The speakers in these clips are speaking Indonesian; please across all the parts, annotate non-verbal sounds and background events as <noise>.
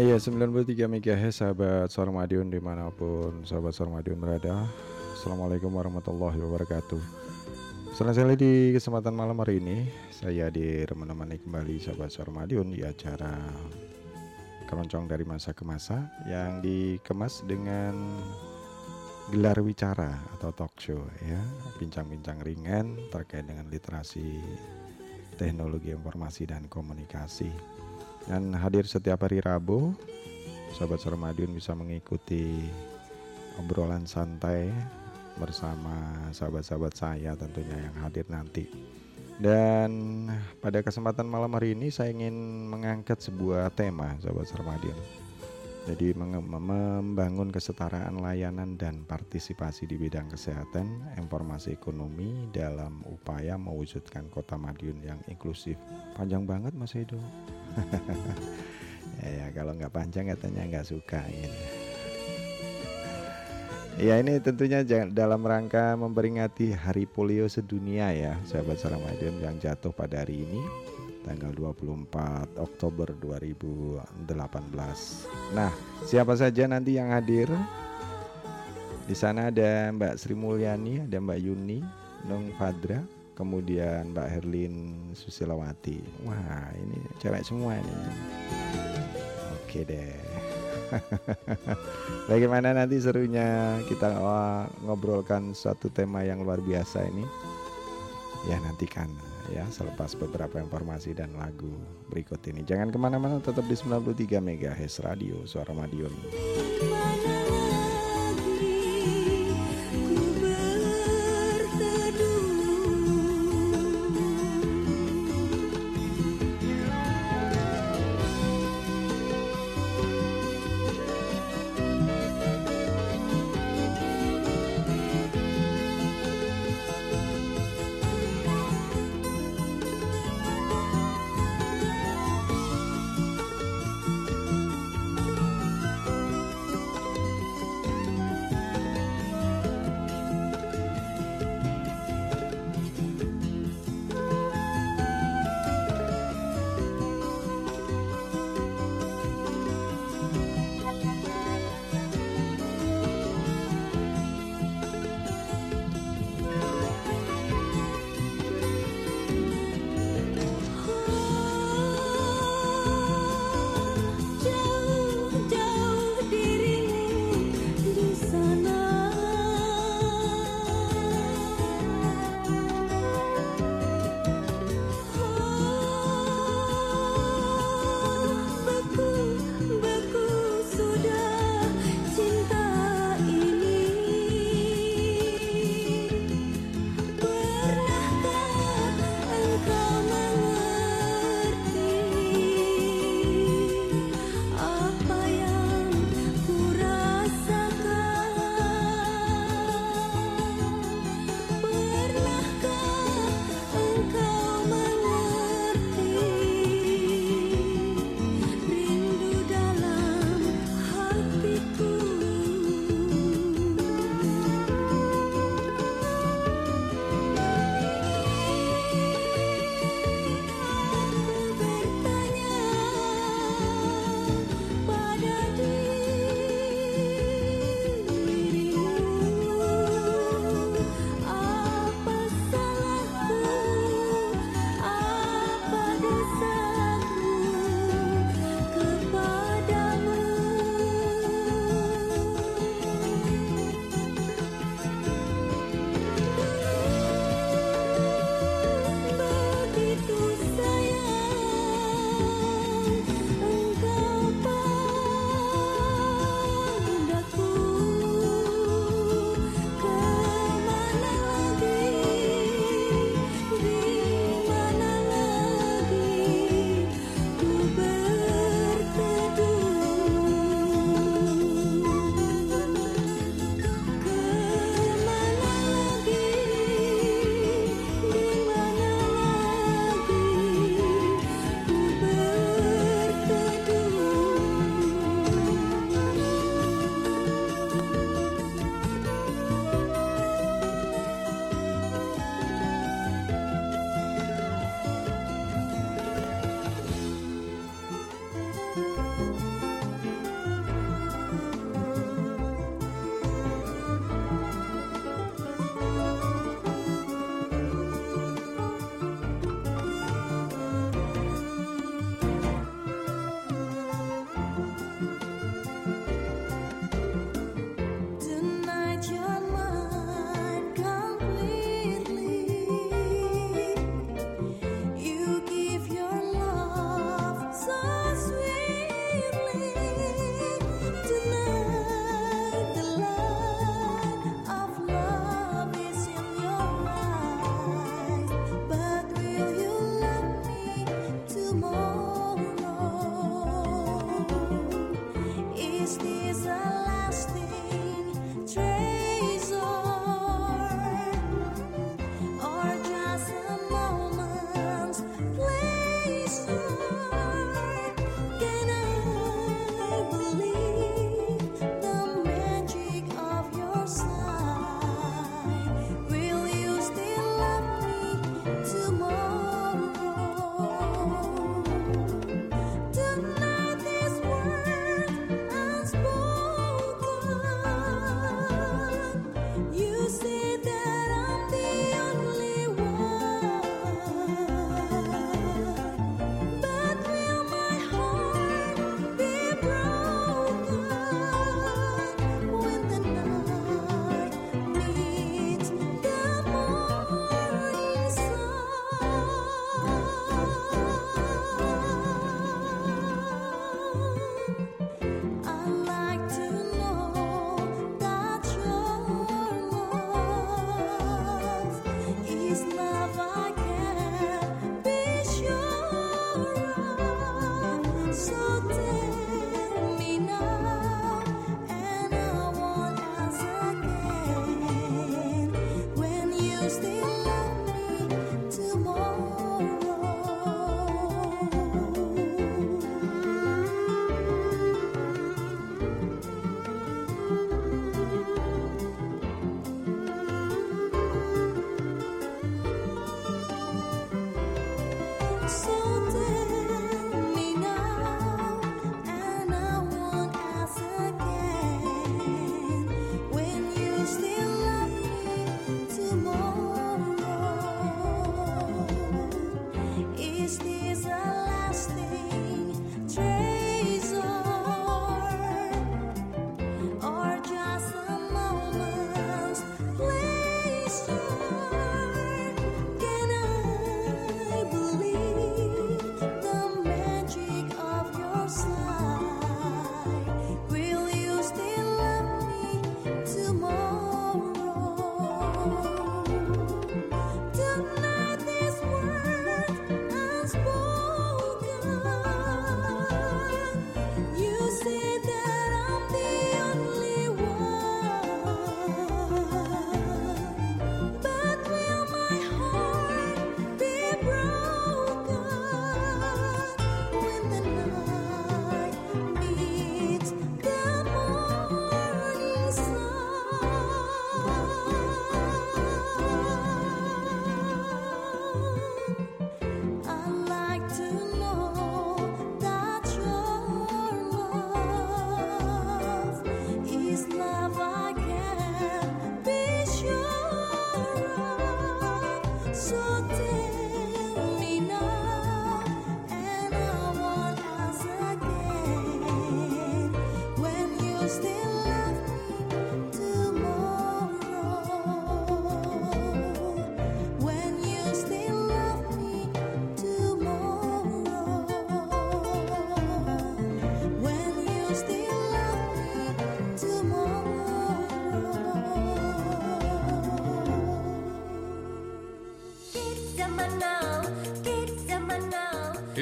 Iya 93 MHz sahabat Sormadion di mana pun sahabat Sormadion berada. Assalamualaikum warahmatullahi wabarakatuh. Senang sekali di kesempatan malam hari ini Saya di menemani kembali sahabat Sormadion di acara Keroncong dari masa ke masa Yang dikemas dengan gelar wicara atau talk show ya. Bincang-bincang ringan terkait dengan literasi teknologi informasi dan komunikasi dan hadir setiap hari Rabu sahabat Sarmadiun bisa mengikuti obrolan santai bersama sahabat-sahabat saya tentunya yang hadir nanti. Dan pada kesempatan malam hari ini saya ingin mengangkat sebuah tema sahabat Sarmadiun jadi membangun kesetaraan layanan dan partisipasi di bidang kesehatan, informasi ekonomi dalam upaya mewujudkan kota Madiun yang inklusif. Panjang banget Mas Edo. <laughs> ya, kalau nggak panjang katanya nggak suka gitu. Ya ini tentunya dalam rangka memperingati Hari Polio Sedunia ya, sahabat Salam Madiun yang jatuh pada hari ini tanggal 24 Oktober 2018. Nah, siapa saja nanti yang hadir? Di sana ada Mbak Sri Mulyani, ada Mbak Yuni, Nung Fadra, kemudian Mbak Herlin Susilawati. Wah, ini cewek semua ini. Oke deh. <laughs> Bagaimana nanti serunya kita oh, ngobrolkan suatu tema yang luar biasa ini? Ya nantikan ya selepas beberapa informasi dan lagu berikut ini. Jangan ke mana-mana, tetap di 93 MHz Radio Suara Madiun.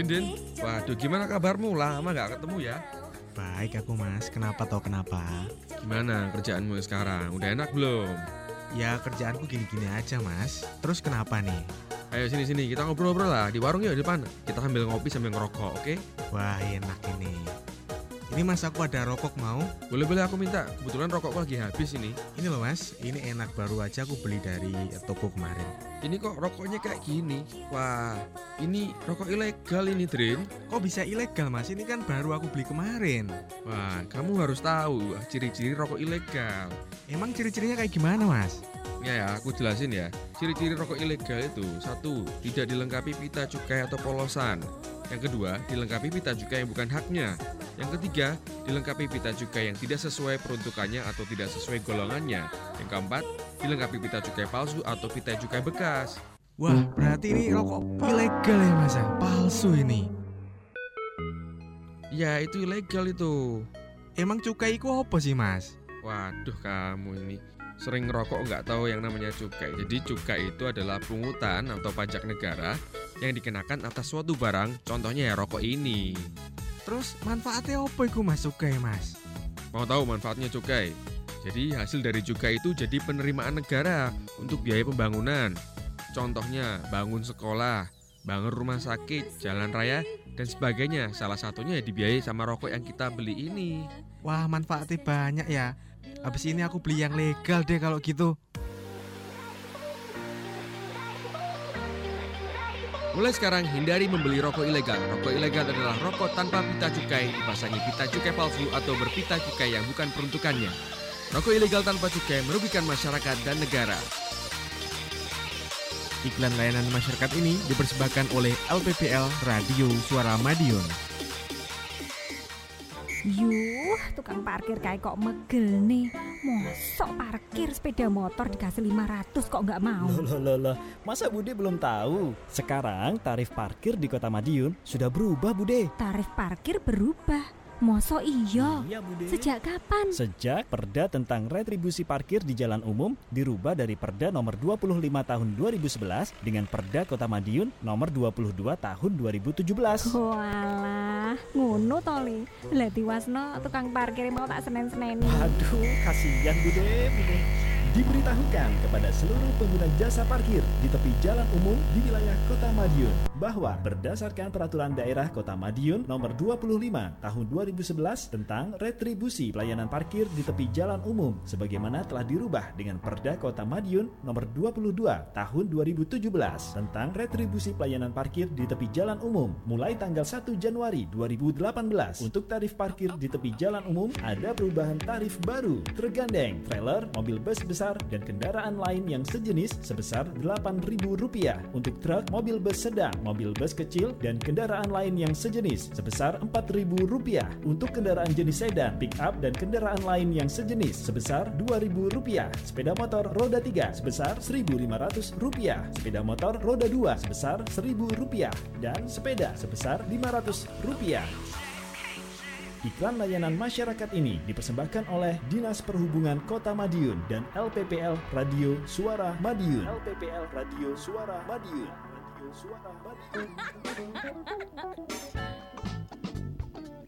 Din, waduh gimana kabarmu? Lama gak ketemu ya? Baik aku mas, kenapa tau kenapa? Gimana kerjaanmu sekarang? Udah enak belum? Ya kerjaanku gini-gini aja mas Terus kenapa nih? Ayo sini-sini kita ngobrol-ngobrol lah di warung yuk di depan Kita sambil ngopi sambil ngerokok, oke? Wah enak ini Ini mas aku ada rokok mau? Boleh-boleh aku minta, kebetulan rokokku lagi habis ini Ini loh mas, ini enak baru aja aku beli dari toko kemarin Ini kok rokoknya kayak gini? Wah, ini rokok ilegal ini Drin Kok bisa ilegal mas? Ini kan baru aku beli kemarin Wah, kamu harus tahu ciri-ciri rokok ilegal Emang ciri-cirinya kayak gimana mas? Ya ya, aku jelasin ya. Ciri-ciri rokok ilegal itu satu, tidak dilengkapi pita cukai atau polosan. Yang kedua, dilengkapi pita cukai yang bukan haknya. Yang ketiga, dilengkapi pita cukai yang tidak sesuai peruntukannya atau tidak sesuai golongannya. Yang keempat, dilengkapi pita cukai palsu atau pita cukai bekas. Wah berarti ini rokok ilegal ya mas ya? Palsu ini Ya, itu ilegal itu. Emang cukai itu apa sih mas? Waduh, kamu ini sering ngerokok nggak tahu yang namanya cukai. Jadi cukai itu adalah pungutan atau pajak negara yang dikenakan atas suatu barang, contohnya ya rokok ini. Terus manfaatnya apa itu mas cukai mas? Mau tahu manfaatnya cukai? Jadi hasil dari cukai itu jadi penerimaan negara untuk biaya pembangunan. Contohnya bangun sekolah, bangun rumah sakit, jalan raya, dan sebagainya. Salah satunya ya dibiayai sama rokok yang kita beli ini. Wah manfaatnya banyak ya Habis ini aku beli yang legal deh kalau gitu Mulai sekarang hindari membeli rokok ilegal. Rokok ilegal adalah rokok tanpa pita cukai, dipasangi pita cukai palsu atau berpita cukai yang bukan peruntukannya. Rokok ilegal tanpa cukai merugikan masyarakat dan negara. Iklan layanan masyarakat ini dipersembahkan oleh LPPL Radio Suara Madiun Yuh, tukang parkir kayak kok megel nih. Mosok parkir sepeda motor dikasih 500 kok nggak mau? Loh, loh, loh, masa Bude belum tahu? Sekarang tarif parkir di Kota Madiun sudah berubah, Bude. Tarif parkir berubah. Moso iyo. Iya, Bude. Sejak kapan? Sejak Perda tentang retribusi parkir di jalan umum dirubah dari Perda nomor 25 tahun 2011 dengan Perda Kota Madiun nomor 22 tahun 2017. Walah, ngono toli. Lah Wasno tukang parkir mau tak senen-seneni. Aduh, kasihan Bude, Bude. Diberitahukan kepada seluruh pengguna jasa parkir di tepi jalan umum di wilayah Kota Madiun bahwa berdasarkan peraturan daerah Kota Madiun nomor 25 tahun 2011 tentang retribusi pelayanan parkir di tepi jalan umum sebagaimana telah dirubah dengan Perda Kota Madiun nomor 22 tahun 2017 tentang retribusi pelayanan parkir di tepi jalan umum mulai tanggal 1 Januari 2018 untuk tarif parkir di tepi jalan umum ada perubahan tarif baru. Tergandeng trailer mobil bus besar besar dan kendaraan lain yang sejenis sebesar Rp8.000 untuk truk, mobil bus sedang, mobil bus kecil, dan kendaraan lain yang sejenis sebesar Rp4.000 untuk kendaraan jenis sedan, pick up, dan kendaraan lain yang sejenis sebesar Rp2.000 sepeda motor roda 3 sebesar Rp1.500 sepeda motor roda 2 sebesar Rp1.000 dan sepeda sebesar Rp500 Iklan layanan masyarakat ini dipersembahkan oleh Dinas Perhubungan Kota Madiun dan LPPL Radio Suara Madiun. LPPL Radio Suara Madiun. Radio Suara Madiun.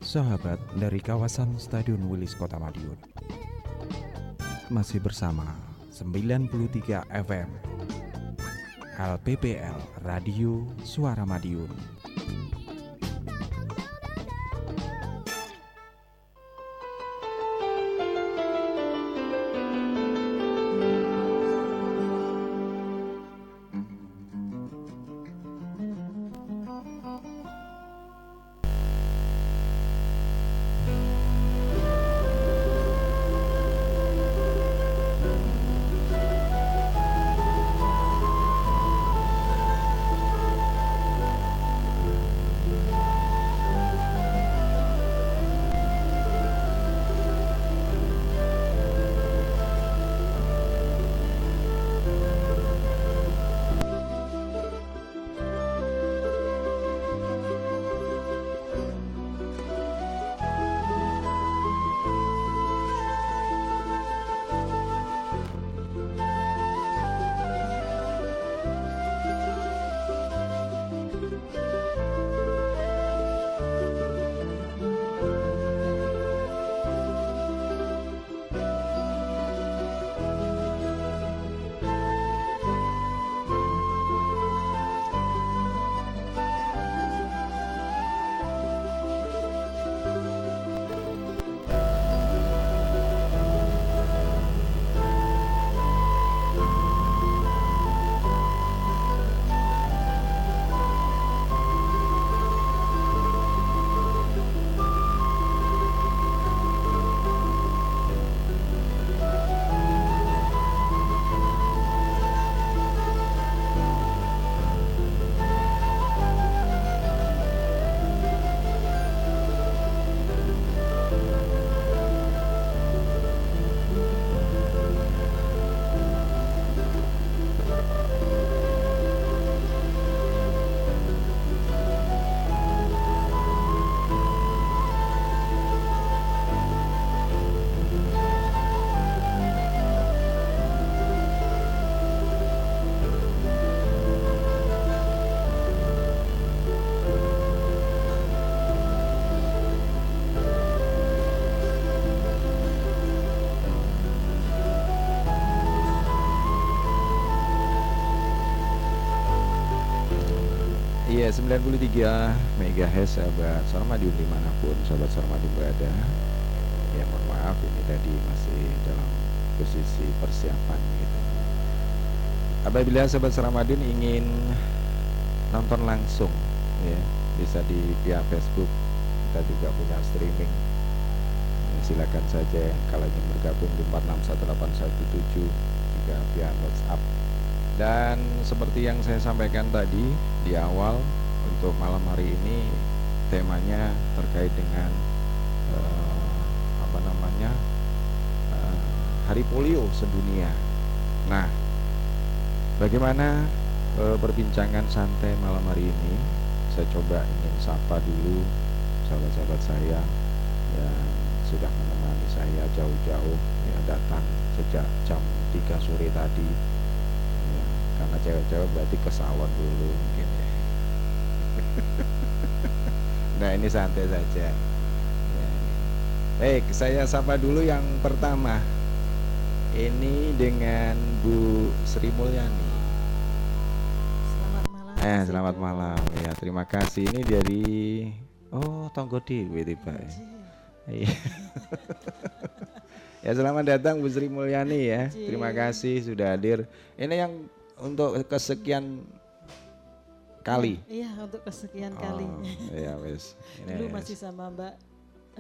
Sahabat dari kawasan Stadion Wilis Kota Madiun Masih bersama 93 FM LPPL Radio Suara Madiun 93 MHz sahabat. Sarmadium di mana pun sahabat Sarmadium berada. Ya mohon maaf ini tadi masih dalam posisi persiapan gitu Apabila sahabat Sarmadium ingin nonton langsung ya. Bisa di via Facebook kita juga punya streaming. Ya, silakan saja kalau ingin bergabung di 461817 juga via WhatsApp. Dan seperti yang saya sampaikan tadi di awal untuk malam hari ini temanya terkait dengan uh, apa namanya uh, Hari Polio sedunia. Nah, bagaimana uh, perbincangan santai malam hari ini? Saya coba ingin sapa dulu sahabat-sahabat saya yang sudah menemani saya jauh-jauh ya datang sejak jam 3 sore tadi karena cewek-cewek berarti ke salon dulu nah ini santai saja ya, baik saya sapa dulu yang pertama ini dengan Bu Sri Mulyani Selamat malam. Eh, selamat malam. Ya, terima kasih. Ini dari Oh, Tonggo Dewi tiba ya. Iya. <laughs> ya, selamat datang Bu Sri Mulyani ya. Terima kasih sudah hadir. Ini yang untuk kesekian kali. Iya, untuk kesekian Oh, kali. Iya, wes. <laughs> Ini Dulu masih sama Mbak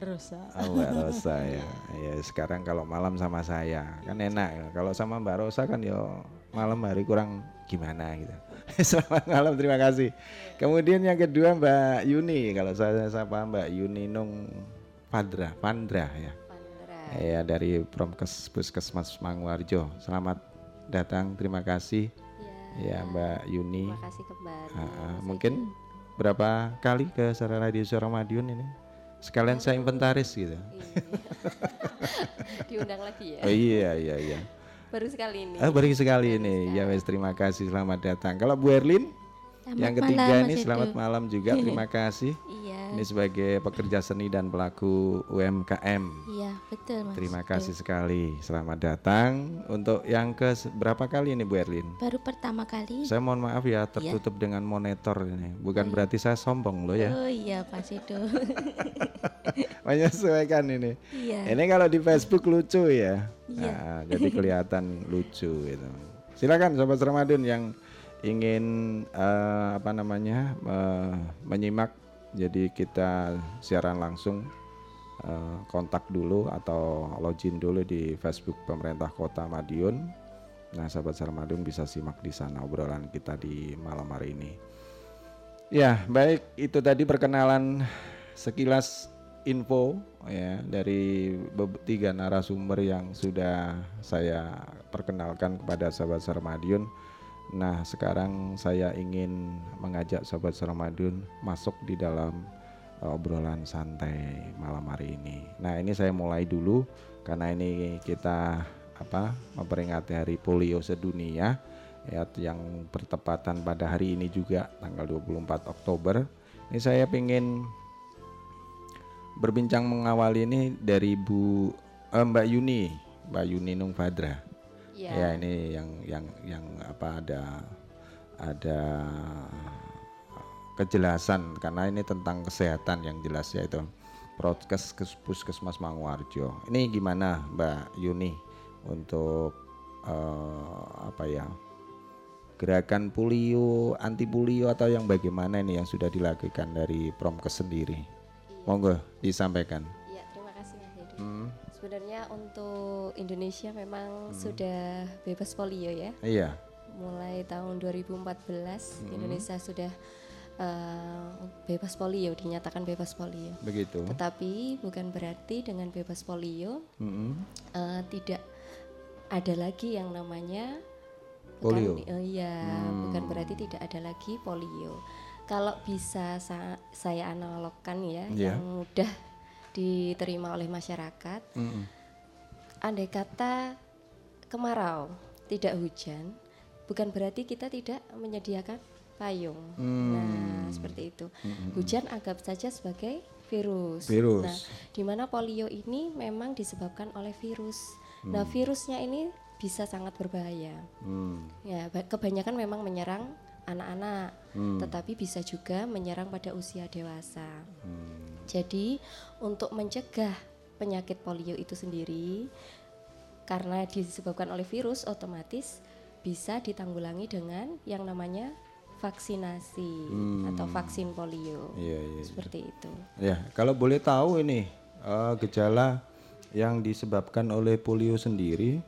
Rosa. Oh, Mbak <laughs> Rosa ya. Ya, sekarang kalau malam sama saya kan enak. ya. Kalau sama Mbak Rosa kan yo malam hari kurang gimana gitu. <laughs> Selamat malam, terima kasih. Kemudian yang kedua Mbak Yuni, kalau saya sapa Mbak Yuni Nung Pandra, Pandra ya. Ya dari Promkes Puskesmas Manguarjo. Selamat datang, terima kasih ya Mbak Yuni. Terima kasih kembali. Ah. Mas mungkin berapa kali ke Suara Radio Suara Madiun ini? Sekalian saya inventaris gitu. Iya. <laughs> Diundang lagi ya. Oh iya iya iya. Baru sekali ini. Ah, baru sekali ini. Ya wes terima kasih selamat datang. Kalau Bu Erlin yang ketiga ini selamat malam juga <laughs> terima kasih. Iya. Ini sebagai pekerja seni dan pelaku UMKM. Iya, betul Mas. Terima kasih sekali. Selamat datang. Untuk yang ke berapa kali ini Bu Erlin? Baru pertama kali. Saya mohon maaf ya tertutup dengan monitor ini. Bukan berarti saya sombong loh ya. Oh iya, Pak Sido. <laughs> Menyesuaikan ini. iya. Ini kalau di Facebook lucu ya. Iya. Nah, jadi kelihatan lucu gitu. Silakan sobat Ramadan yang ingin eh, apa namanya eh, menyimak jadi kita siaran langsung eh, kontak dulu atau login dulu di Facebook pemerintah Kota Madiun. Nah, sahabat Sarmadun bisa simak di sana obrolan kita di malam hari ini. Ya, baik itu tadi perkenalan sekilas info ya dari tiga narasumber yang sudah saya perkenalkan kepada sahabat Sarmadiun. Nah, sekarang saya ingin mengajak sahabat Sarmadiun masuk di dalam uh, obrolan santai malam hari ini. Nah, ini saya mulai dulu karena ini kita apa memperingati Hari Polio Sedunia ya yang bertepatan pada hari ini juga tanggal 24 Oktober. Ini saya ingin berbincang mengawali ini dari Bu eh, Mbak Yuni, Mbak Yuni Nung Iya. Ya ini yang yang yang apa ada ada kejelasan karena ini tentang kesehatan yang jelas ya itu Prokes Kes- Puskesmas Manguarjo. Ini gimana Mbak Yuni untuk eh, apa ya gerakan polio, anti polio atau yang bagaimana ini yang sudah dilakukan dari Promkes sendiri? Monggo disampaikan. Iya, terima kasih Mas Edi. Hmm, Sebenarnya untuk Indonesia memang sudah bebas polio ya. iya. Mulai tahun 2014 Hmm. Indonesia sudah eh, bebas polio, dinyatakan bebas polio. Begitu. Tetapi bukan berarti dengan bebas polio Mm-mm. eh, tidak ada lagi yang namanya Polio. bukan- eh, iya, Hmm. bukan berarti tidak ada lagi polio. Kalau bisa sa- saya analogkan ya, Iya. yang mudah diterima oleh masyarakat, Mm-mm. andai kata kemarau, tidak hujan, bukan berarti kita tidak menyediakan payung. Hmm. Nah, seperti itu. Hujan anggap saja sebagai virus. Virus. Nah, di mana polio ini memang disebabkan oleh virus. Hmm. Nah, virusnya ini bisa sangat berbahaya. Hmm. Ya, ba- kebanyakan memang menyerang anak-anak, Hmm. tetapi bisa juga menyerang pada usia dewasa. Hmm. Jadi untuk mencegah penyakit polio itu sendiri karena disebabkan oleh virus otomatis bisa ditanggulangi dengan yang namanya vaksinasi atau vaksin polio. Iya, iya, iya. Seperti itu. Ya, kalau boleh tahu ini eh, gejala yang disebabkan oleh polio sendiri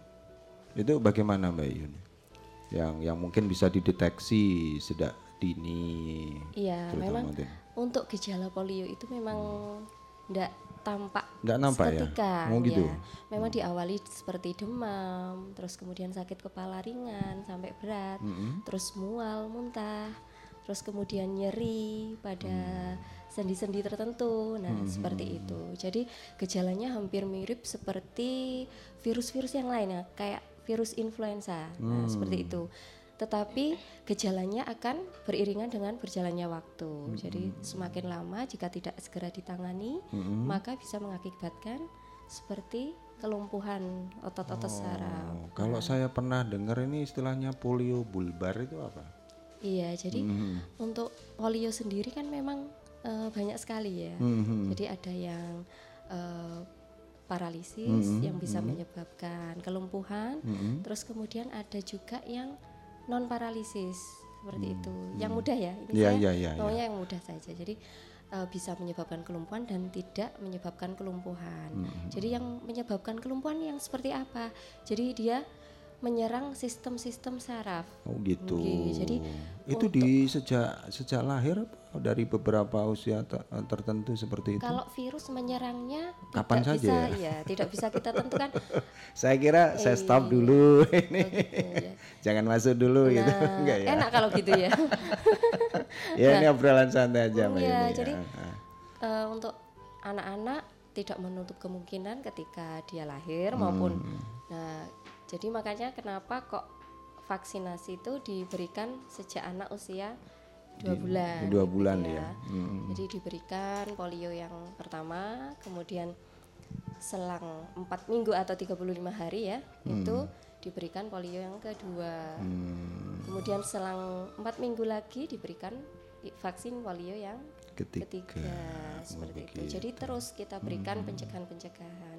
itu bagaimana Mbak Yun? Yang yang mungkin bisa dideteksi sejak dini. Iya, memang mungkin. Untuk gejala polio itu memang tidak tampak Nggak nampak ya? seketika. Oh, gitu. ya. Memang diawali seperti demam, terus kemudian sakit kepala ringan sampai berat, terus mual, muntah, terus kemudian nyeri pada sendi-sendi tertentu. Nah, seperti itu. Jadi gejalanya hampir mirip seperti virus-virus yang lain ya, kayak virus influenza. Nah, seperti itu. Tetapi gejalanya akan beriringan dengan berjalannya waktu. Jadi semakin lama jika tidak segera ditangani, maka bisa mengakibatkan seperti kelumpuhan otot-otot saraf. Oh, kalau saya pernah dengar ini istilahnya polio bulbar itu apa? Iya, jadi Mhm. untuk polio sendiri kan memang eh, banyak sekali ya. Mhm. Jadi ada yang eh, paralisis Mhm, yang bisa menyebabkan kelumpuhan, terus kemudian ada juga yang non paralisis seperti itu. Yang mudah ya, ini Iya, saya iya, iya, maunya yang mudah saja. Jadi eh, bisa menyebabkan kelumpuhan dan tidak menyebabkan kelumpuhan. Jadi yang menyebabkan kelumpuhan yang seperti apa? Jadi dia menyerang sistem-sistem saraf. Oh gitu. Oke, jadi itu di sejak sejak lahir dari beberapa usia te- tertentu seperti itu. Kalau virus menyerangnya Kapan tidak saja bisa, ya? iya, tidak bisa kita tentukan. <laughs> Saya kira saya stop Iya. dulu ini. Oh, gitu, ya. Jangan masuk dulu gitu. Nah, Enggak ya. enak kalau gitu ya. <laughs> Ya ini obrolan santai aja Mbak Iya, ya. jadi eh, untuk anak-anak tidak menutup kemungkinan ketika dia lahir maupun Hmm. nah jadi makanya kenapa kok vaksinasi itu diberikan sejak anak usia dua bulan dua gitu bulan ya. Hmm. jadi diberikan polio yang pertama kemudian selang empat minggu atau 35 hari ya itu diberikan polio yang kedua Hmm. kemudian selang empat minggu lagi diberikan vaksin polio yang Ketiga. ketiga seperti itu. Jadi terus kita berikan pencegahan-pencegahan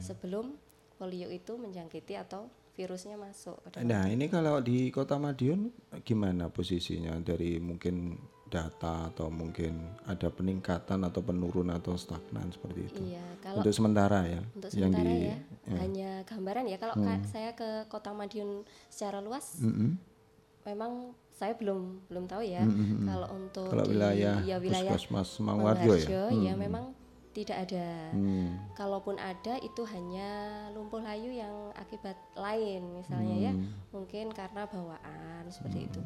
sebelum polio itu menjangkiti atau virusnya masuk. Nah ini kalau di Kota Madiun gimana posisinya dari mungkin data atau mungkin ada peningkatan atau penurunan atau stagnan seperti itu. Iya, kalau Untuk sementara ya. untuk yang sementara di ya, hanya gambaran ya. Kalau ka- saya ke Kota Madiun secara luas, Mm-mm. memang saya belum belum tahu ya. Kalau untuk Kalau di wilayah ya wilayah Puskesmas Mangwarjo ya. Mangwarjo, ya memang tidak ada. Hmm. Kalaupun ada itu hanya lumpuh layu yang akibat lain misalnya ya, Hmm. mungkin karena bawaan seperti itu.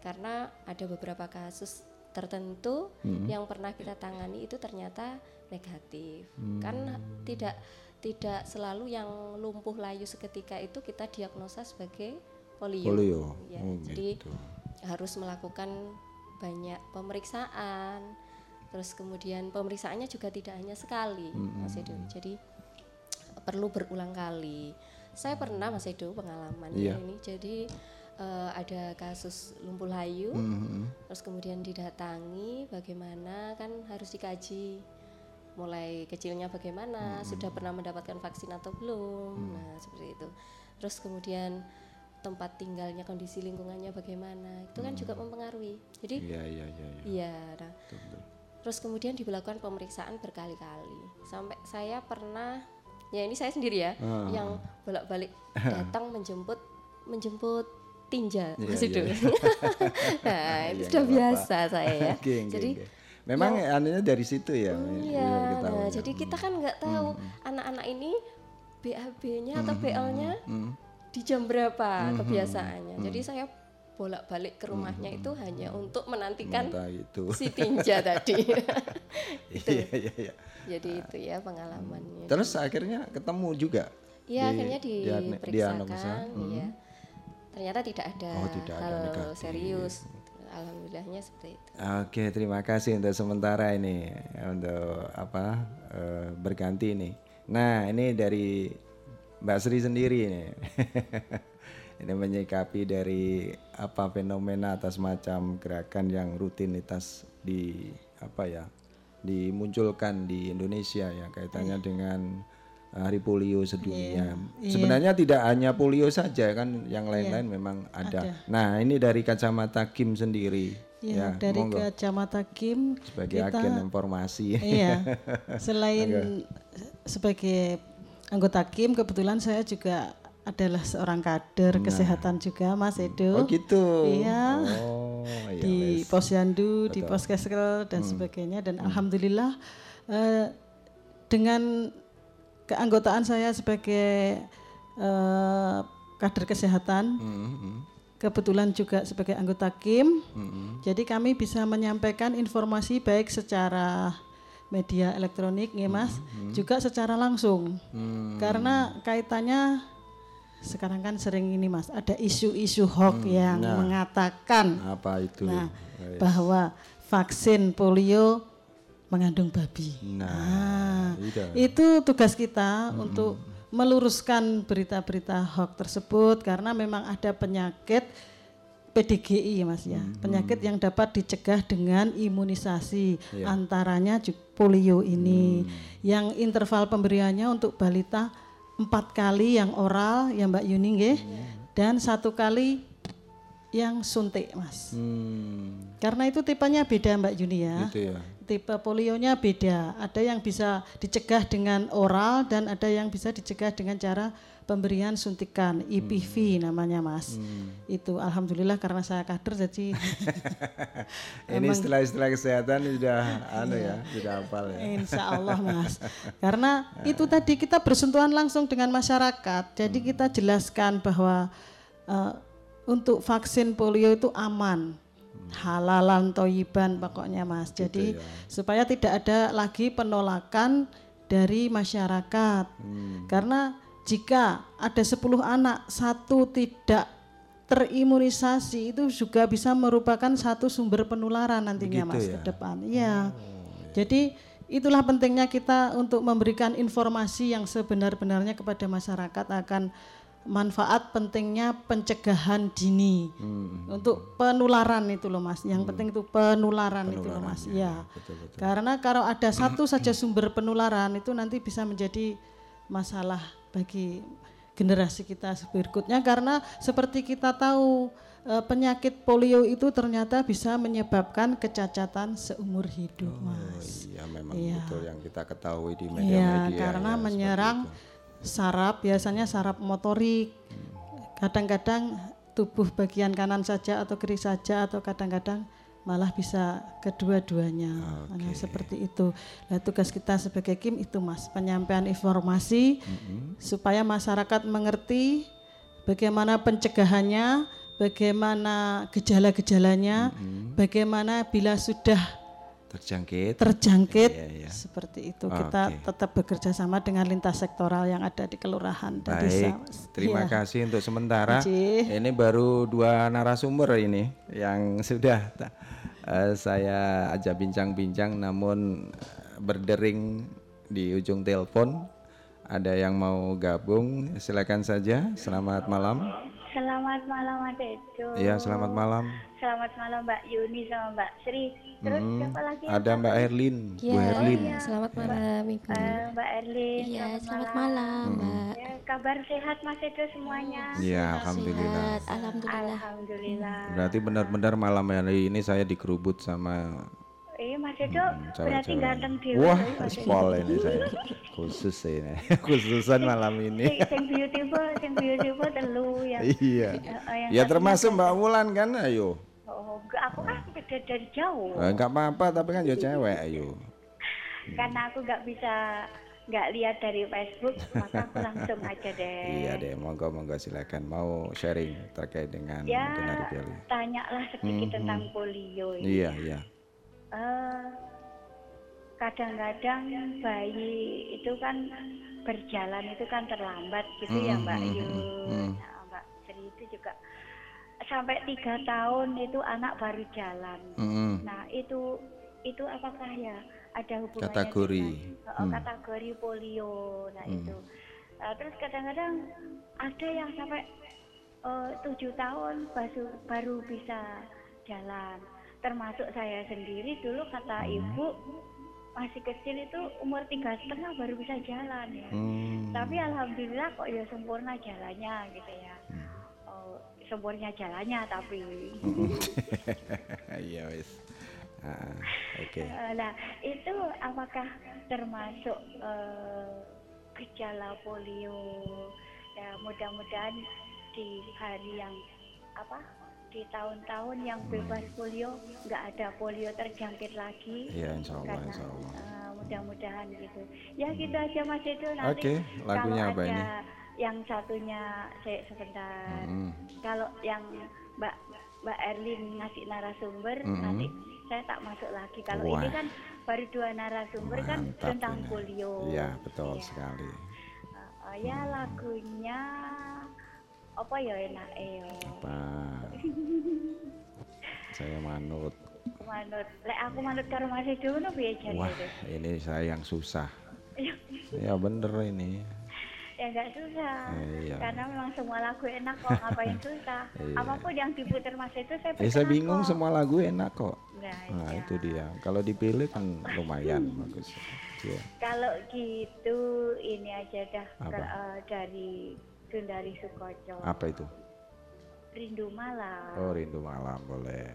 Karena ada beberapa kasus tertentu Hmm. yang pernah kita tangani itu ternyata negatif. Hmm. Kan tidak tidak selalu yang lumpuh layu seketika itu kita diagnosa sebagai polio. Polio. Ya, Oh, jadi gitu. harus melakukan banyak pemeriksaan terus kemudian pemeriksaannya juga tidak hanya sekali Mas Edo jadi perlu berulang kali saya pernah Mas Edo pengalaman Iya. ini jadi eh, ada kasus lumpuh layu Mhm. terus kemudian didatangi bagaimana kan harus dikaji mulai kecilnya bagaimana sudah pernah mendapatkan vaksin atau belum nah seperti itu terus kemudian tempat tinggalnya kondisi lingkungannya bagaimana itu kan juga mempengaruhi jadi Iya iya iya. iya. iya nah, Betul, betul. Terus kemudian dilakukan pemeriksaan berkali-kali sampai saya pernah ya ini saya sendiri ya Ah. yang bolak-balik <laughs> datang menjemput menjemput tinja Iya, Mas iya, iya. <laughs> nah itu Iya, sudah biasa saya ya oke, jadi oke. memang anunya dari situ ya. Iya, kita nah, tahunya. jadi kita kan nggak tahu anak-anak ini BAB-nya atau BL-nya Hmm. di jam berapa kebiasaannya. Jadi saya bolak-balik ke rumahnya itu hanya untuk menantikan itu. <laughs> si tinja tadi. <laughs> Iya iya iya. Jadi itu ya pengalamannya. Terus akhirnya ketemu juga. Iya, di- akhirnya diperiksakan, diagnosa. Hmm. iya. Ternyata tidak ada, Oh, tidak ada hal negatif. serius. Alhamdulillahnya seperti itu. Oke, terima kasih untuk sementara ini untuk apa eh, berganti ini. Nah, ini dari Mbak Sri sendiri ini. <laughs> ini menyikapi dari apa fenomena atas macam gerakan yang rutinitas di apa ya dimunculkan di Indonesia ya kaitannya dengan Hari Polio sedunia. Sebenarnya tidak hanya polio saja kan, yang lain-lain memang ada. Nah ini dari kacamata Kim sendiri, Ya, dari monggo. kacamata Kim sebagai kita agen informasi. Iya. <laughs> Selain sebagai anggota Kim, kebetulan saya juga adalah seorang kader kesehatan juga, Mas Nah. Edo. Oh gitu. Iya. Oh, iya, di wes. Posyandu, di Poskeskel dan sebagainya dan alhamdulillah eh, dengan keanggotaan saya sebagai eh, kader kesehatan Mm-mm. kebetulan juga sebagai anggota Kim. Mm-mm. Jadi kami bisa menyampaikan informasi baik secara media elektronik ya Mas, juga secara langsung. Hmm. Karena kaitannya sekarang kan sering ini Mas, ada isu-isu hoax yang mengatakan Apa itu? nah, bahwa vaksin polio mengandung babi. Nah, Nah, iya. itu tugas kita untuk meluruskan berita-berita hoax tersebut karena memang ada penyakit PDGI ya Mas ya. Penyakit yang dapat dicegah dengan imunisasi. Antaranya ju- polio ini. Yang interval pemberiannya untuk balita empat kali yang oral ya Mbak Yuni nggih. Dan satu kali yang suntik Mas. Hmm, Karena itu tipenya beda Mbak Yuni ya gitu ya. tipe polionya beda. Ada yang bisa dicegah dengan oral dan ada yang bisa dicegah dengan cara pemberian suntikan IPV namanya Mas. Itu alhamdulillah karena saya kader jadi <laughs> <laughs> Ini istilah-istilah kesehatan sudah anu Iya. ya, sudah hafal ya. insya Allah Mas. <laughs> Karena itu tadi kita bersentuhan langsung dengan masyarakat. Jadi kita jelaskan bahwa eh, untuk vaksin polio itu aman. Halalan toyiban pokoknya Mas. Jadi supaya tidak ada lagi penolakan dari masyarakat. Karena jika ada 10 anak, satu tidak terimunisasi itu juga bisa merupakan satu sumber penularan nantinya Mas ke depan. Iya. Jadi itulah pentingnya kita untuk memberikan informasi yang sebenar-benarnya kepada masyarakat akan manfaat pentingnya pencegahan dini untuk penularan itu loh Mas. Yang penting itu penularan, itu loh Mas. Ya. Karena kalau ada satu saja <clears throat> sumber penularan itu nanti bisa menjadi masalah bagi generasi kita berikutnya karena seperti kita tahu eh, penyakit polio itu ternyata bisa menyebabkan kecacatan seumur hidup, Mas. Iya, memang Iya. betul yang kita ketahui di Iya, media-media. karena ya, menyerang saraf biasanya saraf motorik. Kadang-kadang tubuh bagian kanan saja atau kiri saja atau kadang-kadang malah bisa kedua-duanya. Nah, seperti itu. Nah, tugas kita sebagai Kim itu Mas, penyampaian informasi supaya masyarakat mengerti bagaimana pencegahannya, bagaimana gejala-gejalanya, bagaimana bila sudah terjangkit. terjangkit Iya, iya. seperti itu kita Oke. tetap bekerja sama dengan lintas sektoral yang ada di kelurahan dan desa. Baik, terima Iya. kasih untuk sementara. Iji. Ini baru dua narasumber ini yang sudah eh, saya ajak bincang-bincang, namun eh, berdering di ujung telepon. Ada yang mau gabung, silakan saja. Selamat malam. Selamat malam Mas Edo. Iya, selamat malam. Selamat malam Mbak Yuni sama Mbak Sri. Terus Mm, siapa lagi? yang Ada Mbak Herlin, Bu Iya, Herlin. selamat malam Ibu. Eh, Mbak Erlin. Iya, selamat malam Mbak. Ya, kabar sehat Mas Edo semuanya. Iya, alhamdulillah. Sehat, Alhamdulillah. Alhamdulillah. Berarti benar-benar malam hari ini saya dikerubut sama Eh Mas Edo Hmm, berarti ganteng dewe. Wah, spol ini saya. Khusus ini. <laughs> Khususan malam ini. Sing- Sing beautiful, sing beautiful telu ya. iya. Eh, yang Ya satunya termasuk ganteng. Mbak Wulan kan, ayo. Oh, aku kan beda dari jauh. Eh, Enggak apa-apa, tapi kan ya cewek, ayo. Karena aku nggak bisa nggak lihat dari Facebook, maka aku langsung aja deh. Iya deh, monggo monggo silakan mau sharing terkait dengan Ya, Denari tanyalah sedikit Mhm. tentang polio ini. Iya, iya. Eh, kadang-kadang bayi itu kan berjalan itu kan terlambat gitu ya Mbak Mhm, Yu, mhm. Nah, Mbak Sri itu juga sampai tiga tahun itu anak baru jalan. Mm-mm. Nah itu itu apakah ya ada hubungannya Kategori. dengan oh, Hmm. kategori polio? Nah Hmm. itu. Nah, terus kadang-kadang ada yang sampai eh, tujuh tahun baru baru bisa jalan. Termasuk saya sendiri dulu kata Hmm. ibu masih kecil itu umur tiga setengah baru bisa jalan ya. Hmm. Tapi alhamdulillah kok ya sempurna jalannya gitu ya. Hmm. Oh, sempurna jalannya tapi. <laughs> Iya wis. Ah, Oke. Eh, Nah, itu apakah termasuk eh, gejala polio? Ya, mudah-mudahan di hari yang apa? Di tahun-tahun yang bebas polio, nggak ada polio terjangkit lagi. Iya insya Allah Karena insya Allah. eh, mudah-mudahan gitu. Ya gitu aja Mas Edo nanti. Oke, lagunya kalau apa ada ini? Yang satunya saya sebentar. Mm. Kalau yang Mbak Mbak Erlin ngasih narasumber Mm-mm. nanti saya tak masuk lagi. Kalau Wah. ini kan baru dua narasumber kan Mantap tentang ini. polio. Iya betul Iya. sekali. Uh, uh, ya lagunya apa ya enak eh Apa? Saya manut. manut lek aku manut karo Mas Edo ngono piye jane Wah itu? ini saya yang susah. Ya, bener ini. ya enggak susah. Iya. Karena memang semua lagu enak kok ngapain susah. Iya. Apa pun yang diputar Mas Edo saya Ya, saya bingung kok. semua lagu enak kok. Nah, Nah iya. itu dia. Kalau dipilih kan lumayan bagus. Iya. Kalau gitu ini aja dah ke- eh, dari Sundari Sukoco. Apa itu? Rindu Malam. Oh rindu malam boleh.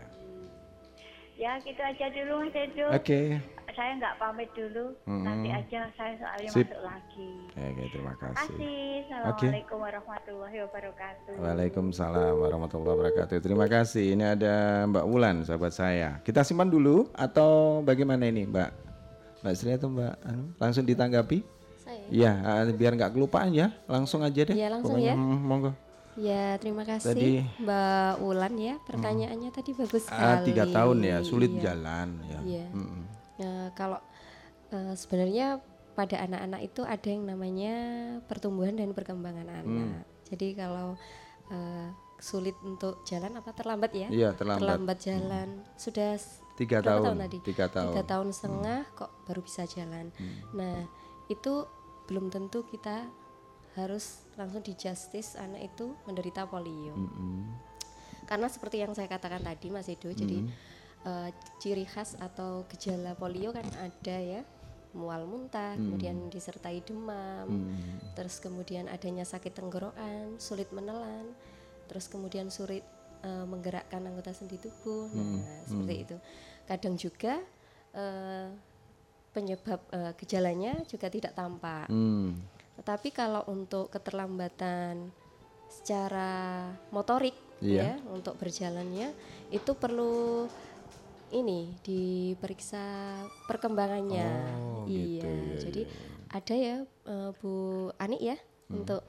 Ya gitu aja dulu Mas Edo. Oke. Saya nggak pamit dulu. Mm-mm. Nanti aja saya soalnya Sip. masuk lagi. Oke terima kasih. Kasih. Assalamualaikum warahmatullahi wabarakatuh. Waalaikumsalam warahmatullahi wabarakatuh. Terima kasih. Ini ada Mbak Wulan, sahabat saya. Kita simpan dulu atau bagaimana ini, Mbak? Mbak Sri atau Mbak anu, langsung ditanggapi? Iya, ah, biar nggak kelupaan ya. Langsung aja deh. Iya, langsung Pokoknya, ya. mm, monggo. Ya, terima kasih Tadi- Mbak Ulan ya. Pertanyaannya tadi bagus sekali. Ah, tiga tahun ya, sulit Iya. jalan ya. Iya. Nah, kalau eh, sebenarnya pada anak-anak itu ada yang namanya pertumbuhan dan perkembangan Hmm. anak. Jadi kalau eh, sulit untuk jalan apa terlambat ya? Iya, terlambat. jalan sudah s- Tiga berapa tahun, tadi? tiga tahun. Hmm. tahun setengah kok baru bisa jalan. Nah, itu belum tentu kita harus langsung di justice anak itu menderita polio. Mm-mm. Karena seperti yang saya katakan tadi Mas Edo, jadi eh, ciri khas atau gejala polio kan ada ya mual muntah, kemudian disertai demam, Mm. terus kemudian adanya sakit tenggorokan, sulit menelan, terus kemudian sulit eh, menggerakkan anggota sendi tubuh, nah seperti itu. Kadang juga eh, penyebab eh, gejalanya juga tidak tampak. Mm. Tetapi kalau untuk keterlambatan secara motorik Iya. ya untuk berjalannya itu perlu ini diperiksa perkembangannya. Oh, iya. gitu, iya, Jadi iya, ada ya eh, Bu Ani ya Hmm. untuk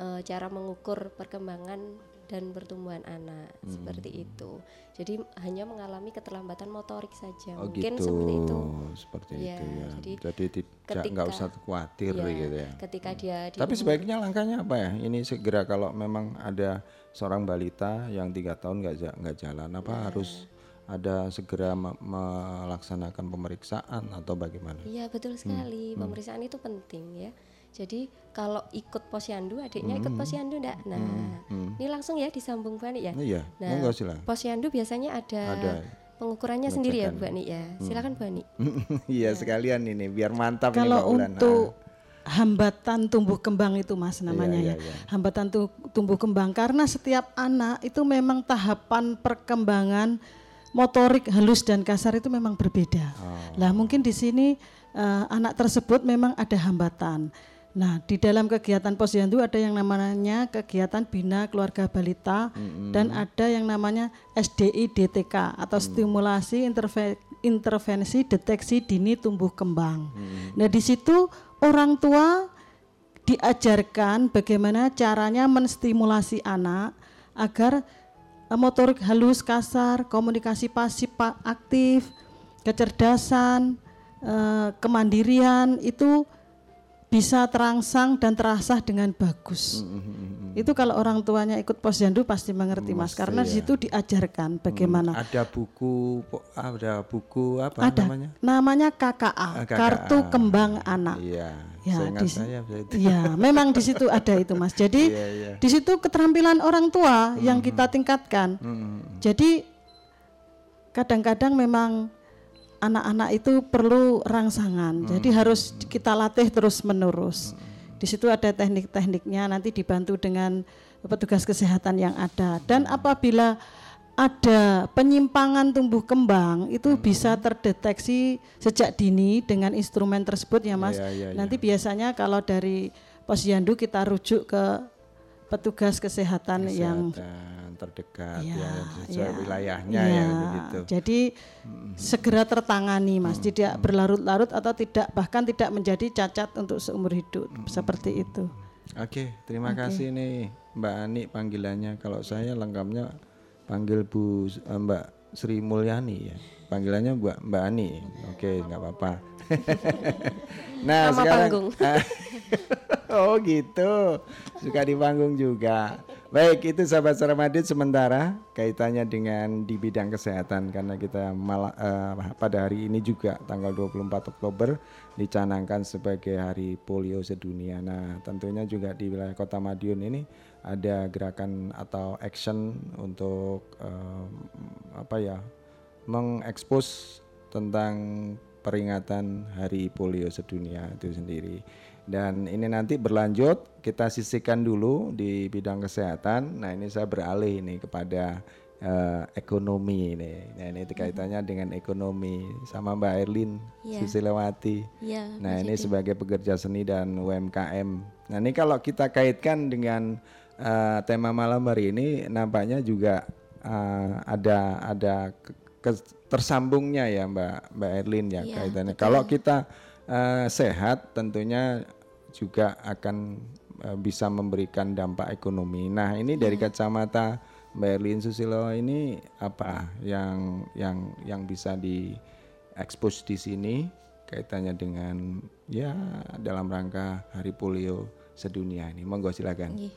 eh, cara mengukur perkembangan dan pertumbuhan anak Hmm. seperti itu. Jadi hanya mengalami keterlambatan motorik saja. Oh Mungkin gitu. seperti itu. Seperti Iya, itu ya. jadi Jadi tidak nggak usah khawatir Iya, gitu ya. Ketika dia di Tapi umur- sebaiknya langkahnya apa ya? Ini segera kalau memang ada seorang balita yang tiga tahun nggak nggak jalan, apa Iya. harus ada segera me- melaksanakan pemeriksaan atau bagaimana? Iya betul Hmm, sekali pemeriksaan itu penting ya. Jadi kalau ikut posyandu adiknya ikut posyandu enggak? Nah hmm. ini langsung ya disambung Bu Ani ya. Iya, Nah, monggo silakan. Posyandu biasanya ada, Ada. pengukurannya sendiri ya Bu Pengecekan. Ani ya. Silakan Bu Ani. <laughs> Iya sekalian ini biar mantap nih Kalau Mbak Ulan. untuk hambatan tumbuh kembang itu mas namanya iya, ya, iya. hambatan tu- tumbuh kembang karena setiap anak itu memang tahapan perkembangan motorik halus dan kasar itu memang berbeda. Oh. Lah mungkin di sini eh, anak tersebut memang ada hambatan. Nah di dalam kegiatan posyandu ada yang namanya kegiatan bina keluarga balita dan ada yang namanya SDI DTK atau stimulasi interve- intervensi deteksi dini tumbuh kembang. Nah di situ orang tua diajarkan bagaimana caranya menstimulasi anak agar eh, motorik halus kasar, komunikasi pasif pa- aktif, kecerdasan, eh, kemandirian itu bisa terangsang dan terasah dengan bagus. Itu kalau orang tuanya ikut posyandu pasti mengerti Mas Mesti karena di ya. situ diajarkan bagaimana Ada buku ada buku apa ada namanya? namanya KKA, Ah, KKA. kartu kembang anak. Iya. Ya, di, saya itu. Iya, memang di situ ada itu Mas. <laughs> Jadi Iya, iya. di situ keterampilan orang tua yang kita tingkatkan. Hmm. Jadi kadang-kadang memang anak-anak itu perlu rangsangan. Jadi harus kita latih terus menerus. Di situ ada teknik-tekniknya nanti dibantu dengan petugas kesehatan yang ada. Dan apabila ada penyimpangan tumbuh kembang itu bisa terdeteksi sejak dini dengan instrumen tersebut ya Mas. Iya, iya, iya. Nanti biasanya kalau dari posyandu kita rujuk ke petugas kesehatan, yang Kesehatan terdekat Iya, ya, sesuai iya. wilayahnya Iya, ya begitu. Jadi segera tertangani Mas, tidak berlarut-larut atau tidak bahkan tidak menjadi cacat untuk seumur hidup seperti itu. Oke, terima kasih nih Mbak Ani panggilannya. Kalau saya lengkapnya panggil Bu eh, Mbak Sri Mulyani ya. Panggilannya Mbak Mbak Ani. Oke, nggak apa-apa. <laughs> nah, Nama sekarang panggung. <laughs> Oh gitu. Suka di panggung juga. Baik, itu sahabat Ramadhan sementara kaitannya dengan di bidang kesehatan karena kita malah eh, pada hari ini juga tanggal 24 Oktober dicanangkan sebagai Hari Polio Sedunia. Nah, tentunya juga di wilayah Kota Madiun ini ada gerakan atau action untuk eh, apa ya? mengekspos tentang peringatan Hari Polio Sedunia itu sendiri. Dan ini nanti berlanjut kita sisihkan dulu di bidang kesehatan. Nah ini saya beralih ini kepada eh, ekonomi ini. Nah ini kaitannya dengan ekonomi sama Mbak Erlin Iya. Susilawati. Iya, Nah ini sebagai pekerja seni dan UMKM. Nah ini kalau kita kaitkan dengan eh, tema malam hari ini, nampaknya juga eh, ada ada tersambungnya ya Mbak Mbak Erlin ya Iya, kaitannya. betul. Kalau kita eh, sehat, tentunya juga akan eh, bisa memberikan dampak ekonomi. Nah ini dari Iya. kacamata Mbak Erlin Susilo ini apa yang yang yang bisa di expose di sini kaitannya dengan ya dalam rangka Hari Polio sedunia ini. Monggo silakan. Nggih.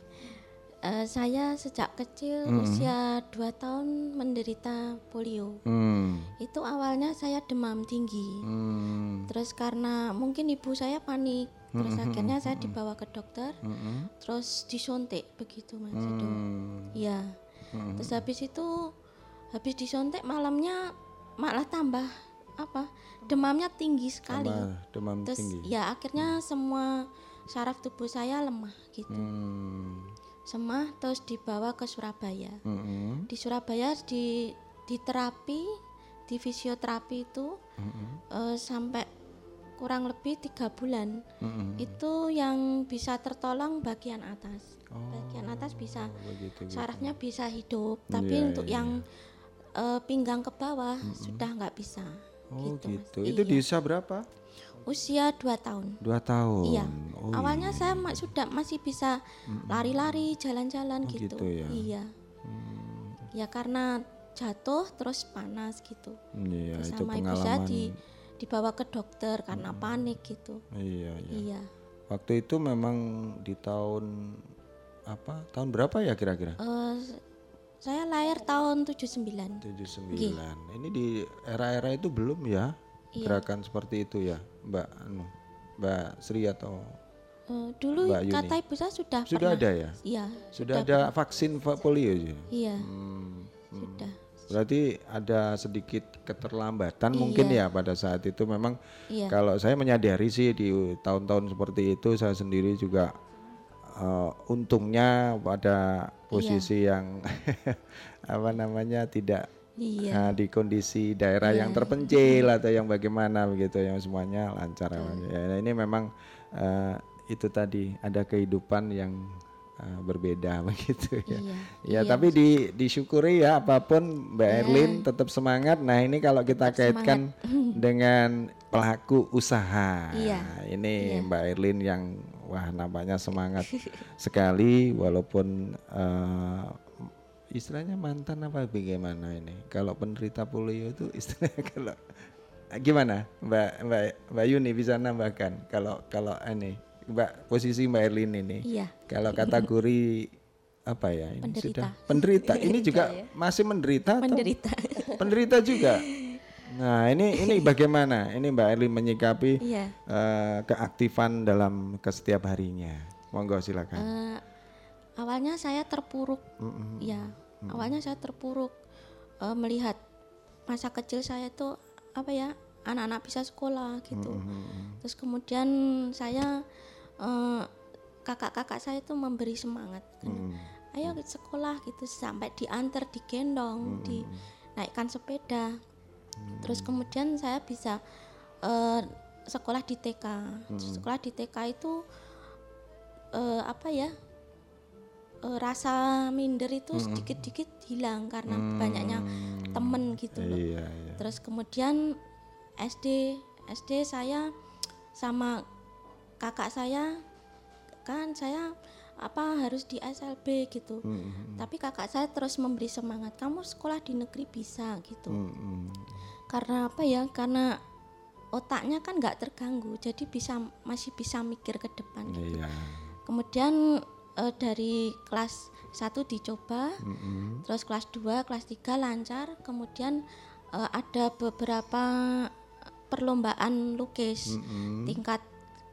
Eh, saya sejak kecil Mm-mm. usia 2 tahun menderita polio. Hmm. Itu awalnya saya demam tinggi. Hmm. Terus karena mungkin ibu saya panik, terus Mm-mm, akhirnya saya dibawa ke dokter, Mm-mm. terus disuntik begitu Mas. Hmm. Iya. Mm-mm. Terus habis itu habis disuntik malamnya malah tambah apa? Demamnya tinggi sekali. Tambah demam Terus tinggi. ya akhirnya semua saraf tubuh saya lemah gitu. Hmm. Semah terus dibawa ke Surabaya. Mm-mm. Di Surabaya di di terapi, di fisioterapi itu Mm-mm. eh, sampai kurang lebih tiga bulan. Mm-mm. Itu yang bisa tertolong bagian atas. Oh, Bagian atas bisa begitu, gitu. sarafnya bisa hidup, tapi Iya, untuk iya, yang eh, pinggang ke bawah sudah nggak bisa. Oh gitu, gitu. Itu Iya. di usia berapa? Usia 2 tahun. Dua tahun. Iya. Oh, Awalnya iya. saya ma- sudah masih bisa lari-lari, jalan-jalan Oh, gitu. gitu ya. Iya. Hmm. Ya karena jatuh terus panas gitu. Iya, Terus itu sama ibu saya pengalaman. di dibawa ke dokter karena panik gitu. Iya, iya. Iya. Waktu itu memang di tahun apa? Tahun berapa ya kira-kira? Eh, saya lahir tahun 79. 79. Ini di era-era itu belum ya? Iya. Gerakan seperti itu ya, Mbak anu, Mbak Sri atau Eh, dulu Mbak Yuni. kata ibu saya sudah sudah pernah. ada ya? Iya. Sudah ada vaksin va- polio ya? Iya, Hmm, hmm. sudah. Berarti ada sedikit keterlambatan mungkin ya Iya. pada saat itu memang Iya. kalau saya menyadari sih di tahun-tahun seperti itu saya sendiri juga eh, untungnya pada posisi yang <laughs> apa namanya tidak Iya. Nah, di kondisi daerah yang terpencil atau yang bagaimana begitu yang semuanya lancar. Ya, nah, ini memang eh, itu tadi ada kehidupan yang eh, berbeda <laughs> begitu ya. Iya. ya tapi di disyukuri ya apa pun Mbak Erlin tetap semangat. Nah ini kalau kita Tetap kaitkan <laughs> dengan pelaku usaha. Iya. ini Iya. Mbak Erlin yang wah nampaknya semangat <laughs> sekali walaupun eh, istilahnya mantan apa bagaimana ini kalau penderita polio itu istilahnya <laughs> kalau gimana Mbak Mbak Mbak Yuni bisa nambahkan kalau kalau ini Mbak posisi Mbak Erlin ini Iya. kalau kategori apa ya ini Penderita. sudah penderita ini juga masih menderita atau Menderita. penderita juga Nah ini ini <laughs> bagaimana? Ini Mbak Erlin menyikapi Iya. eh, keaktifan dalam ke setiap harinya. Monggo silakan. Eh, awalnya saya terpuruk, Mm-mm. ya. Awalnya saya terpuruk eh, melihat masa kecil saya itu apa ya anak-anak bisa sekolah gitu. Mm-mm. Terus kemudian saya eh, kakak-kakak saya itu memberi semangat. kan. Mm. Ayo ke sekolah gitu sampai diantar, digendong, dinaikkan sepeda. Terus kemudian saya bisa eh, sekolah di TK. Sekolah di TK itu eh, apa ya? Rasa minder itu sedikit-sedikit hilang karena banyaknya temen gitu loh. Iya, iya. Terus kemudian SD SD saya sama kakak saya kan saya apa harus di SLB gitu. Mm-mm. Tapi kakak saya terus memberi semangat, kamu sekolah di negeri bisa gitu. Mm-mm. Karena apa ya? Karena otaknya kan nggak terganggu, jadi bisa masih bisa mikir ke depan. gitu. Iya. Kemudian eh, dari kelas 1 dicoba, Mm-mm. terus kelas 2, kelas 3 lancar, kemudian eh, ada beberapa perlombaan lukis Mm-mm. tingkat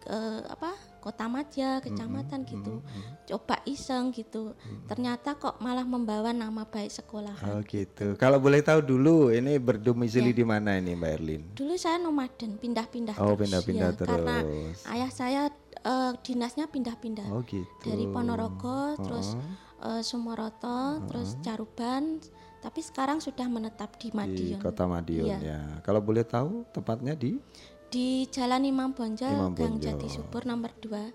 eh, apa kota madya, kecamatan gitu. Coba iseng gitu. Ternyata kok malah membawa nama baik sekolahan. Oh gitu. Kalau boleh tahu dulu ini berdomisili Ya. di mana ini Mbak Erlin? Dulu saya nomaden, pindah-pindah Oh, terus. pindah-pindah ya, Karena terus. ayah saya eh, dinasnya pindah-pindah. Oh gitu. Dari Ponorogo, terus eh, Sumoroto, terus Caruban, tapi sekarang sudah menetap di di Madiun. Kota Madiun Iya. ya. Kalau boleh tahu tepatnya di Di Jalan Imam Bonjol, Imam Gang Bonjol. Jati Subur nomor 2,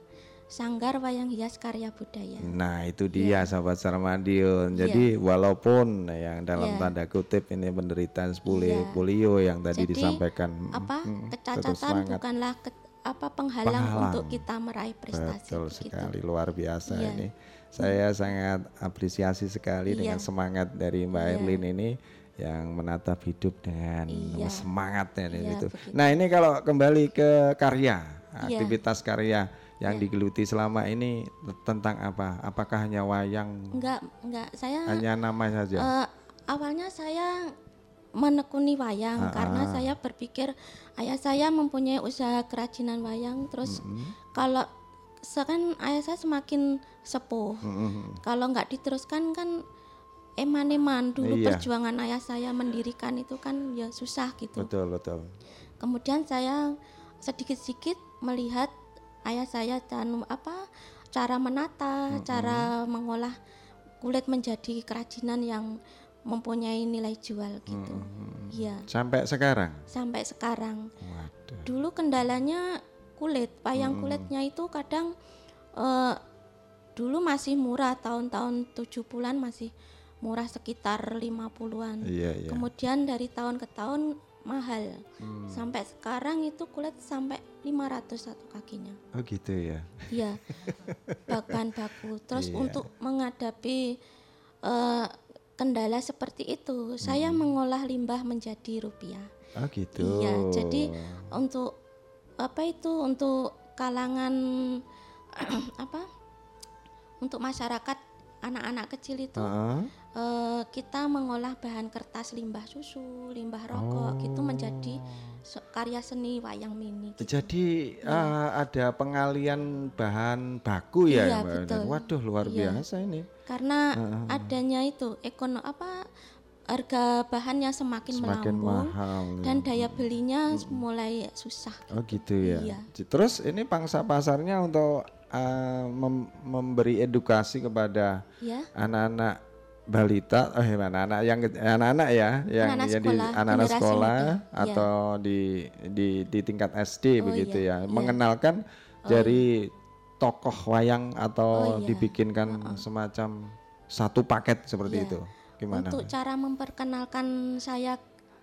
Sanggar Wayang Hias Karya Budaya. Nah itu Iya. dia sahabat Sarmadion. Jadi walaupun yang dalam Iya. tanda kutip ini penderitaan spuli- Iya. polio yang tadi Jadi, disampaikan Apa kecacatan bukanlah ke- apa penghalang, Penghalang. untuk kita meraih prestasi Betul begitu. sekali luar biasa Iya. ini. Saya sangat apresiasi sekali dengan Iya. semangat dari Mbak Iya. Erlin ini yang menatap hidup dengan Iya. semangatnya Iya, gitu. begitu. Nah ini kalau kembali ke karya, Iya. aktivitas karya yang Iya. digeluti selama ini tentang apa? Apakah hanya wayang, Enggak, enggak. Saya hanya nama saja? eh, awalnya saya menekuni wayang Ah, karena ah. saya berpikir ayah saya mempunyai usaha kerajinan wayang terus Mm-mm. kalau sekarang ayah saya semakin sepuh Mm-mm. kalau nggak diteruskan kan eman-eman dulu Iya. perjuangan ayah saya mendirikan itu kan ya susah gitu Betul betul. kemudian saya sedikit-sedikit melihat ayah saya dan apa cara menata cara mengolah kulit menjadi kerajinan yang mempunyai nilai jual gitu Iya Sampai sekarang. sampai sekarang Waduh. dulu kendalanya kulit wayang Hmm. kulitnya itu kadang eh, dulu masih murah tahun-tahun 70-an masih murah sekitar 50-an Iya iya. kemudian dari tahun ke tahun mahal Hmm. sampai sekarang itu kulit sampai 500 satu kakinya Oh gitu ya. Iya, <laughs> bahan baku. Terus Iya. untuk menghadapi eh, kendala seperti itu, saya mengolah limbah menjadi rupiah. Oh gitu. Iya, jadi untuk apa itu untuk kalangan <clears throat> apa? Untuk masyarakat anak-anak kecil itu Heeh. Eh, kita mengolah bahan kertas limbah susu, limbah rokok gitu menjadi se- karya seni wayang mini. gitu. Jadi eh, ada pengalian bahan baku ya, Iya, Mbak betul. Waduh luar Iya. biasa ini. karena adanya itu ekono apa harga bahannya semakin, Semakin melambung mahal. ya. dan daya belinya mulai susah. Oh gitu ya. Iya. Terus ini pangsa pasarnya untuk eh, mem- memberi edukasi kepada Ya, anak-anak balita, eh anak-anak yang ke- anak-anak ya, yang Anak-anak jadi sekolah, anak-anak generasi sekolah muda, iya. atau di di di tingkat SD Oh, begitu iya, ya, iya. mengenalkan dari tokoh wayang atau Oh, iya. dibikinkan semacam satu paket seperti Iya. itu. Gimana? untuk cara memperkenalkan saya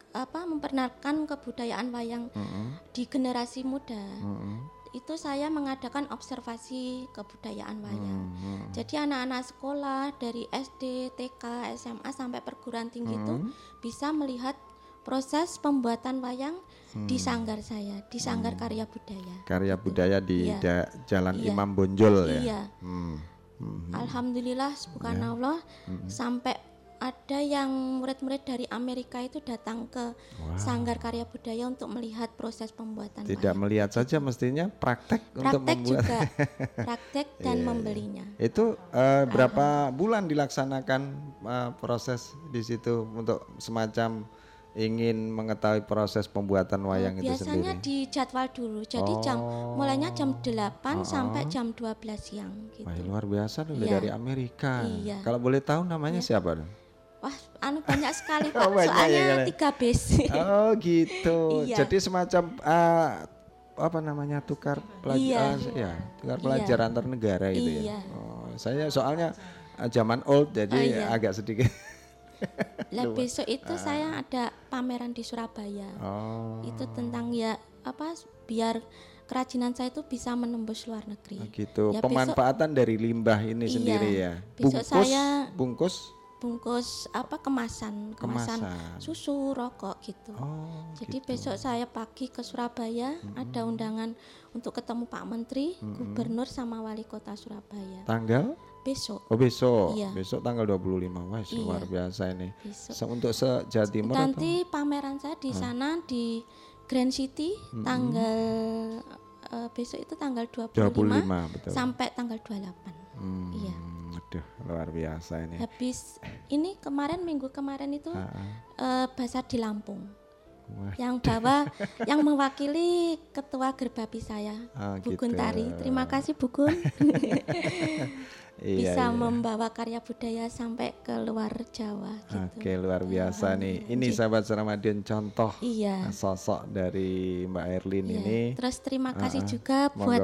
apa memperkenalkan kebudayaan wayang Mm-mm, di generasi muda. mm-mm, Itu saya mengadakan observasi kebudayaan wayang. mm-mm. Jadi anak-anak sekolah dari SD, TK, SMA sampai perguruan tinggi itu Hmm. bisa melihat proses pembuatan wayang di sanggar saya, di sanggar karya budaya. Karya budaya di Iya. da- Jalan Iya. Imam Bonjol ya. Iya, Hmm, hmm. alhamdulillah subhanallah sampai ada yang murid-murid dari Amerika itu datang ke Sanggar Karya Budaya untuk melihat proses pembuatan Tidak wayang. melihat saja mestinya praktek, untuk Praktek membuat. juga, <laughs> praktek dan Iya, iya. membelinya. Itu eh, berapa bulan dilaksanakan eh, proses di situ untuk semacam ingin mengetahui proses pembuatan wayang itu Biasanya sendiri? di jadwal dulu, jadi jam Oh. mulainya jam 8 sampai jam 12 siang gitu. Wah, luar biasa dulu Iya. dari Amerika. Iya. Kalau boleh tahu namanya siapa? Wah, anu banyak sekali <laughs> Pak. Oh, banyak ya, Soalnya tiga base. Oh gitu. Iya. Jadi semacam eh, apa namanya tukar pelajar, Iya. ya tukar Iya. pelajar antar negara itu Iya. ya. Oh, saya soalnya eh, zaman old jadi Oh, iya. agak sedikit. <laughs> Lah besok itu saya ada pameran di Surabaya. oh. Itu tentang ya apa biar kerajinan saya itu bisa menembus luar negeri. gitu. Ya, besok Pemanfaatan dari limbah ini Iya. sendiri ya. Besok saya- bungkus bungkus apa kemasan, kemasan, Kemasan. susu, rokok gitu. Oh, Jadi gitu. besok saya pagi ke Surabaya ada undangan untuk ketemu Pak Menteri, Gubernur sama Wali Kota Surabaya. tanggal Besok Oh besok, Iya. besok tanggal 25 Wah, Iya. luar biasa ini. Besok. Se- untuk se Jawa Timur apa? Nanti pameran saya di sana di Grand City tanggal eh, besok itu tanggal 25, 25 betul. sampai tanggal 28. Hmm, Iya. Aduh, luar biasa ini. Habis ini kemarin minggu kemarin itu eh, basar di Lampung. Wah. Yang bawa <laughs> yang mewakili ketua gerbabi saya, Ah, Bu gitu. Guntari. Terima kasih Bu Gun. <laughs> Iya, Bisa iya. membawa karya budaya sampai ke luar Jawa gitu. Oke, luar biasa nih. Ini sahabat Ramadhan contoh Iya. sosok dari Mbak Erlin Iya. ini. Terus terima kasih ah. juga Monggo. buat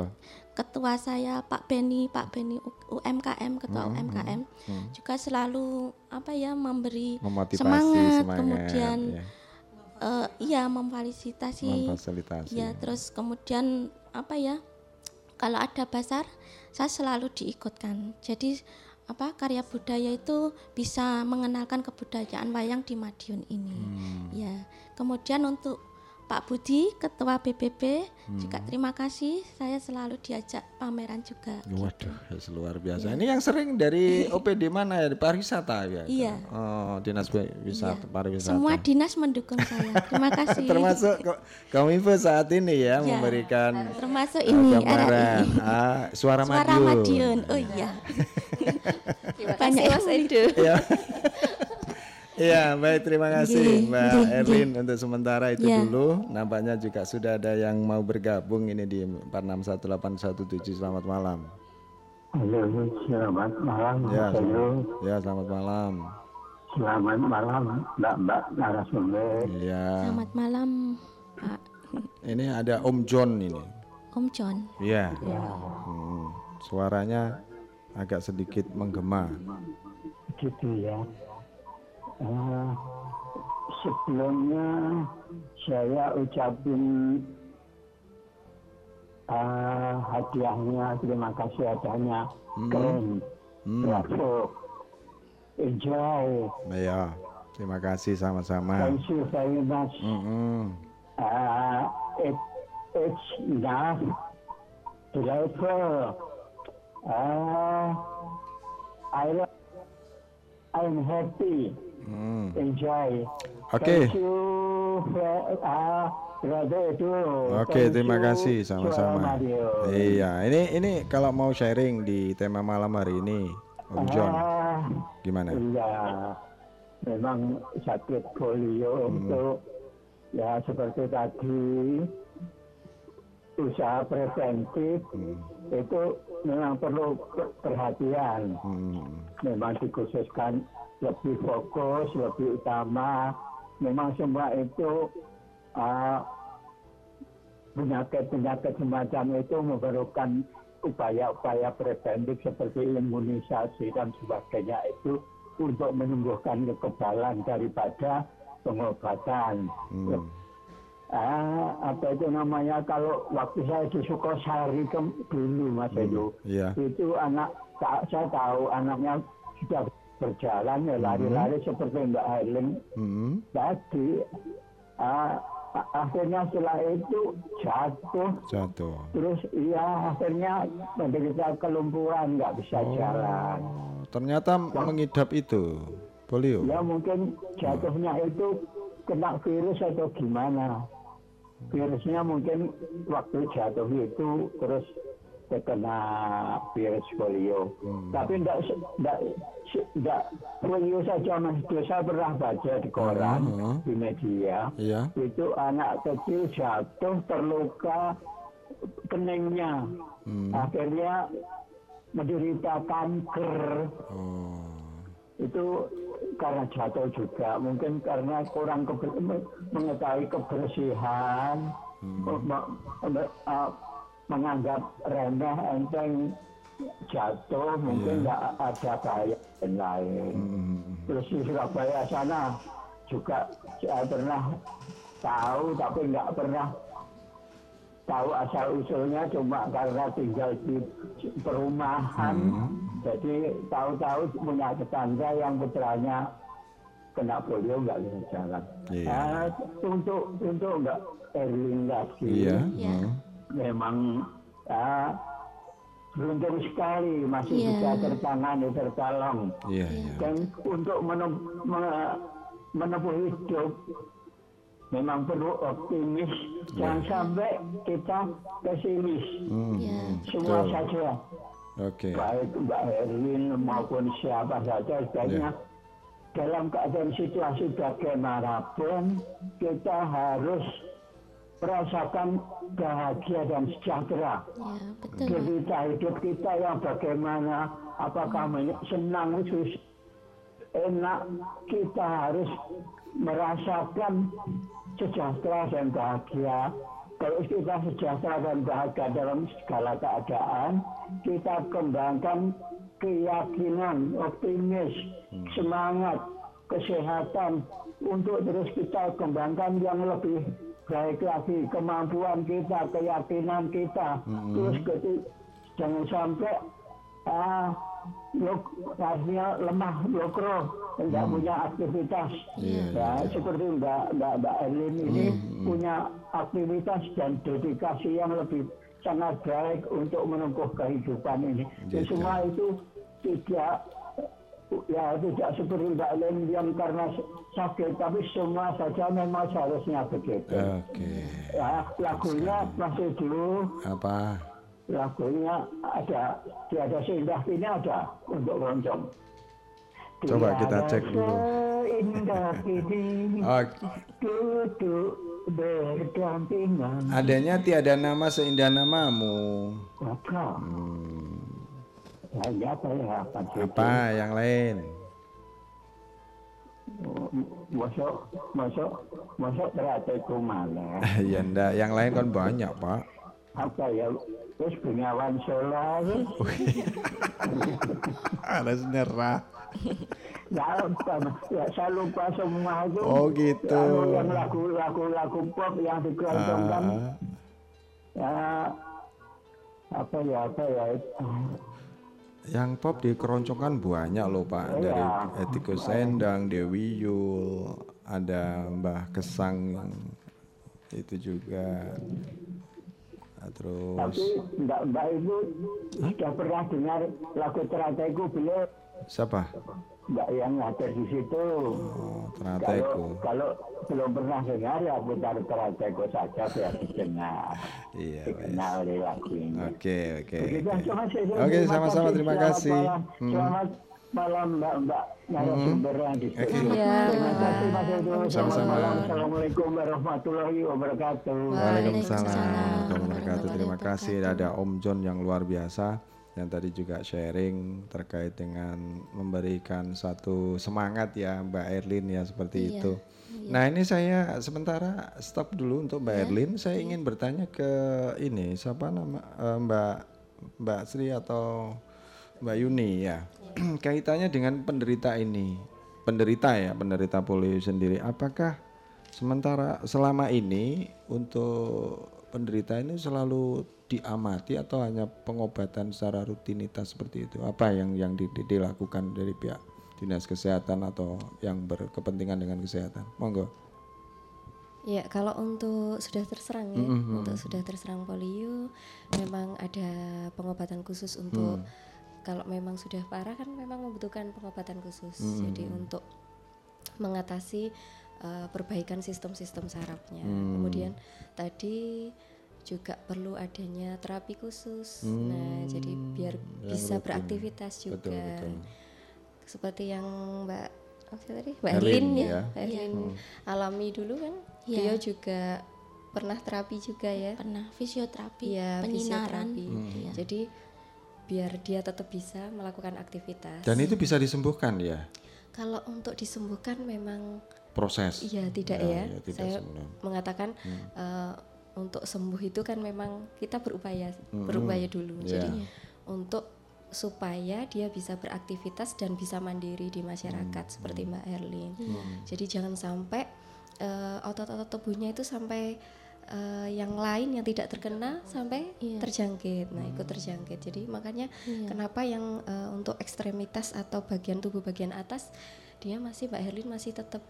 ketua saya Pak Beni, Pak Beni UMKM, ketua Hmm, UMKM juga selalu apa ya memberi Memotivasi semangat, semangat, kemudian ya. eh, iya memfasilitasi, ya terus kemudian apa ya kalau ada bazar saya selalu diikutkan. Jadi apa karya budaya itu bisa mengenalkan kebudayaan wayang di Madiun ini. Hmm. Ya. Kemudian untuk Pak Budi, Ketua BPP, juga Hmm. terima kasih. Saya selalu diajak pameran juga. Waduh, ya, luar biasa. Ini yang sering dari OPD mana ya? Di pariwisata ya? Iya. Oh, dinas wisata, Iya. pariwisata. Semua dinas mendukung saya. Terima <laughs> kasih. Termasuk ko- Kominfo saat ini ya, Ya. memberikan Termasuk uh, ini RRI. ah, suara, Suara Madiun. Madiun. Oh iya. <laughs> Terima Banyak kasih Mas Edo. <laughs> Iya. Baik terima kasih Mbak Erlin untuk sementara itu Ya. dulu. Nampaknya juga sudah ada yang mau bergabung ini di 461817. Selamat malam. Halo, selamat malam, Ya, selamat, ya selamat malam. Selamat malam, Mbak-mbak narasumber. Iya. Selamat malam, Pak Ini ada Om John ini. Om John. Iya. Hmm, suaranya agak sedikit menggema. Gitu ya. Eh, sebelumnya saya ucapin eh, hadiahnya, terima kasih adanya. Keren, Hmm. bravo, enjoy, Ya, terima kasih sama-sama. thank you very much. Mm-mm. uh, it, it's enough level. Uh, I lo- I'm happy, Hmm. enjoy. Oke. Thank you, Fre- uh, brother Edo. Oke, Thank terima kasih sama-sama. Iya, ini ini kalau mau sharing di tema malam hari ini, Om John, Ah, gimana? Iya, memang sakit polio Hmm. itu ya seperti tadi usaha preventif Hmm. itu memang perlu per- perhatian. Hmm. Memang dikhususkan lebih fokus, lebih utama. Memang semua itu ah, penyakit-penyakit semacam itu memerlukan upaya-upaya preventif seperti imunisasi dan sebagainya itu untuk menumbuhkan kekebalan daripada pengobatan. Hmm. Ah, apa itu namanya kalau waktu saya di Sukosari ke, dulu Mas Edo, Iya. itu anak sa- saya tahu anaknya sudah berjalan ya lari-lari seperti Mbak Helen Hmm. tadi. A- akhirnya setelah itu jatuh Jatuh. terus iya akhirnya menderita kelumpuhan nggak bisa jalan. Oh, ternyata mengidap itu. Polio. Ya mungkin jatuhnya itu kena virus atau gimana. Virusnya mungkin waktu jatuh itu terus terkena virus polio. Tapi enggak enggak enggak polio saja Mas. Saya pernah baca di koran, Hmm. di media. Iya. Itu anak kecil jatuh terluka keningnya. Hmm. Akhirnya menderita kanker Oh. itu karena jatuh juga mungkin karena kurang keber- me- mengetahui kebersihan me- uh, menganggap remeh enteng jatuh mungkin nggak ada bahaya dan lain. Terus di Surabaya sana juga saya pernah tahu tapi nggak pernah tahu asal usulnya cuma karena tinggal di perumahan. Jadi tahu-tahu punya tetangga yang putranya kena polio nggak bisa jalan. Iya. Ah, untuk untuk nggak Erling lagi Iya. Iya. Hmm. memang ah, beruntung sekali masih Iya. bisa tertangani tertolong Iya, iya. dan untuk menem- me- menempuh hidup memang perlu optimis jangan sampai kita pesimis Hmm. Iya. semua Betul. saja Oke. baik Mbak Erwin maupun siapa saja sebaiknya dalam keadaan situasi bagaimanapun kita harus merasakan bahagia dan sejahtera. Ya, betul. cerita hidup kita yang bagaimana apakah men- senang sus enak kita harus merasakan sejahtera dan bahagia. Kalau kita sejahtera dan bahagia dalam segala keadaan kita kembangkan keyakinan optimis semangat kesehatan untuk terus kita kembangkan yang lebih baik lagi kemampuan kita keyakinan kita. Terus keti- jangan sampai ah lok, artinya lemah lokro. Tidak punya aktivitas. Ya seperti mbak mbak mbak Erlin ini punya aktivitas dan dedikasi yang lebih sangat baik untuk menempuh kehidupan ini. Gitu. semua itu tidak ya tidak seperti mbak Erlin yang karena sakit tapi semua saja memang seharusnya begitu Oke. ya lagunya masih dulu Apa? lagunya ada di ada seindah ini ada untuk loncong. Coba kita cek dulu. Duduk berdampingan. Adanya tiada nama seindah namamu. Hmm. Apa ya? Apa? Apa yang lain? Masuk, masuk, masuk terateku mana? <laughs> ya ndak, yang lain kan banyak, Pak. Apa ya? Terus Bengawan Solo. Harus <laughs> nyerah. Ya, lupa, ya, saya lupa semua itu. Oh, gitu. Yang lagu-lagu lagu pop yang dikelontongkan. Ah, Ya, apa ya, apa ya. Yang pop di keroncongan banyak loh, Pak. Dari Iya. Etiko Sendang, Dewi Yul, ada Mbah Kesang yang itu juga. Nah, Terus Tapi Mbak Mbak Ibu sudah pernah dengar lagu terateku belum? siapa? Mbak yang ngajar di situ. Oh, Kalau kalau belum pernah dengar ya putar terateku saja biar <laughs> didengar. Iya. Dikenal oleh lagu ini. Oke, oke. Oke. Terima sama-sama kasih. terima Selamat kasih. Hmm. Selamat malam Mbak Mbak narasumber yang di studio. Iya. Terima kasih Mas Edo. Selamat Sama-sama. malam. Assalamualaikum warahmatullahi wabarakatuh. Waalaikumsalam Waalaikumsalam warahmatullahi wabarakatuh. Terima kasih ada Om John yang luar biasa yang tadi juga sharing terkait dengan memberikan satu semangat ya Mbak Erlin ya seperti Iya, itu. Nah ini saya sementara stop dulu untuk Mbak Erlin. Saya ingin bertanya ke ini siapa nama eh, Mbak Mbak Sri atau Mbak Yuni ya. <clears throat> Kaitannya dengan penderita ini, penderita ya penderita polio sendiri. Apakah sementara selama ini untuk penderita ini selalu diamati atau hanya pengobatan secara rutinitas seperti itu? Apa yang yang di- di- dilakukan dari pihak dinas kesehatan atau yang berkepentingan dengan kesehatan? Monggo. Ya, kalau untuk sudah terserang ya, Mm-mm. untuk sudah terserang polio, memang ada pengobatan khusus untuk kalau memang sudah parah kan memang membutuhkan pengobatan khusus. Hmm. Jadi untuk mengatasi eh, perbaikan sistem-sistem sarafnya. Hmm. Kemudian tadi juga perlu adanya terapi khusus. Hmm. Nah, jadi biar Yang bisa rutin. beraktivitas Betul, juga. betul. Seperti yang Mbak apa sih tadi? Mbak Erlin ya, ya. Mbak Erlin Hmm. alami dulu kan. Iya. Beliau juga pernah terapi juga ya. pernah fisioterapi Iya, penyinaran fisioterapi. Iya. Jadi biar dia tetap bisa melakukan aktivitas. Dan itu bisa disembuhkan ya Kalau untuk disembuhkan memang proses. iya tidak Ya, ya. ya, tidak Saya sembuh. mengatakan Hmm. eh, untuk sembuh itu kan memang kita berupaya Hmm. berupaya dulu. Iya. Jadi untuk supaya dia bisa beraktivitas dan bisa mandiri di masyarakat seperti Mbak Erlin. Hmm. Jadi jangan sampai eh, otot-otot tubuhnya itu sampai eh, yang lain yang tidak terkena sampai Iya. terjangkit. Nah, ikut terjangkit. Jadi makanya Iya. kenapa yang eh, untuk ekstremitas atau bagian tubuh bagian atas dia masih Mbak Herlin masih tetap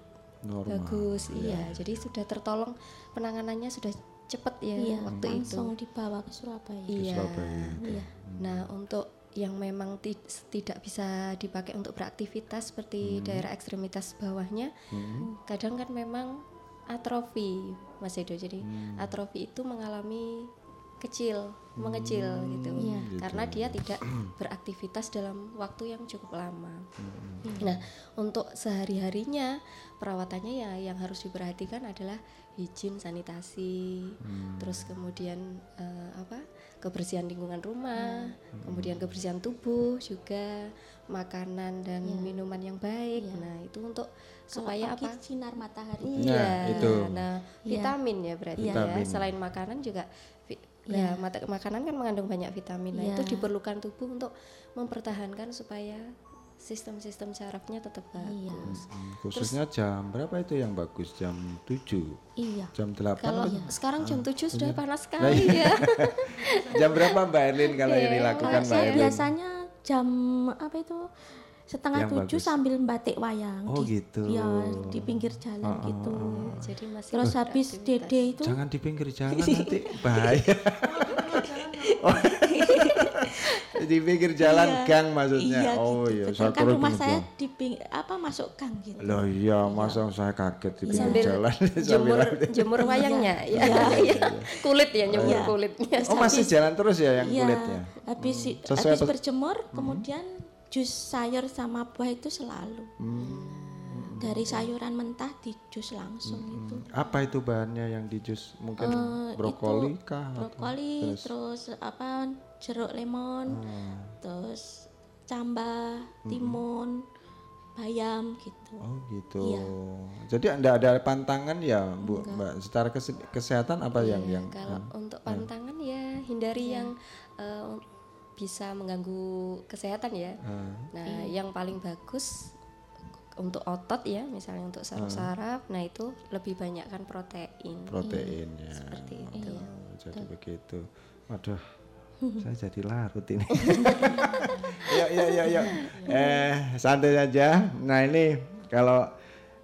Normal. bagus. Iya, jadi sudah tertolong penanganannya sudah cepat ya Iya, waktu itu. langsung dibawa ke Surabaya. Iya. Surabaya. Iya. Nah, untuk yang memang ti- tidak bisa dipakai untuk beraktivitas seperti Hmm. daerah ekstremitas bawahnya, kadang kan memang atrofi, Mas Edo. Jadi Hmm. atrofi itu mengalami kecil, mengecil gitu. Iya. Karena dia tidak <clears throat> beraktivitas dalam waktu yang cukup lama. Hmm. Nah, untuk sehari-harinya perawatannya ya yang harus diperhatikan adalah higien sanitasi, Hmm. terus kemudian eh, apa kebersihan lingkungan rumah, kemudian kebersihan tubuh juga makanan dan Iya. minuman yang baik. Iya. Nah itu untuk Kalau supaya apa? sinar matahari. Iya. Nah, itu. Nah vitamin ya berarti ya. Vitamin. Selain makanan juga Iya. ya, mata- makanan kan mengandung banyak vitamin. Nah itu Iya. diperlukan tubuh untuk mempertahankan supaya sistem-sistem sarafnya tetap Iya. bagus. Hmm, Khususnya jam berapa itu yang bagus? Jam 7, Iya. jam 8 Kalau apa? sekarang jam 7 sudah panas Nah, sekali iya. ya. <laughs> jam berapa Mbak Erlin kalau Iya, ini lakukan Mbak Erlin? biasanya jam apa itu setengah Yang tujuh bagus. sambil batik wayang. Oh, di, gitu. Ya di pinggir jalan Oh, oh, gitu. oh. Jadi masih Terus habis dede itu Jangan di pinggir jalan nanti bahaya. <laughs> <laughs> Oh. Di pinggir jalan Iya. gang maksudnya. Iya, oh gitu. iya, Betul saya kan rumah saya di ping, apa masuk gang gitu. Loh iya, masa saya kaget di pinggir sambil jalan <laughs> jemur jemur wayangnya <laughs> ya, Iya. Iya. kulit ya nyemur Iya. kulitnya Oh masih jalan terus ya yang Iya, kulitnya? habis Sesuai habis berjemur kemudian jus sayur sama buah itu selalu. Hmm. Dari sayuran mentah di jus langsung itu. Apa itu bahannya yang di jus? Mungkin Eh, brokoli itu kah? atau- brokoli terus? terus, apa jeruk lemon Hmm. terus cambah timun bayam gitu Oh gitu. Iya. Jadi anda ada pantangan ya Bu Mbak secara kese- kesehatan apa yang yang Iya, kalau untuk pantangan ya hindari yang eh, bisa mengganggu kesehatan ya Ah. nah yang paling bagus untuk otot ya misalnya untuk saraf-saraf nah itu lebih banyak kan protein protein ya. seperti itu Oh, jadi begitu. Waduh. Saya jadi larut ini. <laughs> yuk, yuk, yuk, yuk. Eh, santai saja. Nah ini kalau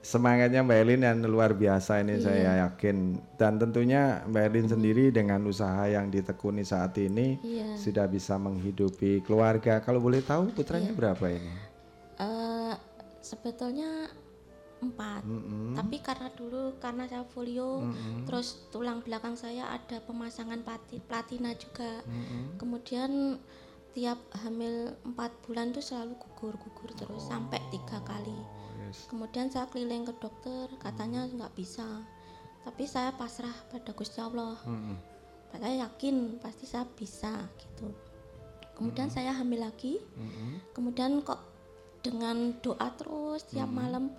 semangatnya Mbak Elin yang luar biasa ini saya yakin. Dan tentunya Mbak Elin sendiri dengan usaha yang ditekuni saat ini Iya. sudah bisa menghidupi keluarga. Kalau boleh tahu putranya berapa ini? Eh, sebetulnya empat. Mm-mm. tapi karena dulu karena saya polio terus tulang belakang saya ada pemasangan plati- platina juga. Kemudian tiap hamil empat bulan tuh selalu gugur gugur terus sampai tiga kali. Oh, yes. kemudian saya keliling ke dokter katanya nggak bisa. Tapi saya pasrah pada Gusti Allah. Mm-mm. saya yakin pasti saya bisa gitu. Kemudian saya hamil lagi. Mm-mm. kemudian kok dengan doa terus tiap malam.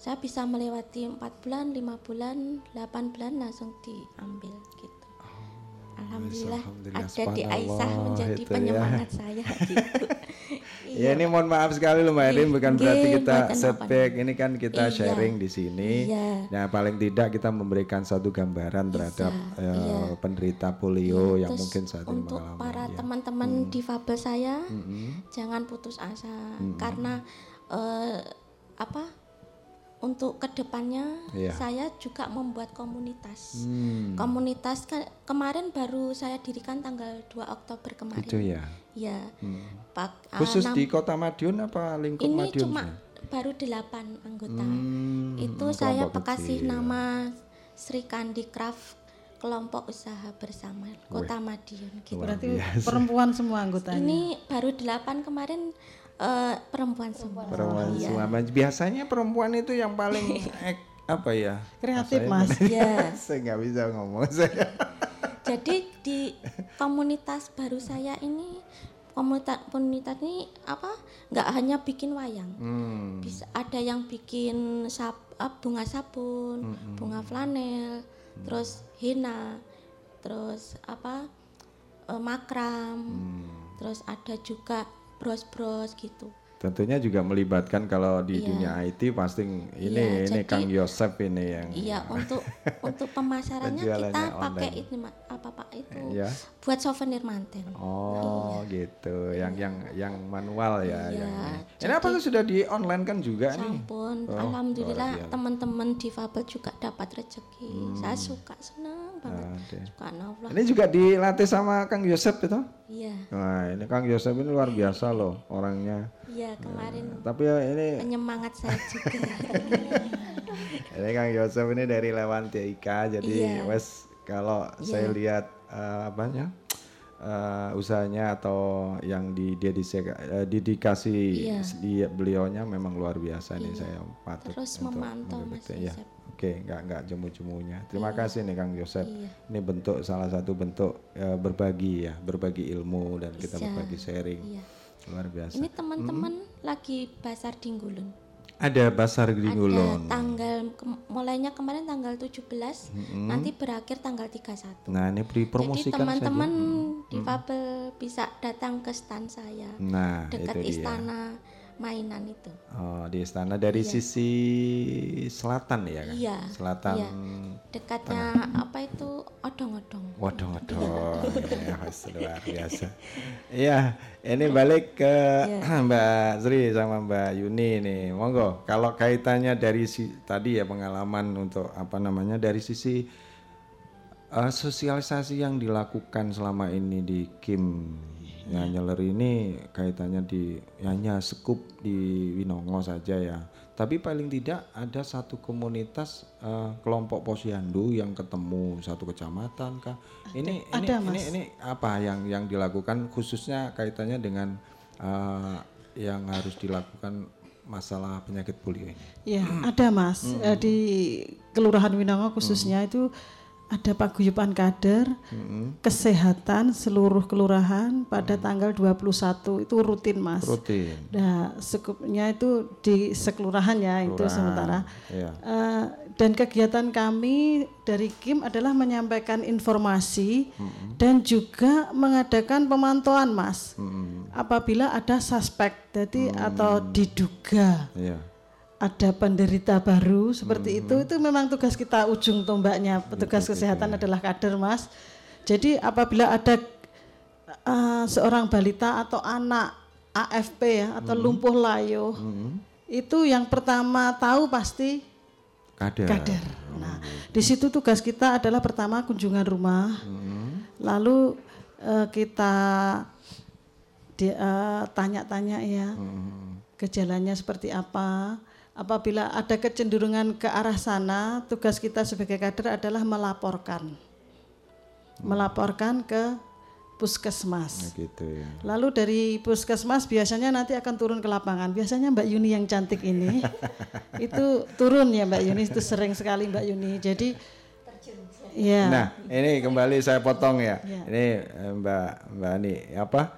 Saya bisa melewati empat bulan lima bulan 8 bulan langsung diambil gitu Alhamdulillah, Alhamdulillah, ada di Aisyah menjadi itu ya. penyemangat <laughs> saya gitu Ya ini mohon maaf sekali loh Mbak Elin bukan Nggih, berarti kita setback ini kan kita Iya. sharing di sini. Iya. Nah paling tidak kita memberikan satu gambaran terhadap eh, iya. penderita polio yang Terus mungkin saat ini untuk mengalami. para ya. teman-teman difabel saya Mm-mm. jangan putus asa karena eh, apa untuk ke depannya Iya. saya juga membuat komunitas. Hmm. Komunitas ke- kemarin baru saya dirikan tanggal 2 Oktober kemarin. Itu ya. Ya. Hmm. Pak, ah, Khusus nam- di Kota Madiun apa lingkup ini Madiun? cuma sih? baru delapan anggota. Hmm, Itu saya kelompok kasih kecil. nama Sri Kandi Craft kelompok usaha bersama Kota Madiun gitu. Berarti perempuan semua anggotanya. Ini baru delapan kemarin eh, perempuan semua. Perempuan Iya. semua. Biasanya perempuan itu yang paling <laughs> ek- apa ya? Kreatif, Mas. <laughs> Iya. saya nggak bisa ngomong <laughs> saya. Jadi di komunitas baru saya ini komunitas komunitas ini apa nggak hanya bikin wayang Hmm. bisa ada yang bikin sap, ah, bunga sabun bunga flanel terus henna terus apa eh, makram terus ada juga bros-bros gitu Tentunya juga melibatkan kalau di Iya. dunia IT pasti ini Iya, ini jadi- Kang Yosep ini yang iya untuk <laughs> untuk pemasarannya kita pakai online. ini Mak. apa pak itu ya. buat souvenir manten Oh gitu, yang yang yang manual ya. Iya, yang ini. ini jadi- apa tuh sudah di online kan juga nih? Sampun, Oh, alhamdulillah teman-teman difabel juga dapat rezeki. Saya suka senang banget. Ada. Suka Allah. Ini juga dilatih sama Kang Yosep itu? Iya, Wah ini Kang Yosep ini luar biasa loh orangnya. Iya kemarin Tapi ya ini penyemangat saya juga. <laughs> ini Kang Yosep ini dari Lewantia Ika jadi Iya. wes kalau saya Iya. lihat eh, apanya eh, usahanya atau yang di dia dise- eh, dedikasi Iya. di beliaunya memang luar biasa nih saya patut Terus untuk memantau, Mas ya oke nggak nggak jemu-jemunya terima kasih nih Kang Yosep Iya. ini bentuk salah satu bentuk eh, berbagi ya berbagi ilmu dan kita Bisa. berbagi sharing Iya. Luar biasa Ini teman-teman lagi basar Dinggulun. ada basar di Ada tanggal ke- mulainya kemarin tanggal 17, nanti berakhir tanggal 31. nah ini Jadi dipromosikan teman-teman saja. difabel bisa datang ke stand saya. nah dekat itu dia istana mainan itu. Oh, di istana dari Iya. sisi selatan ya kan? Iya, Selatan. iya. Dekatnya apa itu odong-odong. Waduh, <laughs> ya, luar biasa. Iya, ini balik ke Iya. <clears throat> Mbak Sri sama Mbak Yuni nih. Monggo, kalau kaitannya dari si tadi ya pengalaman untuk apa namanya dari sisi eh, sosialisasi yang dilakukan selama ini di Kim ya nyeler ini kaitannya di hanya sekup di Winongo saja ya. Tapi paling tidak ada satu komunitas eh, kelompok posyandu yang ketemu satu kecamatan kah? Ini ini ada, ini Mas. ini apa yang yang dilakukan khususnya kaitannya dengan eh, yang harus dilakukan masalah penyakit polio ini? Ya, ada Mas. Eh, di Kelurahan Winongo khususnya itu ada paguyuban kader kesehatan seluruh kelurahan pada tanggal 21 itu rutin Mas. Rutin. Nah, sekupnya itu di sekelurahan ya itu Kelurahan, sementara. iya. Eh, dan kegiatan kami dari Kim adalah menyampaikan informasi dan juga mengadakan pemantauan Mas. Apabila ada suspek, jadi atau diduga Iya. Ada penderita baru seperti itu itu memang tugas kita ujung tombaknya. Petugas kesehatan adalah kader mas. Jadi apabila ada uh, seorang balita atau anak AFP ya atau lumpuh layu itu yang pertama tahu pasti Kader. kader. Nah di situ tugas kita adalah pertama kunjungan rumah. Lalu eh, kita eh, tanya-tanya ya gejalanya seperti apa. Apabila ada kecenderungan ke arah sana, tugas kita sebagai kader adalah melaporkan, melaporkan ke puskesmas. gitu ya. Lalu dari puskesmas biasanya nanti akan turun ke lapangan. Biasanya Mbak Yuni yang cantik ini <laughs> itu turun ya Mbak Yuni itu sering sekali Mbak Yuni. Jadi ya Nah, ini kembali saya potong ya. Ya. Ini eh, Mbak Mbak Ani, apa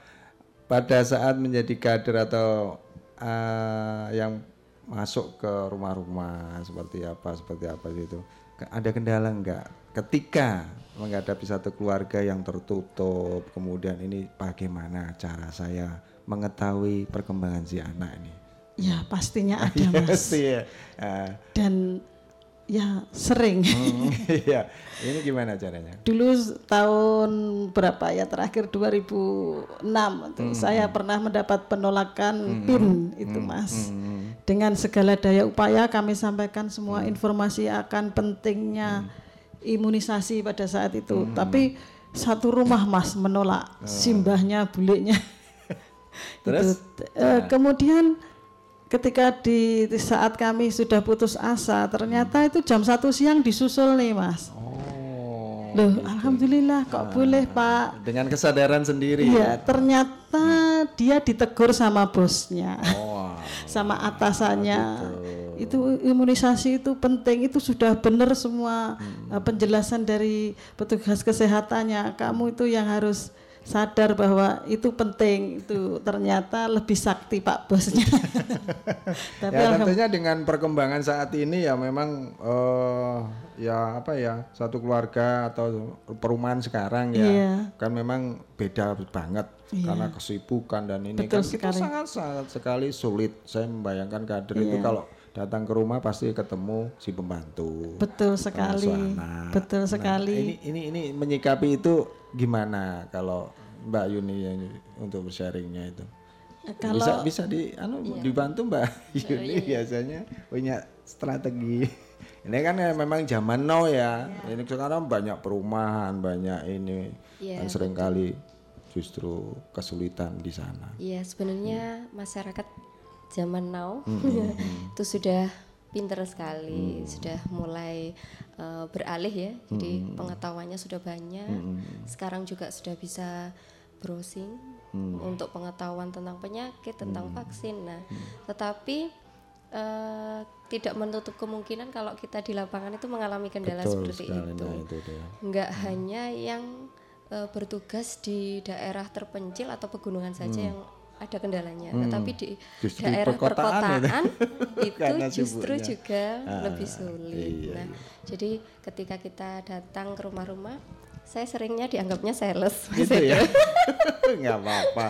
pada saat menjadi kader atau eh, yang masuk ke rumah-rumah seperti apa seperti apa gitu. Ada kendala enggak ketika menghadapi satu keluarga yang tertutup, kemudian ini bagaimana cara saya mengetahui perkembangan si anak ini? ya pastinya <laughs> ada Mas. Iya. Ah, Dan ya sering. hmm, <laughs> Iya. Ini gimana caranya? Dulu tahun berapa ya terakhir 2006 tuh saya pernah mendapat penolakan PIN itu Mas. dengan segala daya upaya kami sampaikan semua informasi akan pentingnya imunisasi pada saat itu. Tapi satu rumah Mas menolak simbahnya bulenya. <laughs> Terus? Itu. Eh, kemudian ketika di, di saat kami sudah putus asa, ternyata itu jam satu siang disusul nih Mas. Oh. Loh, alhamdulillah kok boleh Pak. Dengan kesadaran sendiri. Iya, ternyata dia ditegur sama bosnya, Oh, <laughs> sama atasannya. Itu imunisasi itu penting, itu sudah benar semua uh, penjelasan dari petugas kesehatannya. Kamu itu yang harus sadar bahwa itu penting. Itu ternyata lebih sakti Pak bosnya. <laughs> Tapi ya tentunya dengan perkembangan saat ini ya memang eh, ya apa ya satu keluarga atau perumahan sekarang ya Iya. kan memang beda banget Iya. karena kesibukan dan ini Betul kan sekali. sangat sangat sekali sulit saya membayangkan kader itu Iya. kalau datang ke rumah pasti ketemu si pembantu betul sekali. anak. Betul Nah, sekali. ini ini ini menyikapi itu gimana kalau Mbak Yuni yang untuk bersharingnya itu Kalau bisa bisa di anu dibantu Mbak <laughs> Iya, Yuni biasanya punya strategi. Ini kan ya memang zaman now ya. Ini sekarang banyak perumahan, banyak ini Iya, dan sering kali justru kesulitan di sana. Iya, sebenarnya masyarakat zaman now Hmm, <laughs> itu sudah pinter sekali, sudah mulai eh, beralih ya. Jadi Hmm, pengetahuannya sudah banyak. Sekarang juga sudah bisa browsing Hmm. untuk pengetahuan tentang penyakit, tentang vaksin. Nah, tetapi eh, tidak menutup kemungkinan kalau kita di lapangan itu mengalami kendala Betul seperti sekali, itu. nah itu dia. Nggak hanya yang eh, bertugas di daerah terpencil atau pegunungan saja yang ada kendalanya, tetapi di Hmm. Justru daerah perkotaan perkotaan, <laughs> itu. Justru sibuknya. juga Ah, lebih sulit. iya, nah, jadi ketika kita datang ke rumah-rumah, saya seringnya dianggapnya sales. Gitu ya. <laughs> Nggak apa-apa.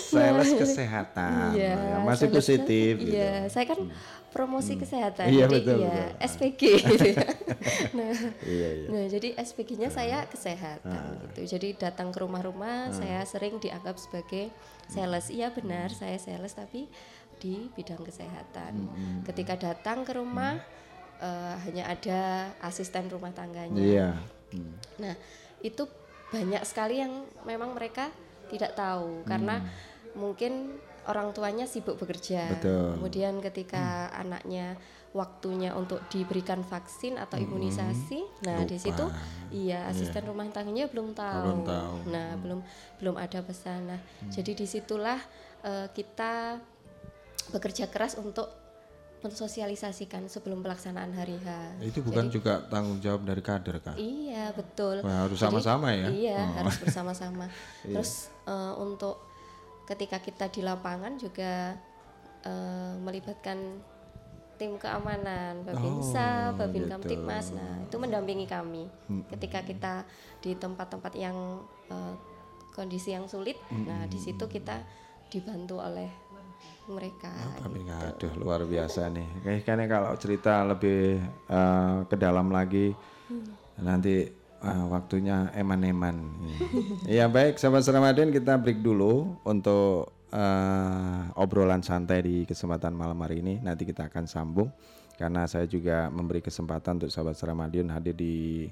Sales kesehatan. Iya, ya, masih sales kan- positif gitu. Iya, saya kan promosi kesehatan. Iya, jadi betul, ya betul. SPG gitu <laughs> ya. nah, Iya, iya. nah, jadi SPG-nya saya kesehatan gitu. Jadi datang ke rumah-rumah saya sering dianggap sebagai sales. Iya benar, saya sales tapi di bidang kesehatan. Ketika datang ke rumah eh, hanya ada asisten rumah tangganya. Iya. Hmm. Nah, itu banyak sekali yang memang mereka tidak tahu karena mungkin orang tuanya sibuk bekerja. Betul. Kemudian ketika anaknya waktunya untuk diberikan vaksin atau imunisasi, nah di situ iya asisten rumah tangganya belum tahu. Belum tahu. Nah, belum belum ada pesan. Nah, jadi di situlah eh, kita bekerja keras untuk mensosialisasikan sebelum pelaksanaan hari H. Itu bukan Jadi- juga tanggung jawab dari kader kan? Iya betul. Wah, harus sama-sama ya? Iya Oh. harus <laughs> bersama-sama. Terus eh, untuk ketika kita di lapangan juga eh, melibatkan tim keamanan, Babinsa, Oh, Babin gitu. Kamtipmas. Nah itu mendampingi kami ketika kita di tempat-tempat yang eh, kondisi yang sulit. Nah di situ kita dibantu oleh mereka. Tapi gitu. aduh luar biasa nih. Kayaknya kalau cerita lebih eh, ke dalam lagi nanti eh, waktunya eman-eman. Iya baik sahabat Ramadan kita break dulu untuk eh, obrolan santai di kesempatan malam hari ini. Nanti kita akan sambung karena saya juga memberi kesempatan untuk sahabat Ramadan hadir di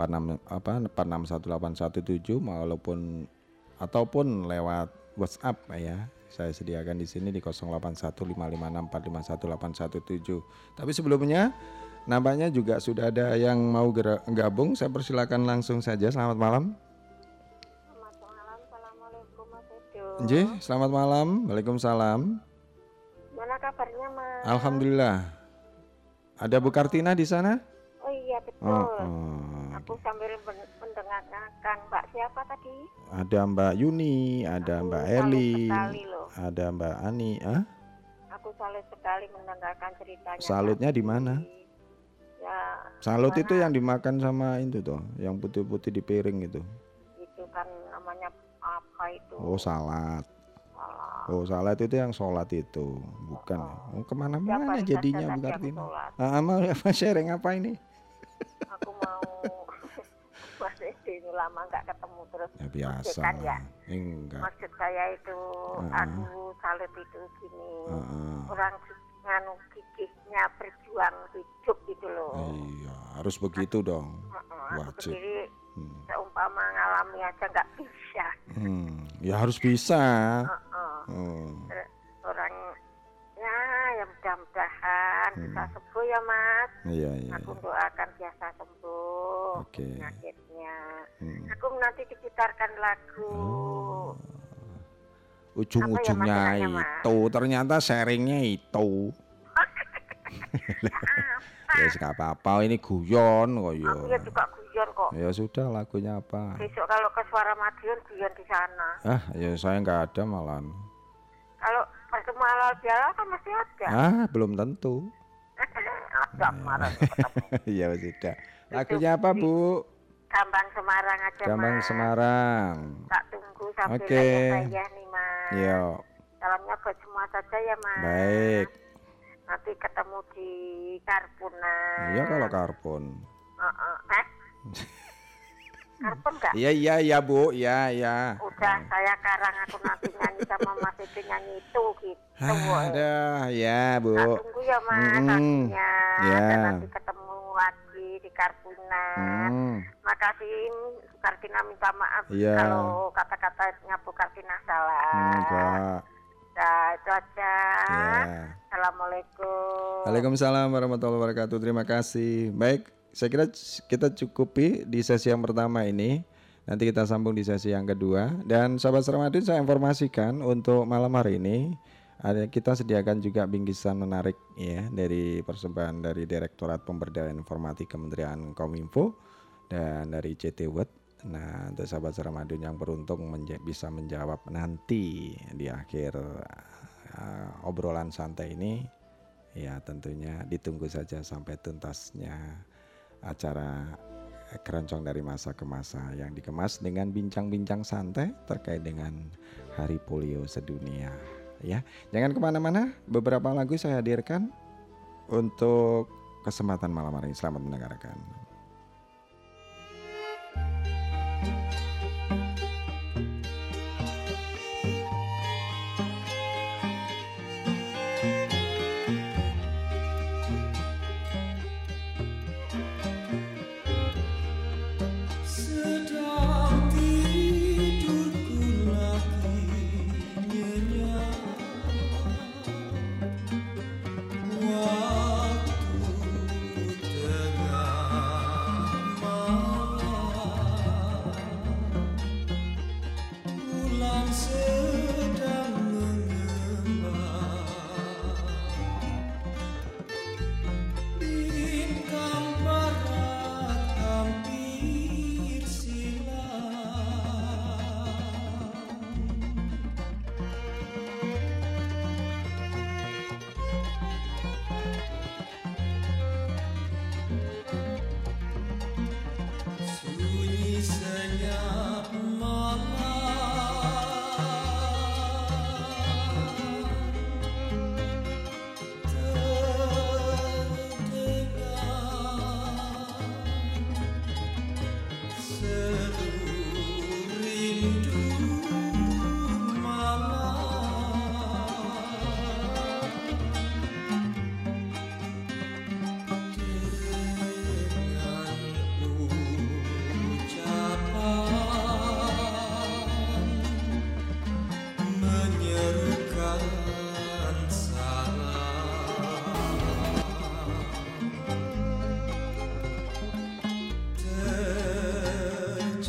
46 apa 461817 walaupun ataupun lewat WhatsApp ya. Saya sediakan di sini di 081556451817. Tapi sebelumnya nampaknya juga sudah ada yang mau gabung. Saya persilakan langsung saja. Selamat malam. Nji, selamat malam. Waalaikumsalam. Mana kabarnya Mas? Alhamdulillah. Ada Bu Kartina di sana? Oh iya betul. Oh, oh. Aku sambil men- mendengarkan Mbak siapa tadi? Ada Mbak Yuni, ada Aku Mbak Eli, ada Mbak Ani. Ah, Aku salut sekali mendengarkan ceritanya. salutnya di mana? Ya, Salut itu Mana? yang dimakan sama itu tuh, yang putih-putih di piring itu. itu kan namanya apa itu? Oh, salat. Oh, salat itu yang sholat itu, bukan. Oh, ke mana-mana Siapa jadinya Bu aku Kartina. sholat. Ah, mau apa sharing apa ini? Aku mau <laughs> Mas Edo ini lama nggak ketemu terus. Ya biasa. kan ya? Enggak. Maksud saya itu Heeh. aku salut itu gini. Heeh. Orang nganu gigihnya berjuang hidup gitu loh. Iya, harus begitu dong. Heeh, aku Wajib. sendiri Hmm. seumpama ngalami aja nggak bisa. Hmm, ya harus bisa. Heeh. Hmm. Eh, Orang ya ya mudah-mudahan Hmm. bisa sembuh ya mas. Iya, iya. Aku doakan biasa sembuh Oke. penyakitnya. Hmm. Aku nanti diputarkan lagu. Oh. Ujung-ujungnya ya itu ternyata sharingnya itu. <laughs> <laughs> ya nggak apa-apa ini guyon kok ya juga guyon kok. Ya sudah lagunya apa? Besok kalau ke Suara Madiun guyon di sana. Ah, ya saya nggak ada malan. Kalau bertemu halal bihalal kan masih ada. Ah, belum tentu. <laughs> ada kemarin <laughs> ya sudah. Lagunya apa, Bu? Gambang Semarang aja Gambang mas. Semarang. Tak tunggu sampai Oke. saya nih mas. Yo, Salamnya buat semua saja ya mas. baik. Nanti ketemu di Karpuna. Iya kalau karbon. Heeh. Eh? Karpun enggak? Iya iya iya Bu, iya iya. Udah saya karang aku nanti nyanyi sama Mas itu nyanyi itu gitu. Ada ya Bu. Tak tunggu ya mas lagunya. Ya. Dan nanti ketemu lagi di Karpuna. Hmm. Makasih Kartina minta maaf Iya. kalau kata-katanya Bu Kartina salah. Enggak. Nah, itu aja. Ya. Assalamualaikum. Waalaikumsalam warahmatullahi wabarakatuh. Terima kasih. Baik, saya kira kita cukupi di sesi yang pertama ini. Nanti kita sambung di sesi yang kedua. Dan sahabat Ramadhan saya informasikan untuk malam hari ini ada kita sediakan juga bingkisan menarik ya dari persembahan dari Direktorat Pemberdayaan Informatika Kementerian Kominfo dan dari CT Word. Nah, untuk sahabat Ramadan yang beruntung menja- bisa menjawab nanti di akhir uh, obrolan santai ini Ya tentunya ditunggu saja sampai tuntasnya acara keroncong dari masa ke masa yang dikemas dengan bincang-bincang santai terkait dengan Hari Polio Sedunia. Ya, jangan ke mana-mana. Beberapa lagu saya hadirkan untuk kesempatan malam hari ini. Selamat mendengarkan.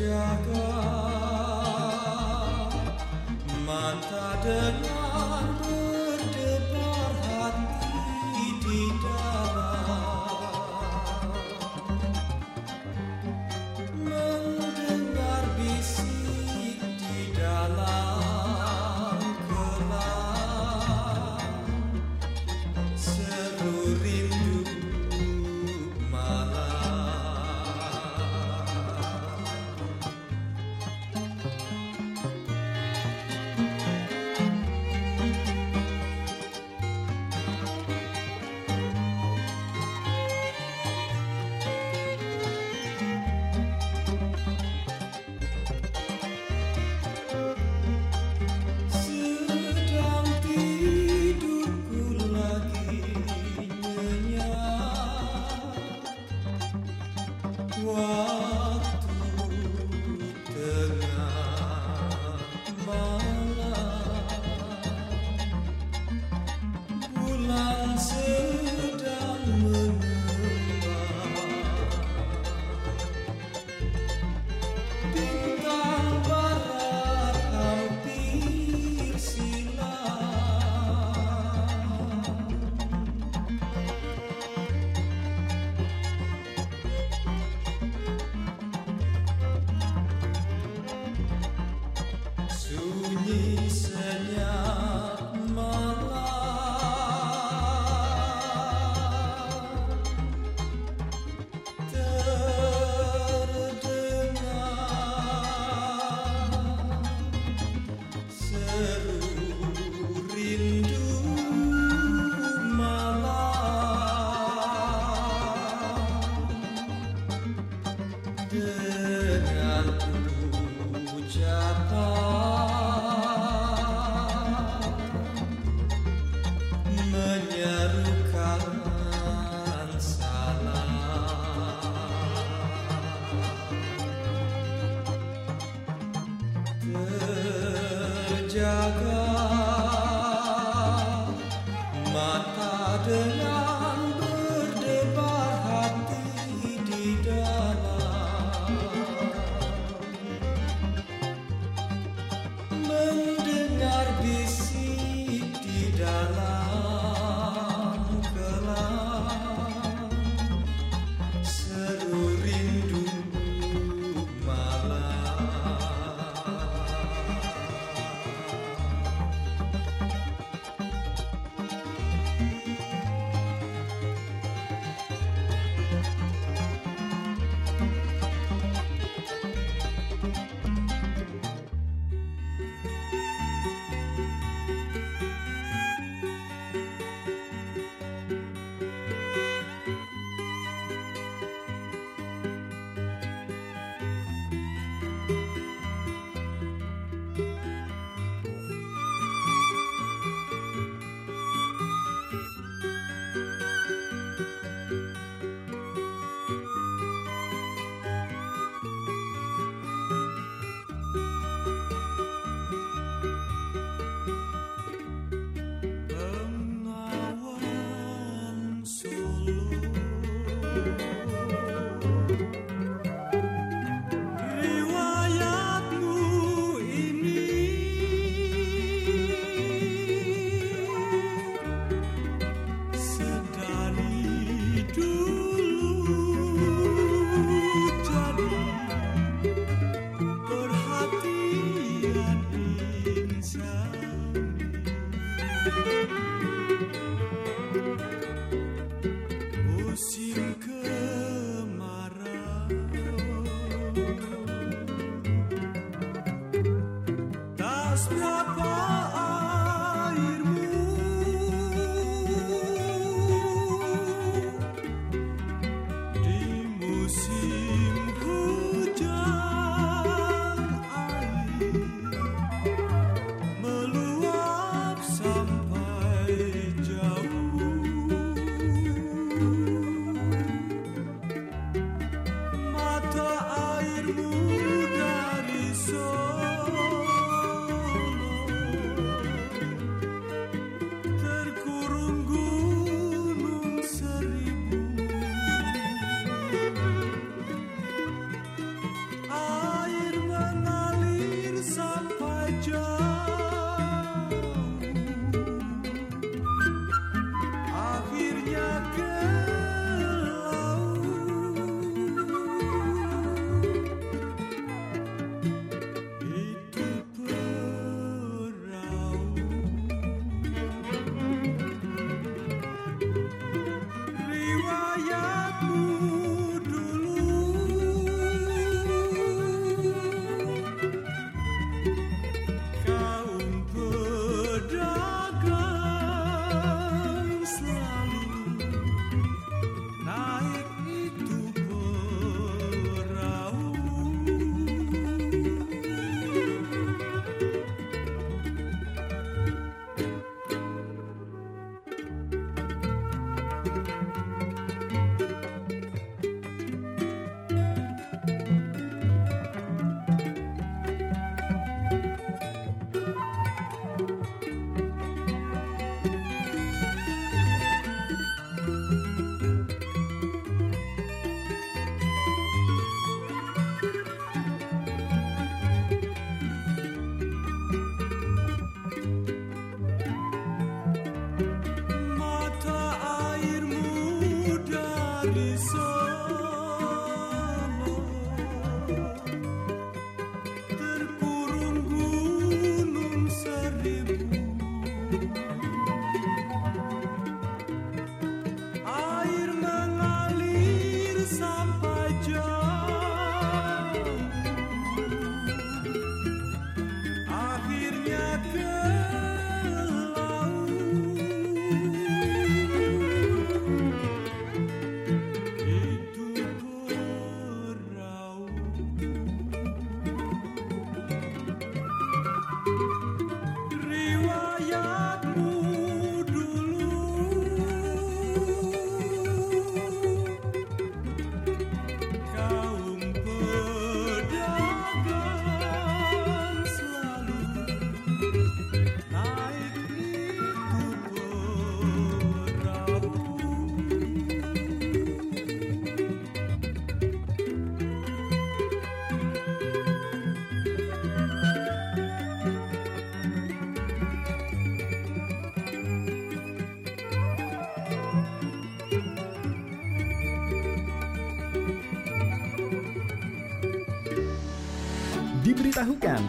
Terjaga mata dengan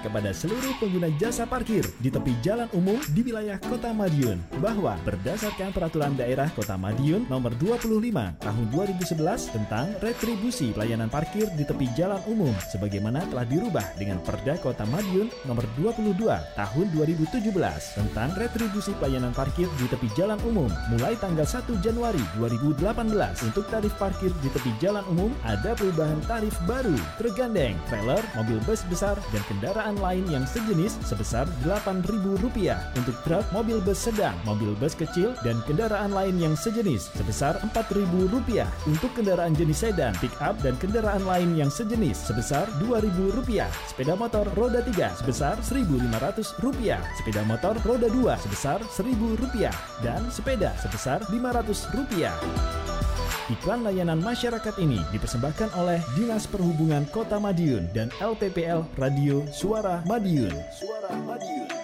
kepada seluruh pengguna jasa parkir di tepi jalan umum di wilayah Kota Madiun bahwa berdasarkan peraturan daerah Kota Madiun nomor 25 tahun 2011 tentang retribusi pelayanan parkir di tepi jalan umum sebagaimana telah dirubah dengan Perda Kota Madiun nomor 22 tahun 2017 tentang retribusi pelayanan parkir di tepi jalan umum mulai tanggal 1 Januari 2018 untuk tarif parkir di tepi jalan umum ada perubahan tarif baru tergandeng trailer, mobil bus besar dan kendaraan lain yang sejenis sebesar Rp8.000 untuk truk, mobil bus sedang, mobil bus kecil dan kendaraan lain yang sejenis sebesar Rp4.000 untuk kendaraan jenis sedan, pick up dan kendaraan lain yang sejenis sebesar Rp2.000 sepeda motor roda 3 sebesar Rp1.500 sepeda motor roda 2 sebesar Rp1.000 dan sepeda sebesar Rp500 Iklan layanan masyarakat ini dipersembahkan oleh Dinas Perhubungan Kota Madiun dan LPPL Radio Suara Madiun. Suara Madiun.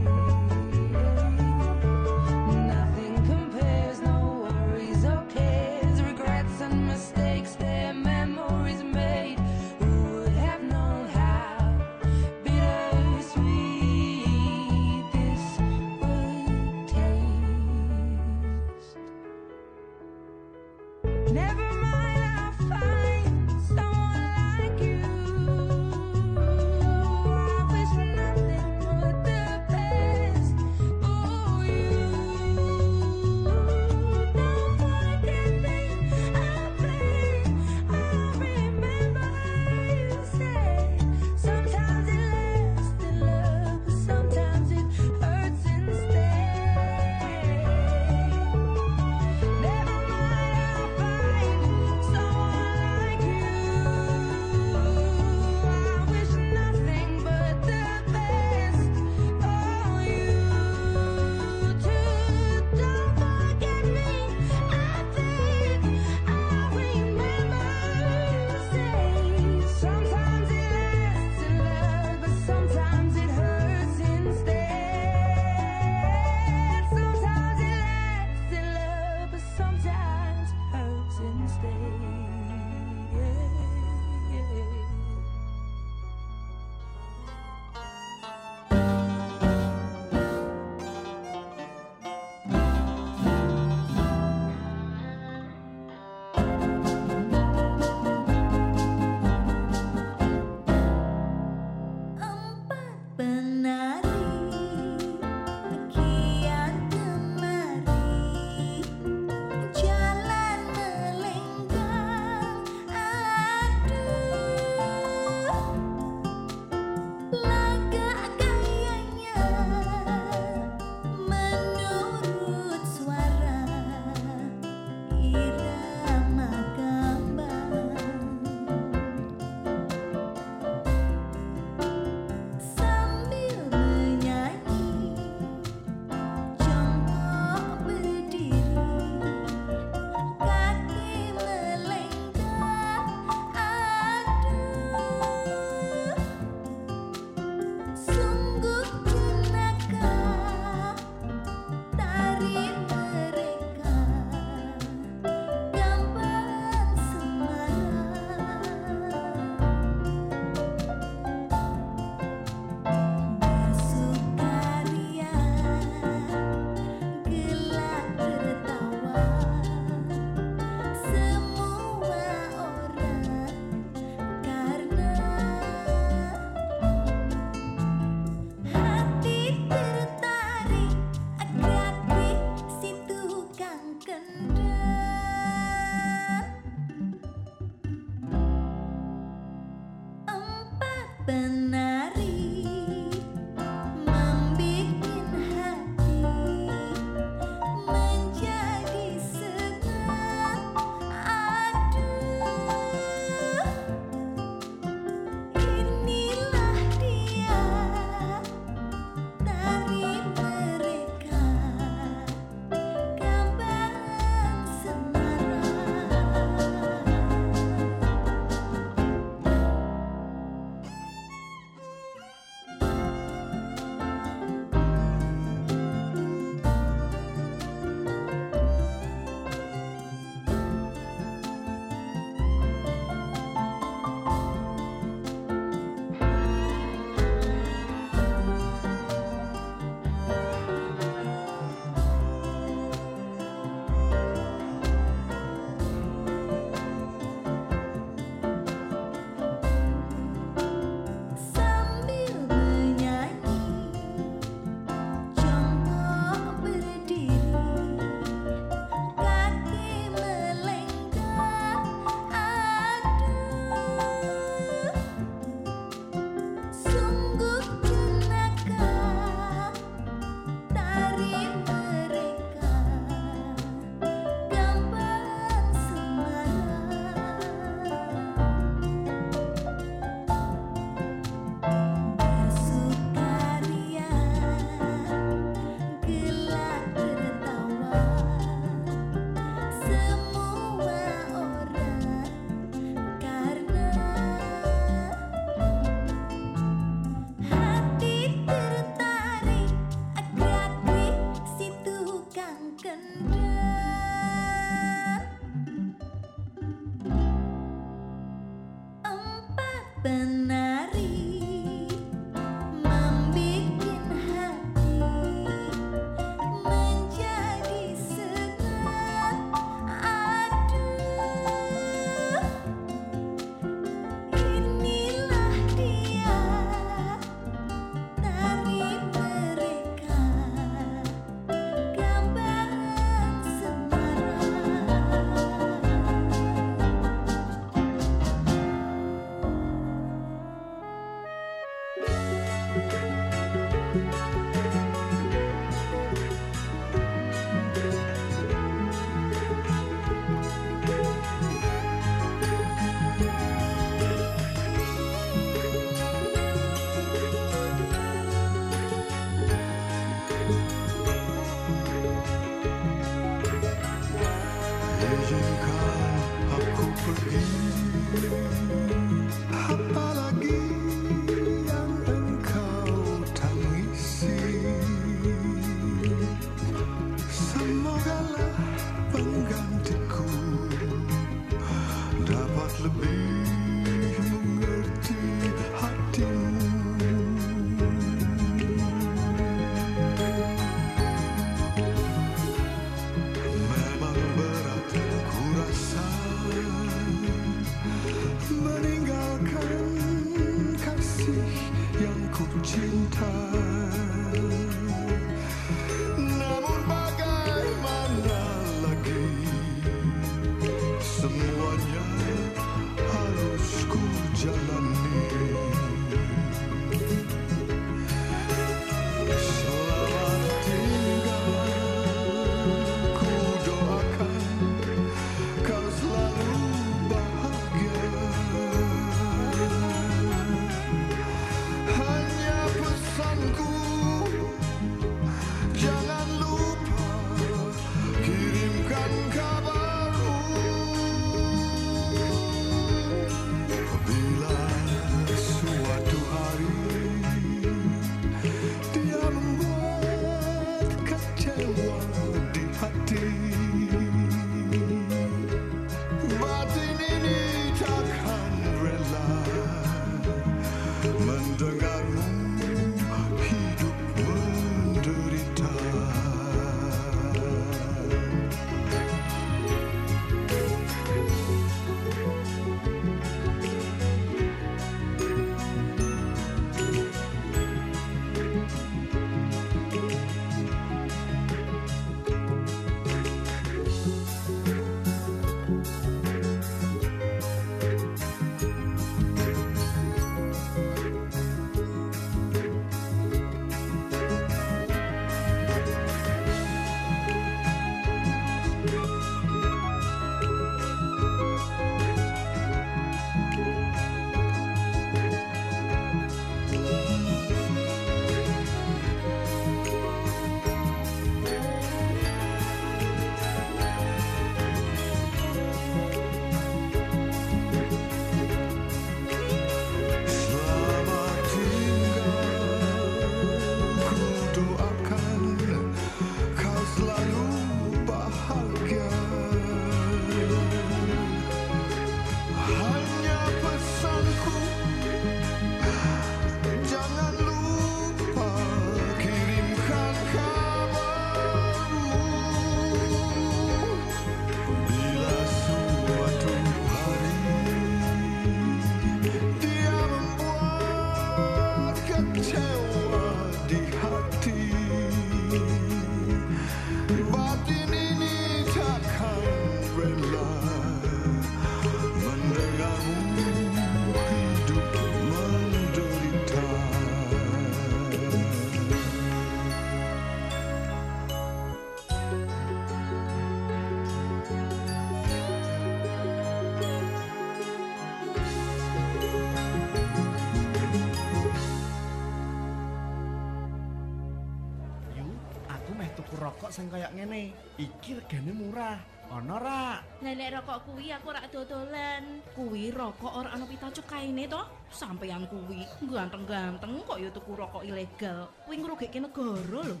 Sing kayak ngene. Iki regane murah. Ono ra? Lah nek rokok kuwi aku ora dodolan. Kuwi rokok ora ana pita cukaine to. Sampeyan kuwi ganteng-ganteng kok ya tuku rokok ilegal. Kuwi ngrugike negara lho.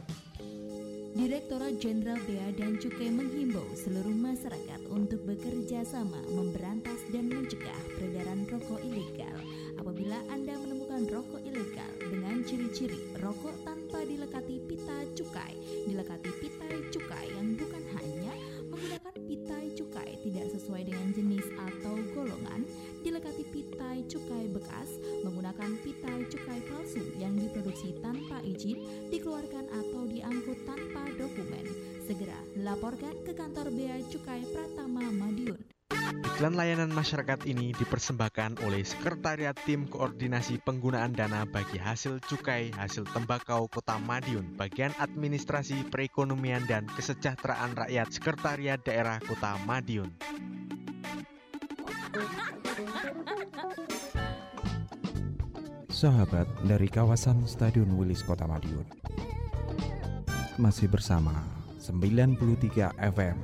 Direktorat Jenderal Bea dan Cukai menghimbau seluruh masyarakat untuk bekerja sama memberantas dan mencegah peredaran rokok ilegal. Apabila Anda menemukan rokok ilegal dengan ciri-ciri rokok tanpa dilekati pita cukai, dilekati pitai pitai cukai tidak sesuai dengan jenis atau golongan, dilekati pitai cukai bekas, menggunakan pitai cukai palsu yang diproduksi tanpa izin, dikeluarkan atau diangkut tanpa dokumen. Segera laporkan ke kantor Bea Cukai Pratama Madiun. Iklan layanan masyarakat ini dipersembahkan oleh Sekretariat Tim Koordinasi Penggunaan Dana bagi Hasil Cukai Hasil Tembakau Kota Madiun, Bagian Administrasi Perekonomian dan Kesejahteraan Rakyat Sekretariat Daerah Kota Madiun. Sahabat dari kawasan Stadion Wilis Kota Madiun Masih bersama 93 FM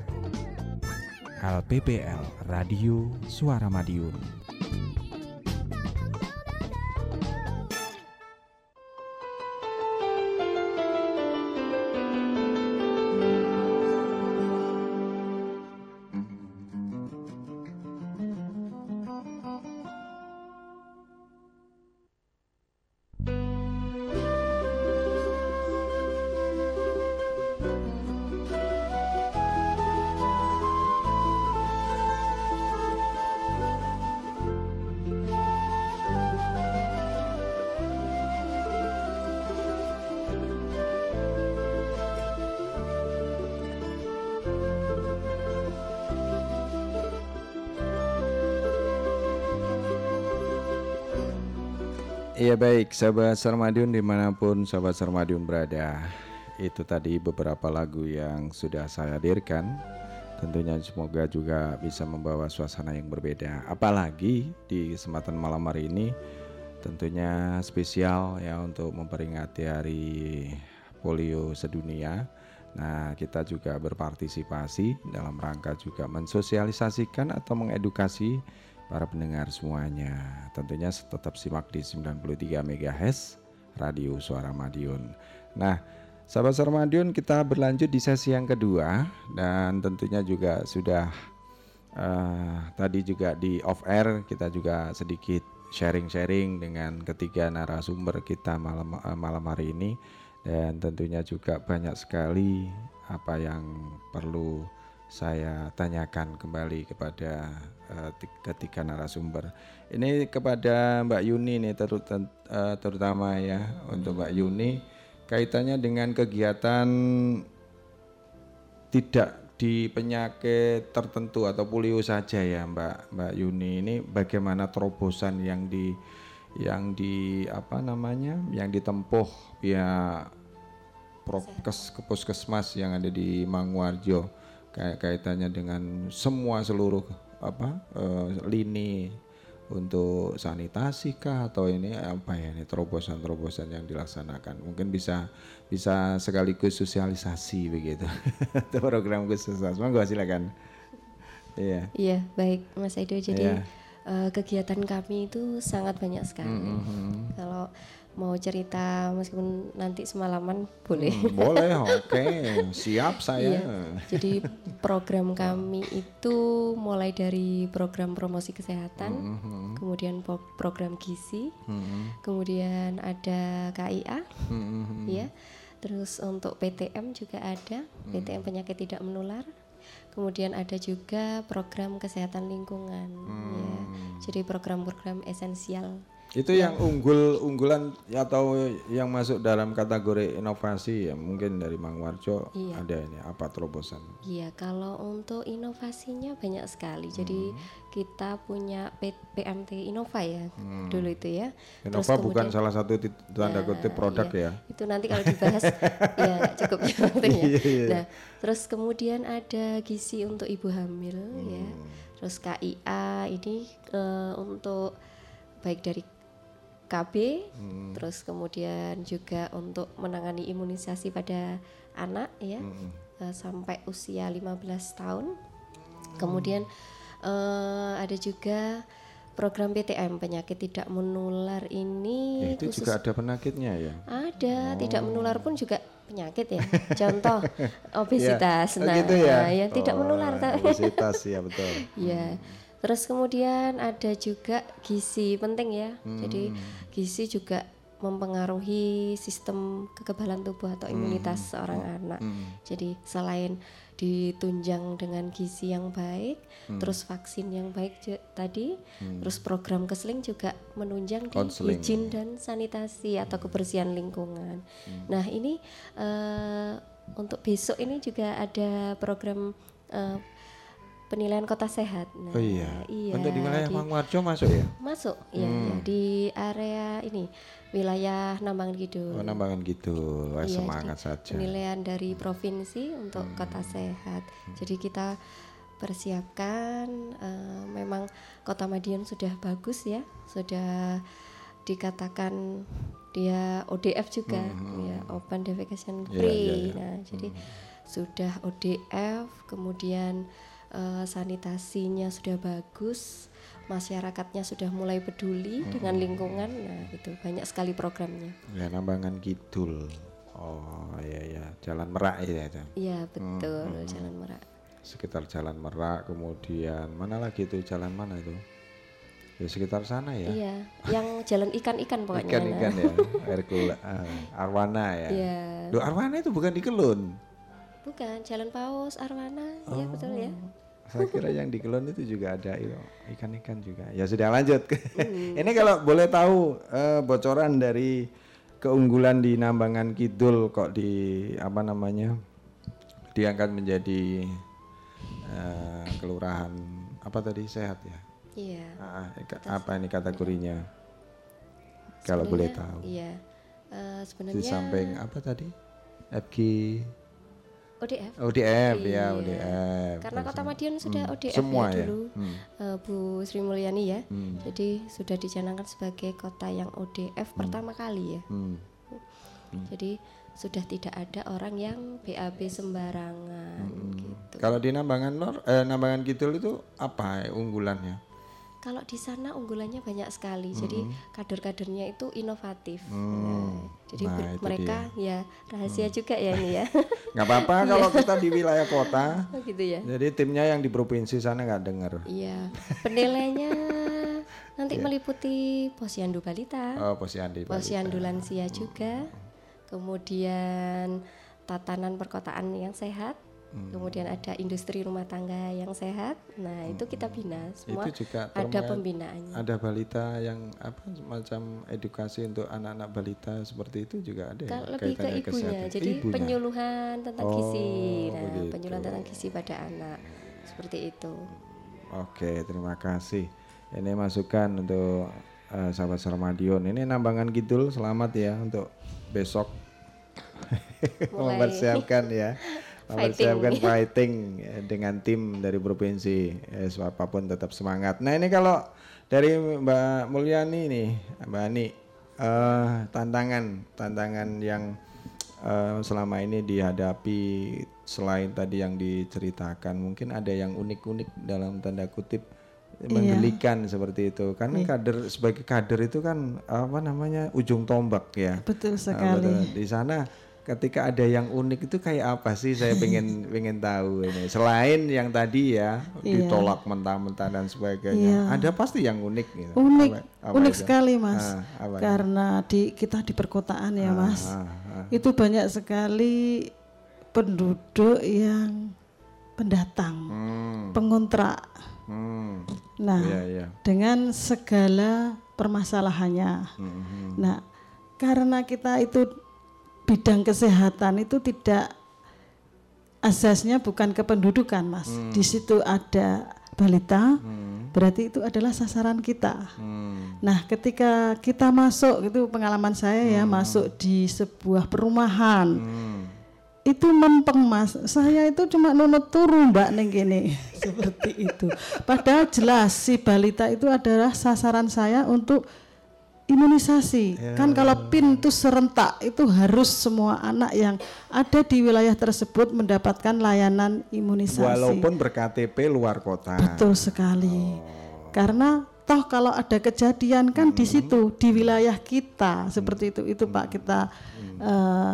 LPPL Radio Suara Madiun Iya baik, sahabat Sarmadiun di mana pun sahabat Sarmadiun berada. Itu tadi beberapa lagu yang sudah saya hadirkan. Tentunya semoga juga bisa membawa suasana yang berbeda. Apalagi di kesempatan malam hari ini Tentunya spesial ya untuk memperingati hari polio sedunia. Nah kita juga berpartisipasi dalam rangka juga mensosialisasikan atau mengedukasi para pendengar semuanya. Tentunya tetap simak di 93 MHz Radio Suara Madiun. Nah, sahabat Suara Madiun kita berlanjut di sesi yang kedua dan tentunya juga sudah eh, tadi juga di off air kita juga sedikit sharing-sharing dengan ketiga narasumber kita malam eh, malam hari ini dan tentunya juga banyak sekali apa yang perlu saya tanyakan kembali kepada eh, ti- ketiga narasumber. Ini kepada Mbak Yuni nih eh, terutama ya untuk Mbak Yuni. Kaitannya dengan kegiatan tidak di penyakit tertentu atau polio saja ya Mbak Mbak Yuni. Ini bagaimana terobosan yang di yang di apa namanya yang ditempuh pihak prokes ke puskesmas yang ada di Mangwarjo kayak kaitannya dengan semua seluruh apa eh, lini untuk sanitasi kah atau ini apa ya ini terobosan-terobosan yang dilaksanakan mungkin bisa bisa sekaligus sosialisasi begitu <laughs> Itu program khusus monggo silakan iya Iya, baik Mas Edo. Jadi Iya. eh, kegiatan kami itu sangat banyak sekali. Mhm. Kalau mau cerita meskipun nanti semalaman boleh. Hmm, boleh oke siap saya Iya. Jadi program kami itu mulai dari program promosi kesehatan, Mhm. kemudian po- program gizi, Mhm. kemudian ada KIA, Mhm. ya. Terus untuk PTM juga ada, Hmm. PTM penyakit tidak menular. Kemudian ada juga program kesehatan lingkungan, ya. Hmm. Jadi program-program esensial. Itu yang unggul unggulan atau yang masuk dalam kategori inovasi ya mungkin dari Mang Warjo Iya. ada ini apa terobosan? Iya, kalau untuk inovasinya banyak sekali. Jadi kita punya P- PMT Innova ya Hmm. dulu itu ya. Terus Innova bukan kemudian- salah satu tanda Ya, kutip produk iya. ya. Itu nanti kalau dibahas <laughs> ya cukup ya waktunya. Iya, iya. Nah, terus kemudian ada gizi untuk ibu hamil ya. Hmm. Terus KIA ini eh, untuk baik dari KB, Hmm. terus kemudian juga untuk menangani imunisasi pada anak ya. Hmm. eh, sampai usia 15 tahun. Kemudian eh, ada juga program PTM penyakit tidak menular ini Ya, itu khusus juga ada penyakitnya ya. ada, tidak Oh. menular pun juga penyakit ya. Contoh <laughs> obesitas. Ya, oh Nah, gitu ya. yang tidak Oh, menular tapi. Obesitas ya betul. <laughs> Ya. Terus kemudian ada juga gizi penting ya. Jadi Hmm. gizi juga mempengaruhi sistem kekebalan tubuh atau imunitas Hmm. seorang anak. Hmm. Jadi selain ditunjang dengan gizi yang baik, Hmm. terus vaksin yang baik tadi, Hmm. terus program keseling juga menunjang di Konseling. higien dan sanitasi atau kebersihan lingkungan. Hmm. Nah ini eh, untuk besok ini juga ada program eh, penilaian kota sehat. Nah, Oh iya. iya. Untuk di wilayah Mangwarjo masuk ya? Masuk, ya, Hmm. ya, di area ini wilayah Nambangan Kidul. Oh, nambangan gitu. Wah, Iya, semangat saja. Penilaian dari provinsi untuk kota sehat. Jadi kita persiapkan eh, memang kota Madiun sudah bagus ya, sudah dikatakan dia ODF juga, ya open defecation Iya, iya, free. iya. Nah, jadi sudah ODF, kemudian eh, sanitasinya sudah bagus, masyarakatnya sudah mulai peduli dengan lingkungan. Nah, itu banyak sekali programnya. Ya, nambangan Kidul. Oh, iya ya, Jalan Merak ya. ya. Iya, betul, Hmm, hmm, Jalan Merak. Sekitar Jalan Merak, kemudian mana lagi itu jalan mana itu? Ya sekitar sana ya. Iya, yang jalan ikan-ikan <laughs> pokoknya. Ikan-ikan nah. ya, Herkula, ah, Arwana ya. Iya. Loh, Arwana itu bukan di Kelun. Bukan, Jalan Paus, Arwana. Iya, betul ya. Saya kira yang di Kelon itu juga ada iyo, ikan-ikan juga. Ya sudah lanjut. Hmm. <laughs> Ini kalau boleh tahu eh, bocoran dari keunggulan di Nambangan Kidul kok di apa namanya diangkat menjadi eh, kelurahan apa tadi sehat ya? Iya. Ah, ika- apa ini kategorinya? Kalau boleh Sebenarnya, tahu. Iya. Eh, sebenarnya Di samping apa tadi? FG ODF. ODF ya, Iya. ODF. Karena Kota Madiun sudah hmm, ODF semua ya ya? dulu. Hmm. Eh, Bu Sri Mulyani ya. Hmm. Jadi sudah dicanangkan sebagai kota yang ODF pertama kali ya. Hmm. Jadi sudah tidak ada orang yang BAB sembarangan gitu. Kalau di Nambangan Lor, eh, Nambangan Kidul itu apa unggulannya? Kalau di sana unggulannya banyak sekali. Jadi kader-kadernya itu inovatif. Hmm. Nah, jadi Nah, mereka ya rahasia juga ya ini ya. <laughs> Nggak apa-apa <laughs> kalau kita di wilayah kota. Oh, gitu ya. Jadi timnya yang di provinsi sana nggak dengar. Iya, penilainya <laughs> nanti Iya. meliputi posyandu balita, Oh, posyandu balita. posyandu lansia juga, kemudian tatanan perkotaan yang sehat, Hmm. kemudian ada industri rumah tangga yang sehat. Nah, itu kita bina semua. Hmm. itu juga ada pembinaannya. Ada balita yang apa semacam edukasi untuk anak-anak balita seperti itu juga ada. ya, Ka- lebih ke ibunya, kesehatan. jadi Ibunya. penyuluhan tentang gizi. Oh, Nah, begitu. penyuluhan tentang gizi pada anak seperti itu. Oke, terima kasih. Ini masukan untuk eh, sahabat Sarmadion. Ini Nambangan Kidul, selamat ya untuk besok <laughs> mempersiapkan ya. <laughs> fighting. Mempersiapkan fighting eh, dengan tim dari provinsi. Eh, apa pun tetap semangat. Nah, ini kalau dari Mbak Mulyani nih, Mbak Ani, eh, tantangan tantangan yang eh, selama ini dihadapi selain tadi yang diceritakan, mungkin ada yang unik-unik dalam tanda kutip menggelikan seperti itu. Karena Iya. kader sebagai kader itu kan apa namanya ujung tombak ya. Betul Ah, sekali. betul. Di sana ketika ada yang unik itu kayak apa sih? Saya pengen <laughs> pengen tahu ini. Selain yang tadi ya Iya. ditolak mentah-mentah dan sebagainya, Iya. ada pasti yang unik gitu. Unik, Apa- apa unik itu? sekali mas. Ah, apa itu? Karena di kita di perkotaan ya Ah, mas, ah, ah. itu banyak sekali penduduk yang pendatang, Hmm. pengontrak. Hmm. Nah, Iya, iya. dengan segala permasalahannya. Mhm. Nah, karena kita itu bidang kesehatan itu tidak asasnya bukan kependudukan, Mas. Hmm. Di situ ada balita, berarti itu adalah sasaran kita. Hmm. Nah, ketika kita masuk itu pengalaman saya ya, masuk di sebuah perumahan. Hmm. Itu mempeng mas, saya itu cuma nunut turu mbak neng gini <laughs> seperti itu. Padahal jelas si balita itu adalah sasaran saya untuk imunisasi. Ya. Kan kalau PIN itu serentak itu harus semua anak yang ada di wilayah tersebut mendapatkan layanan imunisasi. Walaupun berKTP luar kota. Betul sekali. Karena toh kalau ada kejadian kan di situ di wilayah kita seperti itu itu Pak kita eh,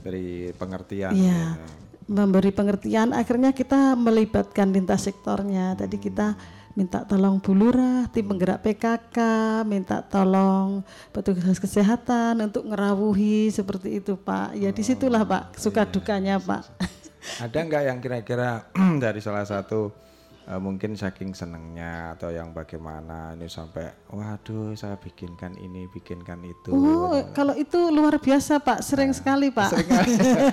Beri pengertian. Iya, memberi pengertian. Akhirnya kita melibatkan lintas sektornya. Tadi kita minta tolong Bu Lurah, tim penggerak PKK, minta tolong petugas kesehatan untuk ngerawuhi seperti itu Pak. Ya di situlah Pak suka dukanya Pak. Ada nggak yang kira-kira <clears throat> dari salah satu eh, mungkin saking senengnya atau yang bagaimana ini sampai waduh saya bikinkan ini bikinkan itu. Oh, kalau itu luar biasa Pak, sering sekali Pak. <laughs>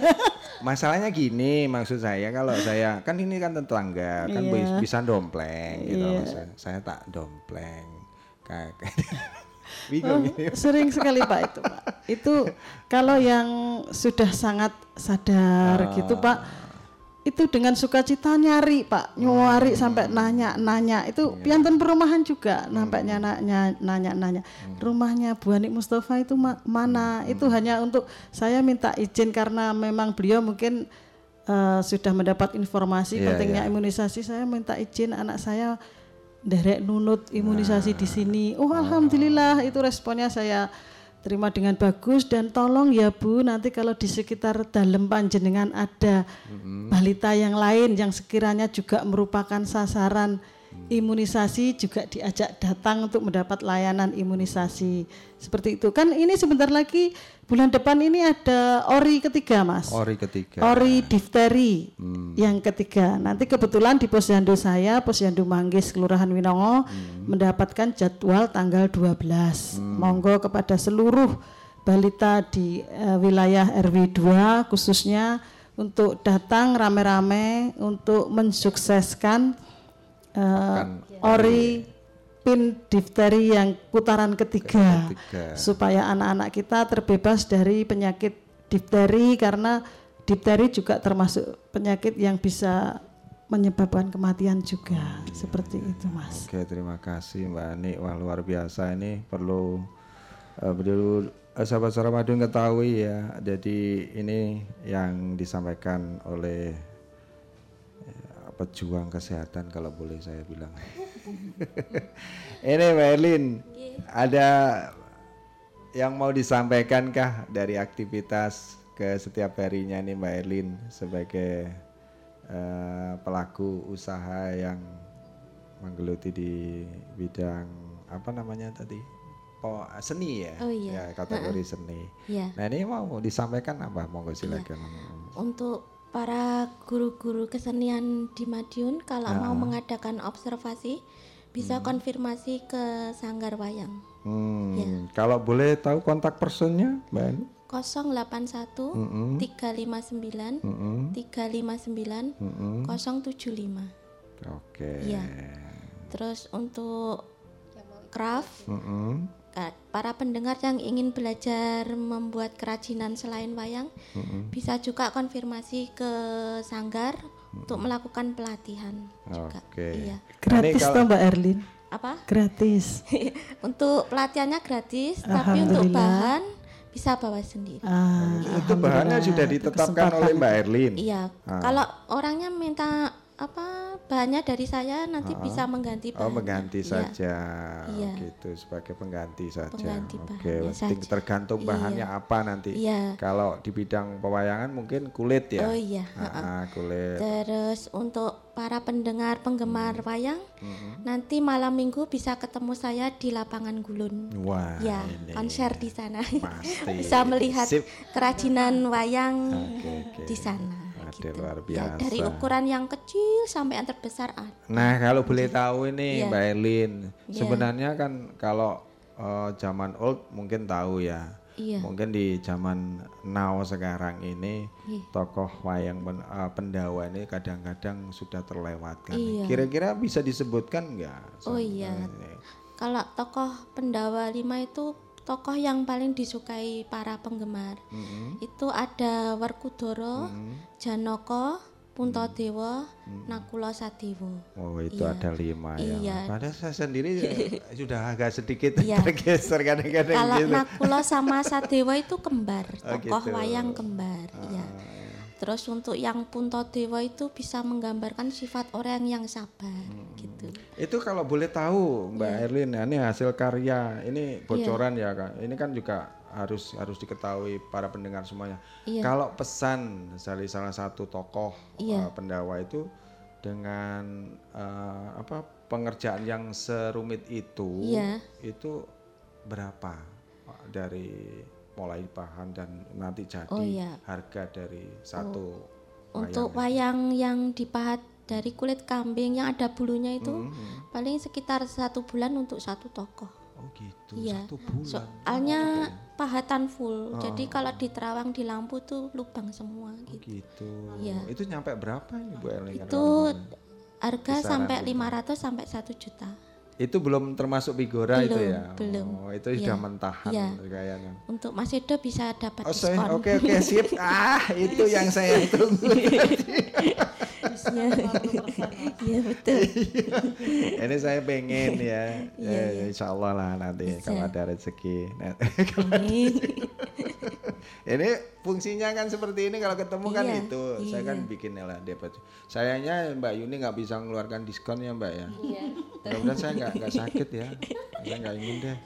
Masalahnya gini maksud saya kalau saya kan ini kan tetangga kan bis- bisa dompleng gitu Iya. saya, saya tak dompleng kayak <laughs> bingung Oh, sering sekali Pak itu Pak. Itu kalau yang sudah sangat sadar Ah. gitu Pak, itu dengan sukacita nyari Pak, nyuari Hmm. sampai nanya-nanya. Itu Iya. piantun perumahan juga sampai nanya- nanya-nanya. Hmm. Rumahnya Bu Anik Mustafa itu ma- mana? Itu hanya untuk saya minta izin karena memang beliau mungkin eh, sudah mendapat informasi Iya, pentingnya iya. imunisasi. Saya minta izin anak saya derek nunut imunisasi Nah. di sini. Oh, alhamdulillah itu responnya saya terima dengan bagus dan tolong ya Bu nanti kalau di sekitar dalam panjenengan ada balita yang lain yang sekiranya juga merupakan sasaran imunisasi juga diajak datang untuk mendapat layanan imunisasi seperti itu kan ini sebentar lagi bulan depan ini ada ori ketiga mas Ori ketiga. ori difteri Hmm. yang ketiga nanti kebetulan di posyandu saya posyandu Manggis Kelurahan Winongo Hmm. mendapatkan jadwal tanggal 12 monggo kepada seluruh balita di eh, wilayah RW 2 khususnya untuk datang rame-rame untuk mensukseskan eh, ori pin difteri yang putaran ketiga, Ketiga. supaya anak-anak kita terbebas dari penyakit difteri karena difteri juga termasuk penyakit yang bisa menyebabkan kematian juga seperti itu mas. Oke, terima kasih Mbak Ani. Wah, luar biasa ini perlu eh, perlu eh, sahabat-sahabat Madiun ketahui ya. Jadi ini yang disampaikan oleh eh, pejuang kesehatan kalau boleh saya bilang. <laughs> ini Mbak Erlin, ada yang mau disampaikan kah dari aktivitas ke setiap harinya nih Mbak Erlin sebagai eh, pelaku usaha yang menggeluti di bidang apa namanya tadi oh seni ya, Oh iya. ya kategori seni. Iya. Nah ini mau disampaikan apa? Monggo silakan. Untuk para guru-guru kesenian di Madiun kalau Ah. mau mengadakan observasi bisa konfirmasi ke Sanggar Wayang Hmm, Ya. Kalau boleh tahu kontak personnya, Mbak Ani? 081 Mm-mm. 359 Mm-mm. 359 Mm-mm. 075. Oke. Iya. Terus untuk craft Mm-mm. Ka- para pendengar yang ingin belajar membuat kerajinan selain wayang Mm-mm. bisa juga konfirmasi ke sanggar untuk melakukan pelatihan juga. Oke. Iya. Gratis toh kalau- Mbak Erlin? Apa? Gratis. <laughs> untuk pelatihannya gratis, tapi untuk bahan bisa bawa sendiri. Ah, Itu bahannya sudah ditetapkan oleh Mbak Erlin. Iya. Ah. Kalau orangnya minta apa bahannya dari saya nanti Ah. bisa mengganti Oh bahannya. mengganti Iya. saja, Iya. gitu sebagai pengganti saja. Pengganti Oke, penting saja. tergantung Iya. bahannya apa nanti. Iya. Kalau di bidang pewayangan mungkin kulit ya. Oh iya, ah, kulit. Terus untuk para pendengar penggemar Hmm. wayang, nanti malam minggu bisa ketemu saya di lapangan Gulun. Wah, ya, ini konser di sana. pasti. <laughs> bisa melihat Sip. kerajinan wayang Oke, oke. di sana. Ada luar Ya, biasa. dari ukuran yang kecil sampai yang terbesar ada. Nah, kalau boleh tahu ini Iya. Mbak Elin, Iya. sebenarnya kan kalau eh, zaman old mungkin tahu ya. Iya. Mungkin di zaman now sekarang ini Iya. tokoh wayang pen- eh, pendawa ini kadang-kadang sudah terlewatkan. Iya. Kira-kira bisa disebutkan enggak? Oh iya. Kalau tokoh Pendawa Lima itu tokoh yang paling disukai para penggemar. Mm-mm. Itu ada Werkudara, Mm-mm. Janoko, Puntadewa, Nakula Sadewa. Oh itu Iya. ada lima ya. Iya. Padahal saya sendiri <laughs> sudah agak sedikit Iya. tergeser kadang-kadang Kalau gitu. Nakula sama Sadewa itu kembar, Oh, tokoh gitu. wayang kembar. Ah, ya. Terus untuk yang Puntadewa itu bisa menggambarkan sifat orang yang sabar Hmm. gitu. Itu kalau boleh tahu Mbak Iya. Erlin, ya, ini hasil karya, ini bocoran ya kak. Ini kan juga harus harus diketahui para pendengar semuanya. Iya. Kalau pesan dari salah satu tokoh Iya. eh, pendawa itu dengan eh, apa pengerjaan yang serumit itu, Iya. itu berapa dari mulai bahan dan nanti jadi Oh, iya. harga dari satu Untuk wayang wayang yang dipahat dari kulit kambing yang ada bulunya itu Mhm. paling sekitar satu bulan untuk satu tokoh. Oh gitu, Iya. satu bulan. Soalnya pahatan full. Oh. Jadi kalau diterawang di lampu tuh lubang semua gitu. gitu. Iya. Itu nyampe berapa ini Bu Erlin? Itu harga Kisaran sampai itu. 500 sampai 1 juta. Itu belum termasuk bigora itu ya? belum. Oh, itu Iya. sudah mentahan Iya. kayaknya. Untuk Mas Edo bisa dapat Oh, diskon. oke oke sip. <laughs> Ah, itu yang saya tunggu. Iya. Iya betul. Ini saya pengen ya. Iya, ya, iya. Insya Allah lah nanti Bisa. kalau ada rezeki. Nah, kalau ada Amin. <laughs> ini fungsinya kan seperti ini kalau ketemu kan Iya, itu saya iya. kan bikin lah dapat sayangnya Mbak Yuni nggak bisa mengeluarkan diskon ya Mbak ya Iya. mudah-mudahan saya nggak nggak sakit ya saya nggak ingin deh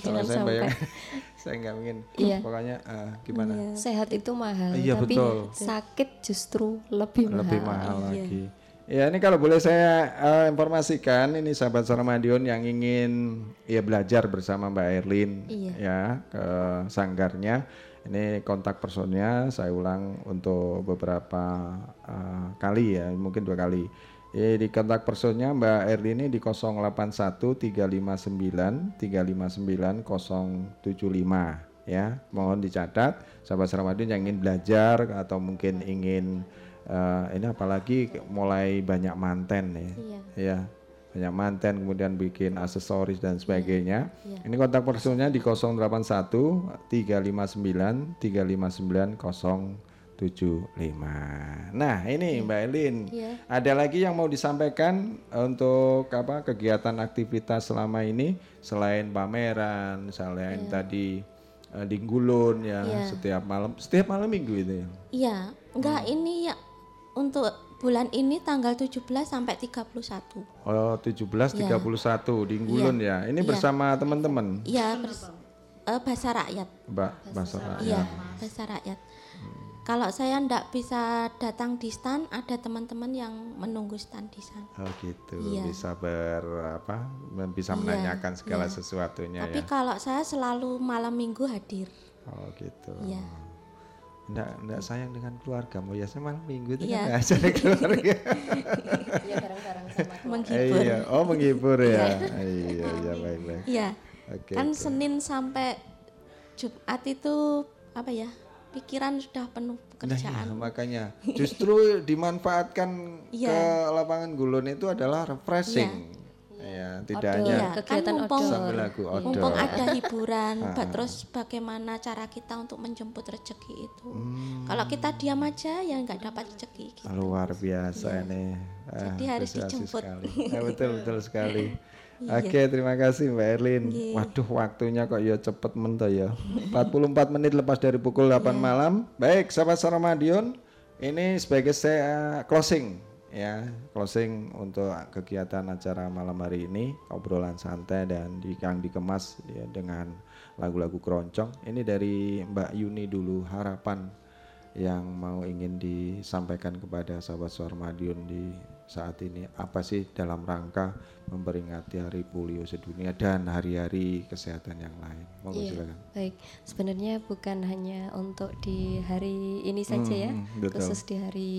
kalau saya bayang <laughs> saya nggak ingin Iya. pokoknya eh, gimana Sehat itu mahal, Iya, tapi betul. sakit justru lebih mahal. lebih mahal Iya. lagi ya ini kalau boleh saya eh, informasikan ini sahabat Sarmadion yang ingin ya belajar bersama Mbak Erlin Iya. ya ke sanggarnya ini kontak personnya saya ulang untuk beberapa eh, kali ya mungkin dua kali. Ya, di kontak personnya Mbak Erlin ini di 081 359 359 075 ya. Mohon dicatat sahabat Sarmadion yang ingin belajar atau mungkin ingin eh, ini apalagi mulai banyak manten ya Iya. ya banyak manten kemudian bikin aksesoris dan sebagainya. Iya. ini kontak personnya di 081 359 359 075 nah ini Mbak Elin. Iya. ada lagi yang mau disampaikan untuk apa kegiatan aktivitas selama ini? Selain pameran selain tadi eh, di Gulun ya Iya. setiap malam. Setiap malam minggu itu ya? Iya, enggak Hmm. ini ya untuk bulan ini tanggal 17 sampai 31. Oh 17 Iya. 31 di Gulun ya. Ini Iya. bersama teman-teman Iya, bers- eh, bahasa rakyat. Mbak Bahasa Rakyat. Iya, bahasa rakyat. Kalau saya ndak bisa datang di stand, ada teman-teman yang menunggu stand di sana. Oh gitu. Iya. Bisa ber apa? Bisa Iya, menanyakan segala iya. sesuatunya Tapi ya. kalau saya selalu malam minggu hadir. Oh gitu. Iya. Nggak, nggak sayang dengan keluarga mau ya saya malam minggu itu Iya. kan nggak ada keluarga. Iya bareng-bareng sama keluarga. <laughs> Menghibur. iya. Oh menghibur ya. Iya. iya iya baik baik. Iya. Oke. kan oke. Senin sampai Jumat itu apa ya? Pikiran sudah penuh Nah, pekerjaan. iya, makanya justru dimanfaatkan Iya. ke lapangan Gulun itu adalah refreshing. Ya, tidak hanya Iya, kan mumpung, sambil lagu outdoor. mumpung ada <laughs> hiburan, Ah, ba- ah. terus bagaimana cara kita untuk menjemput rezeki itu. Hmm. Kalau kita diam aja ya nggak dapat rezeki. gitu. luar biasa ini. Ah, Jadi harus apresiasi dijemput. sekali. Ya, betul betul <laughs> sekali. Iya. Oke, terima kasih Mbak Erlin. Iya. Waduh, waktunya kok ya cepet mento ya. 44 menit lepas dari pukul 8 Iya. malam. Baik, sahabat Saramadion, ini sebagai saya closing ya, closing untuk kegiatan acara malam hari ini, obrolan santai dan di, yang dikemas ya, dengan lagu-lagu keroncong. Ini dari Mbak Yuni dulu harapan yang mau ingin disampaikan kepada sahabat Suara Madiun di saat ini apa sih dalam rangka memperingati Hari Polio Sedunia dan hari-hari kesehatan yang lain. Monggo Iya, silakan. baik. Sebenarnya bukan hanya untuk di hari ini saja ya, Hmm, betul. khusus di hari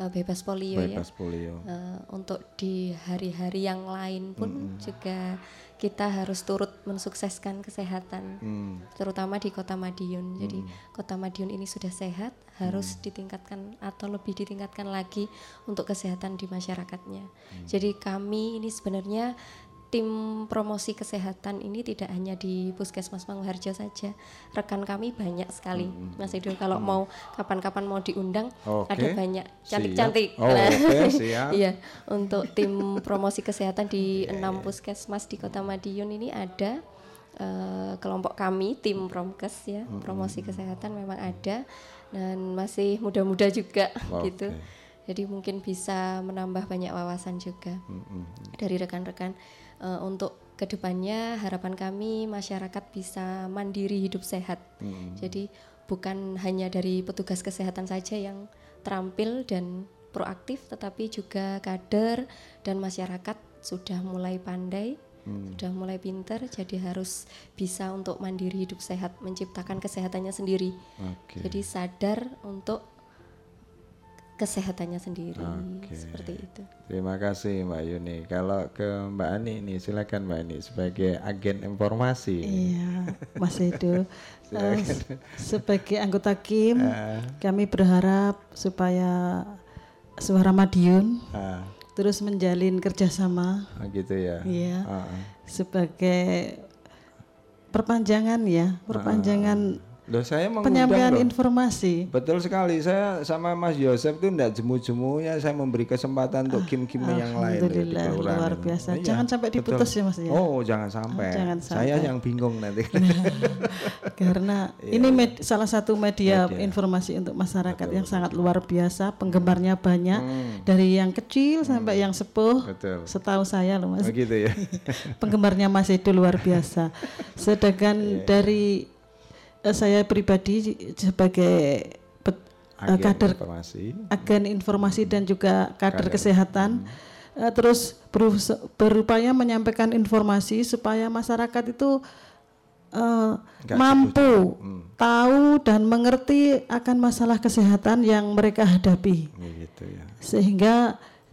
uh, bebas polio ya. Bebas polio. Uh, untuk di hari-hari yang lain pun Hmm. juga kita harus turut mensukseskan kesehatan, Hmm. terutama di Kota Madiun. Jadi Hmm. Kota Madiun ini sudah sehat, harus ditingkatkan atau lebih ditingkatkan lagi untuk kesehatan di masyarakatnya. Hmm. Jadi kami ini sebenarnya tim promosi kesehatan ini tidak hanya di Puskesmas Manguharjo saja. Rekan kami banyak sekali. Mas Edo kalau mau kapan-kapan mau diundang Oke, ada banyak cantik-cantik. Oh, siap. <laughs> Iya, untuk tim promosi kesehatan di enam puskesmas di Kota Madiun ini ada eh, kelompok kami tim Promkes ya, promosi kesehatan memang ada dan masih muda-muda juga Oke. gitu. Jadi mungkin bisa menambah banyak wawasan juga dari rekan-rekan Eh, untuk ke depannya harapan kami masyarakat bisa mandiri hidup sehat. Hmm. Jadi bukan hanya dari petugas kesehatan saja yang terampil dan proaktif, tetapi juga kader dan masyarakat sudah mulai pandai, Hmm. sudah mulai pinter, jadi harus bisa untuk mandiri hidup sehat, menciptakan kesehatannya sendiri. Oke. Jadi sadar untuk kesehatannya sendiri, Oke. seperti itu. Terima kasih Mbak Yuni. Kalau ke Mbak Ani nih, silakan Mbak Ani sebagai agen informasi. Iya, Mas Edo. <laughs> Eh, sebagai anggota KIM, Ah. kami berharap supaya Suara Madiun Ah. terus menjalin kerjasama. Oh, gitu ya. Iya. Ah. Sebagai perpanjangan ya, perpanjangan Loh saya mengundang penyampaian loh. informasi. Betul sekali. Saya sama Mas Yosef itu enggak jemu-jemunya saya memberi kesempatan untuk kim-kim yang lain loh di Alhamdulillah, kelurahan luar ini. biasa. Iya, Jangan sampai betul. diputus ya, Mas, ya. Oh, jangan sampai. jangan Saya sampai. yang bingung nanti. <laughs> Karena Iya, ini iya. med- salah satu media, Media. informasi untuk masyarakat yang sangat luar biasa, penggemarnya banyak Hmm. dari yang kecil sampai yang sepuh. Betul. Setahu saya loh Mas. Oh, gitu ya. <laughs> Penggemarnya Mas itu luar biasa. Iya, Sedangkan dari eh, saya pribadi sebagai eh, Agen kader informasi. agen informasi dan juga kader, Kader. kesehatan eh, terus berupaya menyampaikan informasi supaya masyarakat itu eh, Nggak mampu Hmm. tahu dan mengerti akan masalah kesehatan yang mereka hadapi Gitu ya. sehingga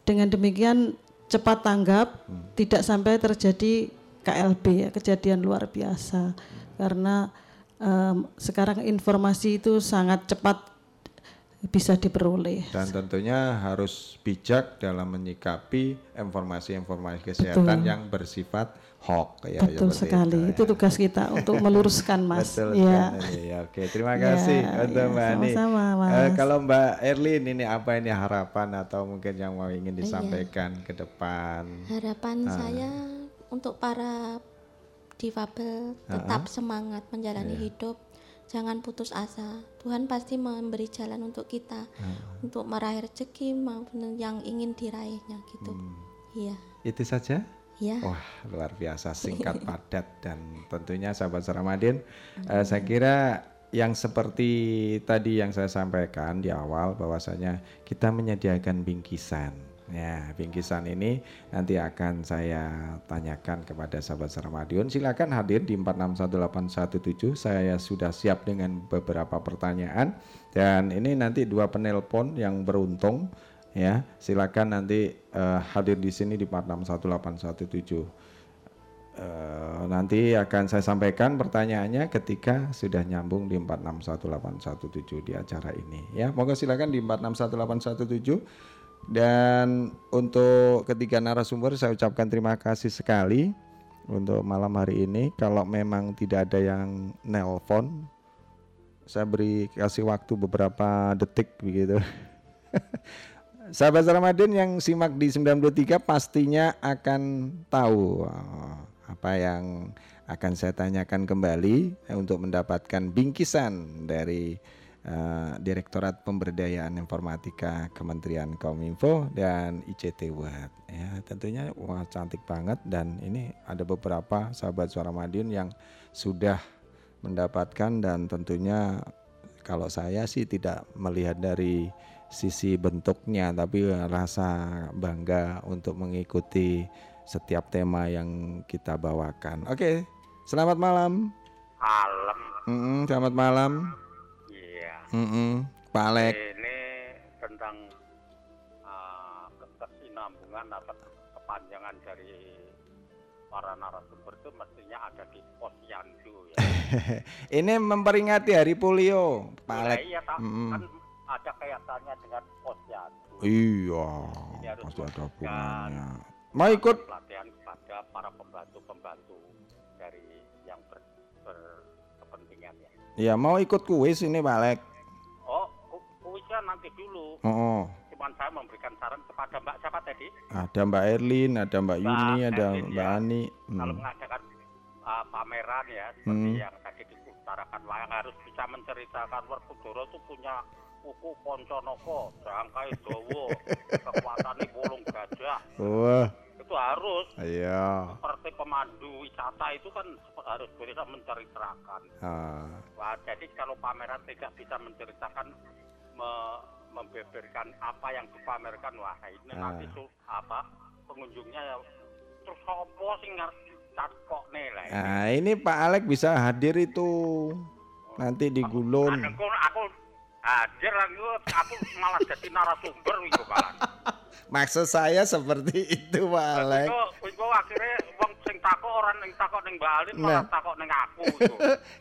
dengan demikian cepat tanggap tidak sampai terjadi KLB ya kejadian luar biasa karena em, sekarang informasi itu sangat cepat bisa diperoleh Dan tentunya harus bijak dalam menyikapi informasi-informasi kesehatan Betul. yang bersifat hoax ya. betul seperti sekali itu, itu tugas kita untuk <laughs> meluruskan mas Betul ya sekali. Ya, oke, terima Ya, kasih ya, untuk Mbak Ani. Eh, Mas. kalau Mbak Erlin ini apa ini harapan atau mungkin yang mau ingin Iya. disampaikan ke depan? Harapan Ah. saya untuk para difabel tetap Ah. semangat menjalani Iya. hidup, jangan putus asa. Tuhan pasti memberi jalan untuk kita Ah. untuk meraih rezeki maupun yang ingin diraihnya gitu. Hmm. Iya. Itu saja? Iya. Wah, luar biasa singkat <laughs> padat dan tentunya sahabat Saramadin eh, saya kira yang seperti tadi yang saya sampaikan di awal bahwasanya kita menyediakan bingkisan. Ya, bingkisan ini nanti akan saya tanyakan kepada sahabat Saramadion. Silakan hadir di 461817. Saya sudah siap dengan beberapa pertanyaan dan ini nanti dua penelpon yang beruntung ya. Silakan nanti eh, hadir di sini di 461817. Eh, nanti akan saya sampaikan pertanyaannya ketika sudah nyambung di 461817 di acara ini ya. Moga silakan di 461817 dan untuk ketiga narasumber saya ucapkan terima kasih sekali untuk malam hari ini. Kalau memang tidak ada yang nelpon saya beri kasih waktu beberapa detik begitu. <laughs> Sahabat Ramadan yang simak di 93 pastinya akan tahu eh, apa yang akan saya tanyakan kembali untuk mendapatkan bingkisan dari eh, Direktorat Pemberdayaan Informatika Kementerian Kominfo dan ICT Word. Ya, tentunya wah cantik banget dan ini ada beberapa sahabat suara Madiun yang sudah mendapatkan dan tentunya kalau saya sih tidak melihat dari sisi bentuknya tapi rasa bangga untuk mengikuti setiap tema yang kita bawakan. Oke, selamat malam. Malam. Mm-mm, selamat malam. Iya. Mm-mm, Pak Alek. Ini tentang uh, ke- kesinambungan atau kepanjangan dari para narasumber itu mestinya ada di posyandu ya. <laughs> Ini memperingati Hari Polio, Pak Nah, Alek. iya, tak- Mm-mm. kan ada kaitannya dengan posyandu. Iya, Ini harus pasti ada hubungannya. Mau ikut? pelatihan kepada para pembantu-pembantu dari yang ber, berkepentingan ya. Ya mau ikut kuis ini Pak Alek. Dulu. Oh. Cuman saya memberikan saran kepada Mbak siapa tadi? Ada Mbak Erlin, ada Mbak Yuni, ada Erlin, Mbak ya. Ani. Kalau Hmm. mengadakan uh, pameran ya, seperti Hmm. yang tadi diutarakan wayang harus bisa menceritakan Werkudara itu punya kuku Ponconoko, jangkai Dowo, <laughs> kekuatannya bolong gajah. Wah, Itu harus iya. seperti pemandu wisata itu kan harus bisa menceritakan. Ah, Wah, jadi kalau pameran tidak bisa menceritakan me- membeberkan apa yang dipamerkan wah ini Ah. nanti tuh apa pengunjungnya ya terus sopo sing ngerti kok lah ini. Nah, ini Pak Alek bisa hadir itu nanti di Gulun. Aku aku hadir aku, aku malah jadi narasumber itu <laughs> kan. Maksud saya seperti itu Pak Alek. Itu itu akhirnya wong sing takok orang yang takok ning Bali malah Nah. takok ning aku <laughs> itu.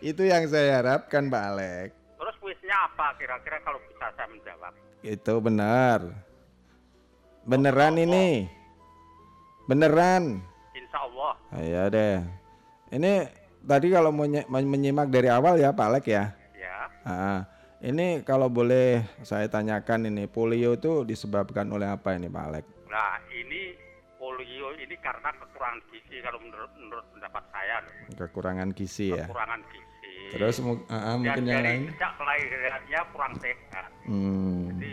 itu yang saya harapkan Pak Alek. Terus kuisnya apa kira-kira kalau bisa saya menjawab? Itu benar. Beneran ini. Beneran. Insya Allah. Ya deh. Ini tadi kalau mau menyimak dari awal ya Pak Alek ya. Ya. Ah, ini kalau boleh saya tanyakan ini polio itu disebabkan oleh apa ini Pak Alek? Nah, ini polio ini karena kekurangan gizi kalau menurut menurut pendapat saya loh. Kekurangan gizi ya. Kekurangan gizi. Terus mu- ah, Dan mungkin yang dari lain? sejak kelahirannya kurang sehat. Hmm. Jadi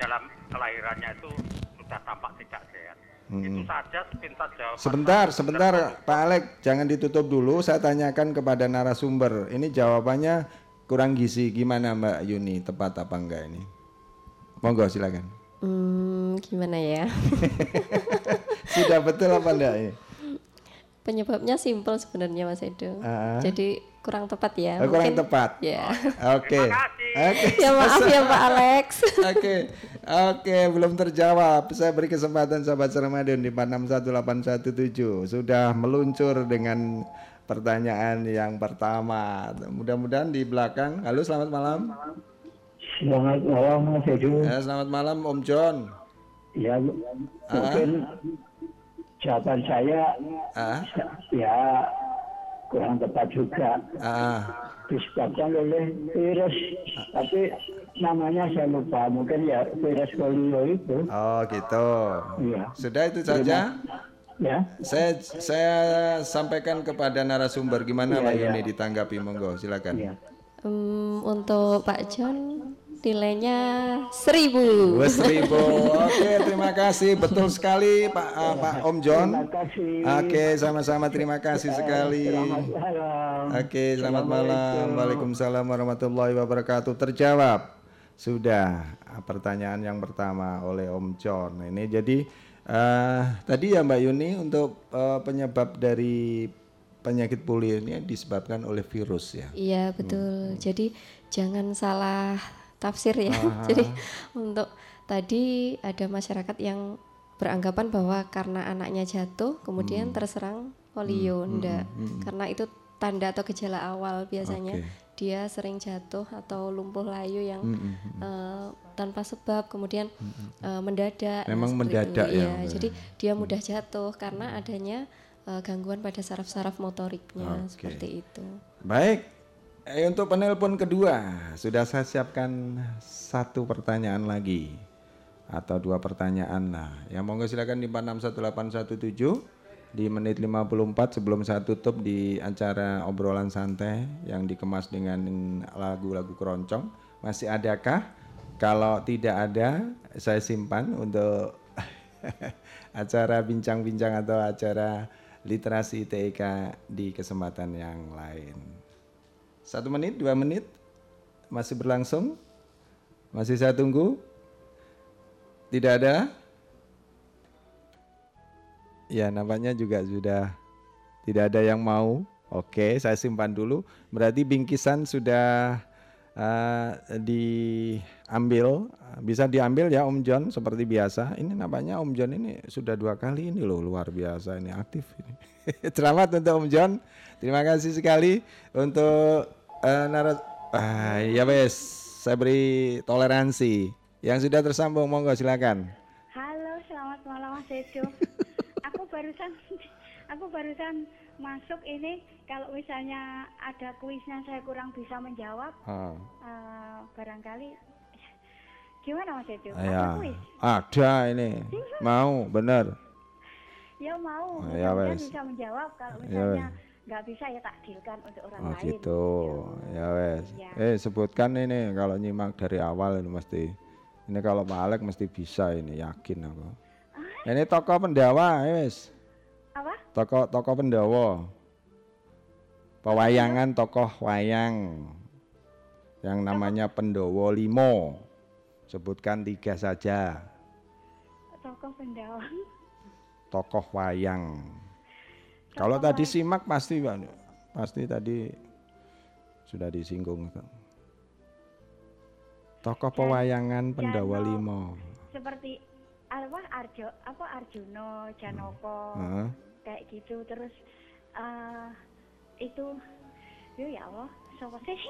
dalam kelahirannya itu sudah tampak tidak sehat. Itu hmm. saja sepintas jawaban. Sebentar, sebentar Pak Alek, jangan ditutup dulu. Saya tanyakan kepada narasumber. Ini jawabannya kurang gizi. Gimana Mbak Yuni? Tepat apa enggak ini? Monggo silakan. Hmm, gimana ya? <laughs> Sudah betul apa enggak ini? Penyebabnya simpel sebenarnya Mas Edo. Ah. Jadi kurang tepat ya. Oh, kurang mungkin- tepat. Ya. <laughs> Oke. Oke. <laughs> ya maaf ya Pak Alex. <laughs> Oke, oke, belum terjawab. Saya beri kesempatan sahabat Ramadan di 461817 sudah meluncur dengan pertanyaan yang pertama. Mudah-mudahan di belakang. Halo, selamat malam. Selamat malam Mas Edu. Ya, selamat malam Om John. Ya, mungkin jawaban saya Ah. ya kurang tepat juga. Ah. Disebabkan oleh virus, tapi namanya saya lupa. Mungkin ya virus polio itu. Oh, gitu. Iya. Sudah itu saja. Ya. Saya saya sampaikan kepada narasumber gimana Mbak iya. Yuni ditanggapi monggo silakan. Hmm, untuk Pak John nilainya seribu. Wes seribu. Oke, terima kasih. Betul sekali Pak ah, Pak Om John. Terima kasih. Oke, sama-sama terima kasih sekali. Selamat malam. Oke, selamat malam. Waalaikumsalam warahmatullahi wabarakatuh. Terjawab. Sudah ah, pertanyaan yang pertama oleh Om John. Ini jadi eh, tadi ya Mbak Yuni untuk eh, penyebab dari penyakit polio ini disebabkan oleh virus ya. Iya betul. Jadi jangan salah tafsir ya. <laughs> Ah. Jadi untuk tadi ada masyarakat yang beranggapan bahwa karena anaknya jatuh kemudian terserang polio, Hmm, enggak. hmm, hmm. Karena itu tanda atau gejala awal biasanya. Oke. Dia sering jatuh atau lumpuh layu yang Hmm, hmm, hmm. eh, tanpa sebab kemudian eh, mendadak. Nah, Memang mendadak itu. ya, Mbak. Jadi dia mudah jatuh karena adanya eh, gangguan pada saraf-saraf motoriknya Oke. seperti itu. Baik. Eh, untuk penelpon kedua sudah saya siapkan satu pertanyaan lagi atau dua pertanyaan lah. Yang monggo silakan di 461817 di menit 54 sebelum saya tutup di acara obrolan santai yang dikemas dengan lagu-lagu keroncong. Masih adakah? Kalau tidak ada, saya simpan untuk <laughs> acara bincang-bincang atau acara literasi TIK di kesempatan yang lain. Satu menit, dua menit, masih berlangsung, masih saya tunggu. Tidak ada? Ya, nampaknya juga sudah tidak ada yang mau. Oke, saya simpan dulu. Berarti bingkisan sudah eh, diambil, bisa diambil ya Om John seperti biasa. Ini nampaknya Om John ini sudah dua kali ini loh luar biasa ini aktif ini. <laughs> Selamat untuk Om John. Terima kasih sekali untuk eh, naras. Ah, ya wes, saya beri toleransi. Yang sudah tersambung monggo silakan. Halo, selamat malam Mas Edo. <laughs> Aku barusan aku barusan masuk ini kalau misalnya ada kuisnya saya kurang bisa menjawab Ah. eh, barangkali gimana Mas Edo? Ya, Ada kuis? ada ini. <laughs> Mau, bener. Ya mau, Oh, ya bisa menjawab kalau Ya misalnya wes. Nggak bisa ya takdirkan untuk orang Oh lain. gitu. Ya wes. Ya. Eh sebutkan ini kalau nyimak dari awal ini mesti. Ini kalau Pak Alek mesti bisa ini yakin aku. Ini tokoh pendawa, ya wes. Apa? Tokoh tokoh pendawa. Pewayangan tokoh wayang yang namanya Pendowo Limo. Sebutkan tiga saja Tokoh pendawa. tokoh wayang. Kalau tadi simak pasti Pak. pasti tadi sudah disinggung. Tokoh pewayangan Pendawa. Limo. Seperti apa Arjo apa Arjuno, Janoko. Heeh. kayak gitu terus eh itu yo ya Allah siapa sih <laughs>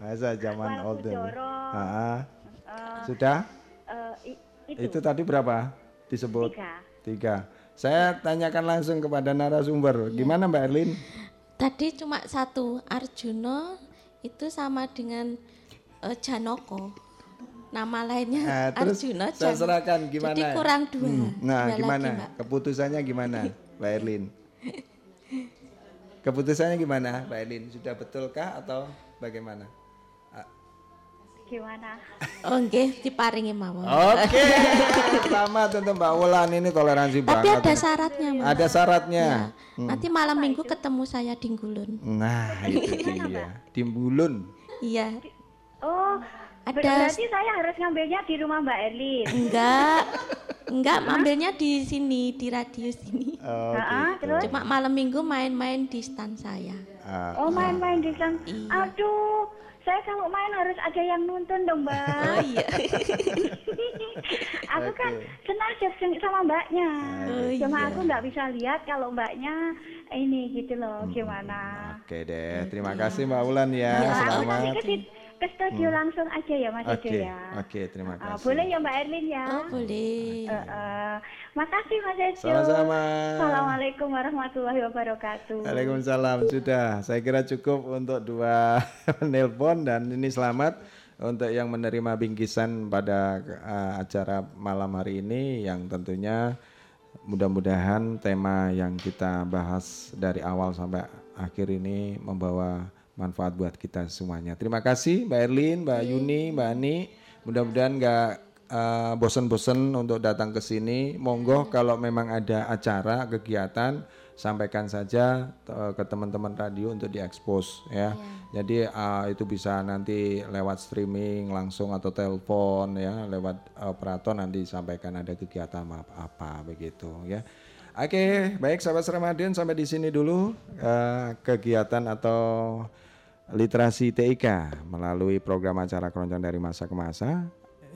Masa zaman old. Ah, Eh, Sudah? i- itu, Itu tadi berapa? Disebut Tiga. Tiga. Saya tanyakan langsung kepada narasumber. Gimana Mbak Erlin? Tadi cuma satu Arjuno itu sama dengan eh, Janoko. Nama lainnya Nah, terus Arjuna saya Jan- serahkan gimana? Jadi kurang dua. Hmm, Nah, Dua gimana? lagi, Mbak. Keputusannya gimana, Mbak Erlin? <laughs> Keputusannya gimana, Mbak Erlin? Sudah betulkah atau bagaimana? Gimana Oh, nggih, diparingi mawon. Oke, selamat untuk Mbak Wulan ini toleransi Tapi banget. ada syaratnya, Mbak. Ada syaratnya. Ya. Hmm. Nanti malam minggu ketemu saya di Gulun. Nah, <laughs> itu dia. Timbulun. Iya. oh Ada- berarti saya harus ngambilnya di rumah Mbak Erlin Enggak. <laughs> Enggak, ambilnya di sini, di radio sini. Oh, gitu. terus? Cuma malam minggu main-main di stand saya. Ah, oh main-main di sana Iya. aduh saya kalau main harus ada yang nuntun dong mbak Oh <laughs> iya. <laughs> aku kan Oke. senaja sen- sama mbaknya Oh, cuma iya. aku nggak bisa lihat kalau mbaknya ini gitu loh gimana Oke deh, terima kasih Mbak Wulan ya. Ya, Selamat. Ke studio Hmm. langsung aja ya Mas Edo Oke, ya. oke, terima Ah, kasih. boleh ya Mbak Erlin ya? Oh, boleh. Eh, eh, makasih Mas Edo. Sama-sama. Assalamualaikum warahmatullahi wabarakatuh. Waalaikumsalam. Sudah, saya kira cukup untuk dua <laughs> nelpon dan ini selamat untuk yang menerima bingkisan pada eh, acara malam hari ini yang tentunya mudah-mudahan tema yang kita bahas dari awal sampai akhir ini membawa manfaat buat kita semuanya. Terima kasih Mbak Erlin, Mbak Yuni, Mbak Ani. Mudah-mudahan nggak eh, bosen-bosen untuk datang ke sini. Monggo kalau memang ada acara, kegiatan, sampaikan saja eh, ke teman-teman radio untuk diekspos ya. Jadi eh, itu bisa nanti lewat streaming langsung atau telepon ya, lewat operator nanti sampaikan ada kegiatan apa, apa begitu ya. Oke, baik sahabat Ramadan sampai di sini dulu eh, kegiatan atau literasi TIK melalui program acara keroncong dari masa ke masa.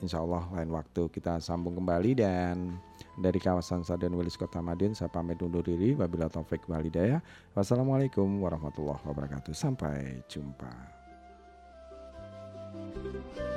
Insya Allah lain waktu kita sambung kembali dan dari kawasan Stadion Wilis Kota Madiun saya pamit undur diri. Wabila taufik walidaya. Wassalamualaikum warahmatullahi wabarakatuh. Sampai jumpa. That